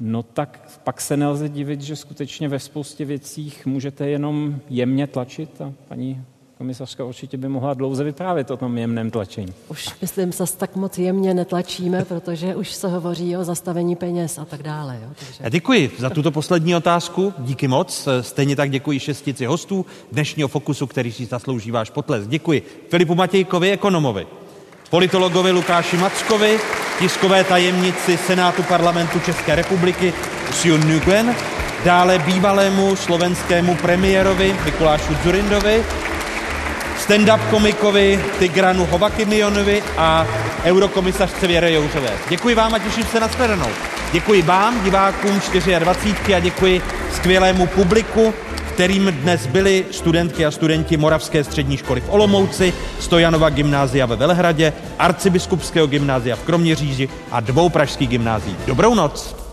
no tak pak se nelze divit, že skutečně ve spoustě věcích můžete jenom jemně tlačit a paní komisařka určitě by mohla dlouze vyprávět o tom jemném tlačení. Už myslím, zase tak moc jemně netlačíme, protože už se hovoří o zastavení peněz a tak dále. Jo? Takže... Já děkuji za tuto poslední otázku, díky moc. Stejně tak děkuji šestici hostů dnešního Fokusu, který si zaslouží váš potles. Děkuji Filipu Matějkovi, ekonomovi, politologovi Lukáši Mackovi, tiskové tajemnici Senátu parlamentu České republiky Sion Nguyen, dále bývalému slovenskému premiérovi Mikulášu Zurindovi, stand-up komikovi Tigranu Hovakimionovi a eurokomisařce Věre Jouřové. Děkuji vám a těším se na shledanou. Děkuji vám, divákům 24 a děkuji skvělému publiku, kterým dnes byli studentky a studenti Moravské střední školy v Olomouci, Stojanova gymnázia ve Velehradě, Arcibiskupského gymnázia v Kroměříži a dvou pražských gymnázií. Dobrou noc!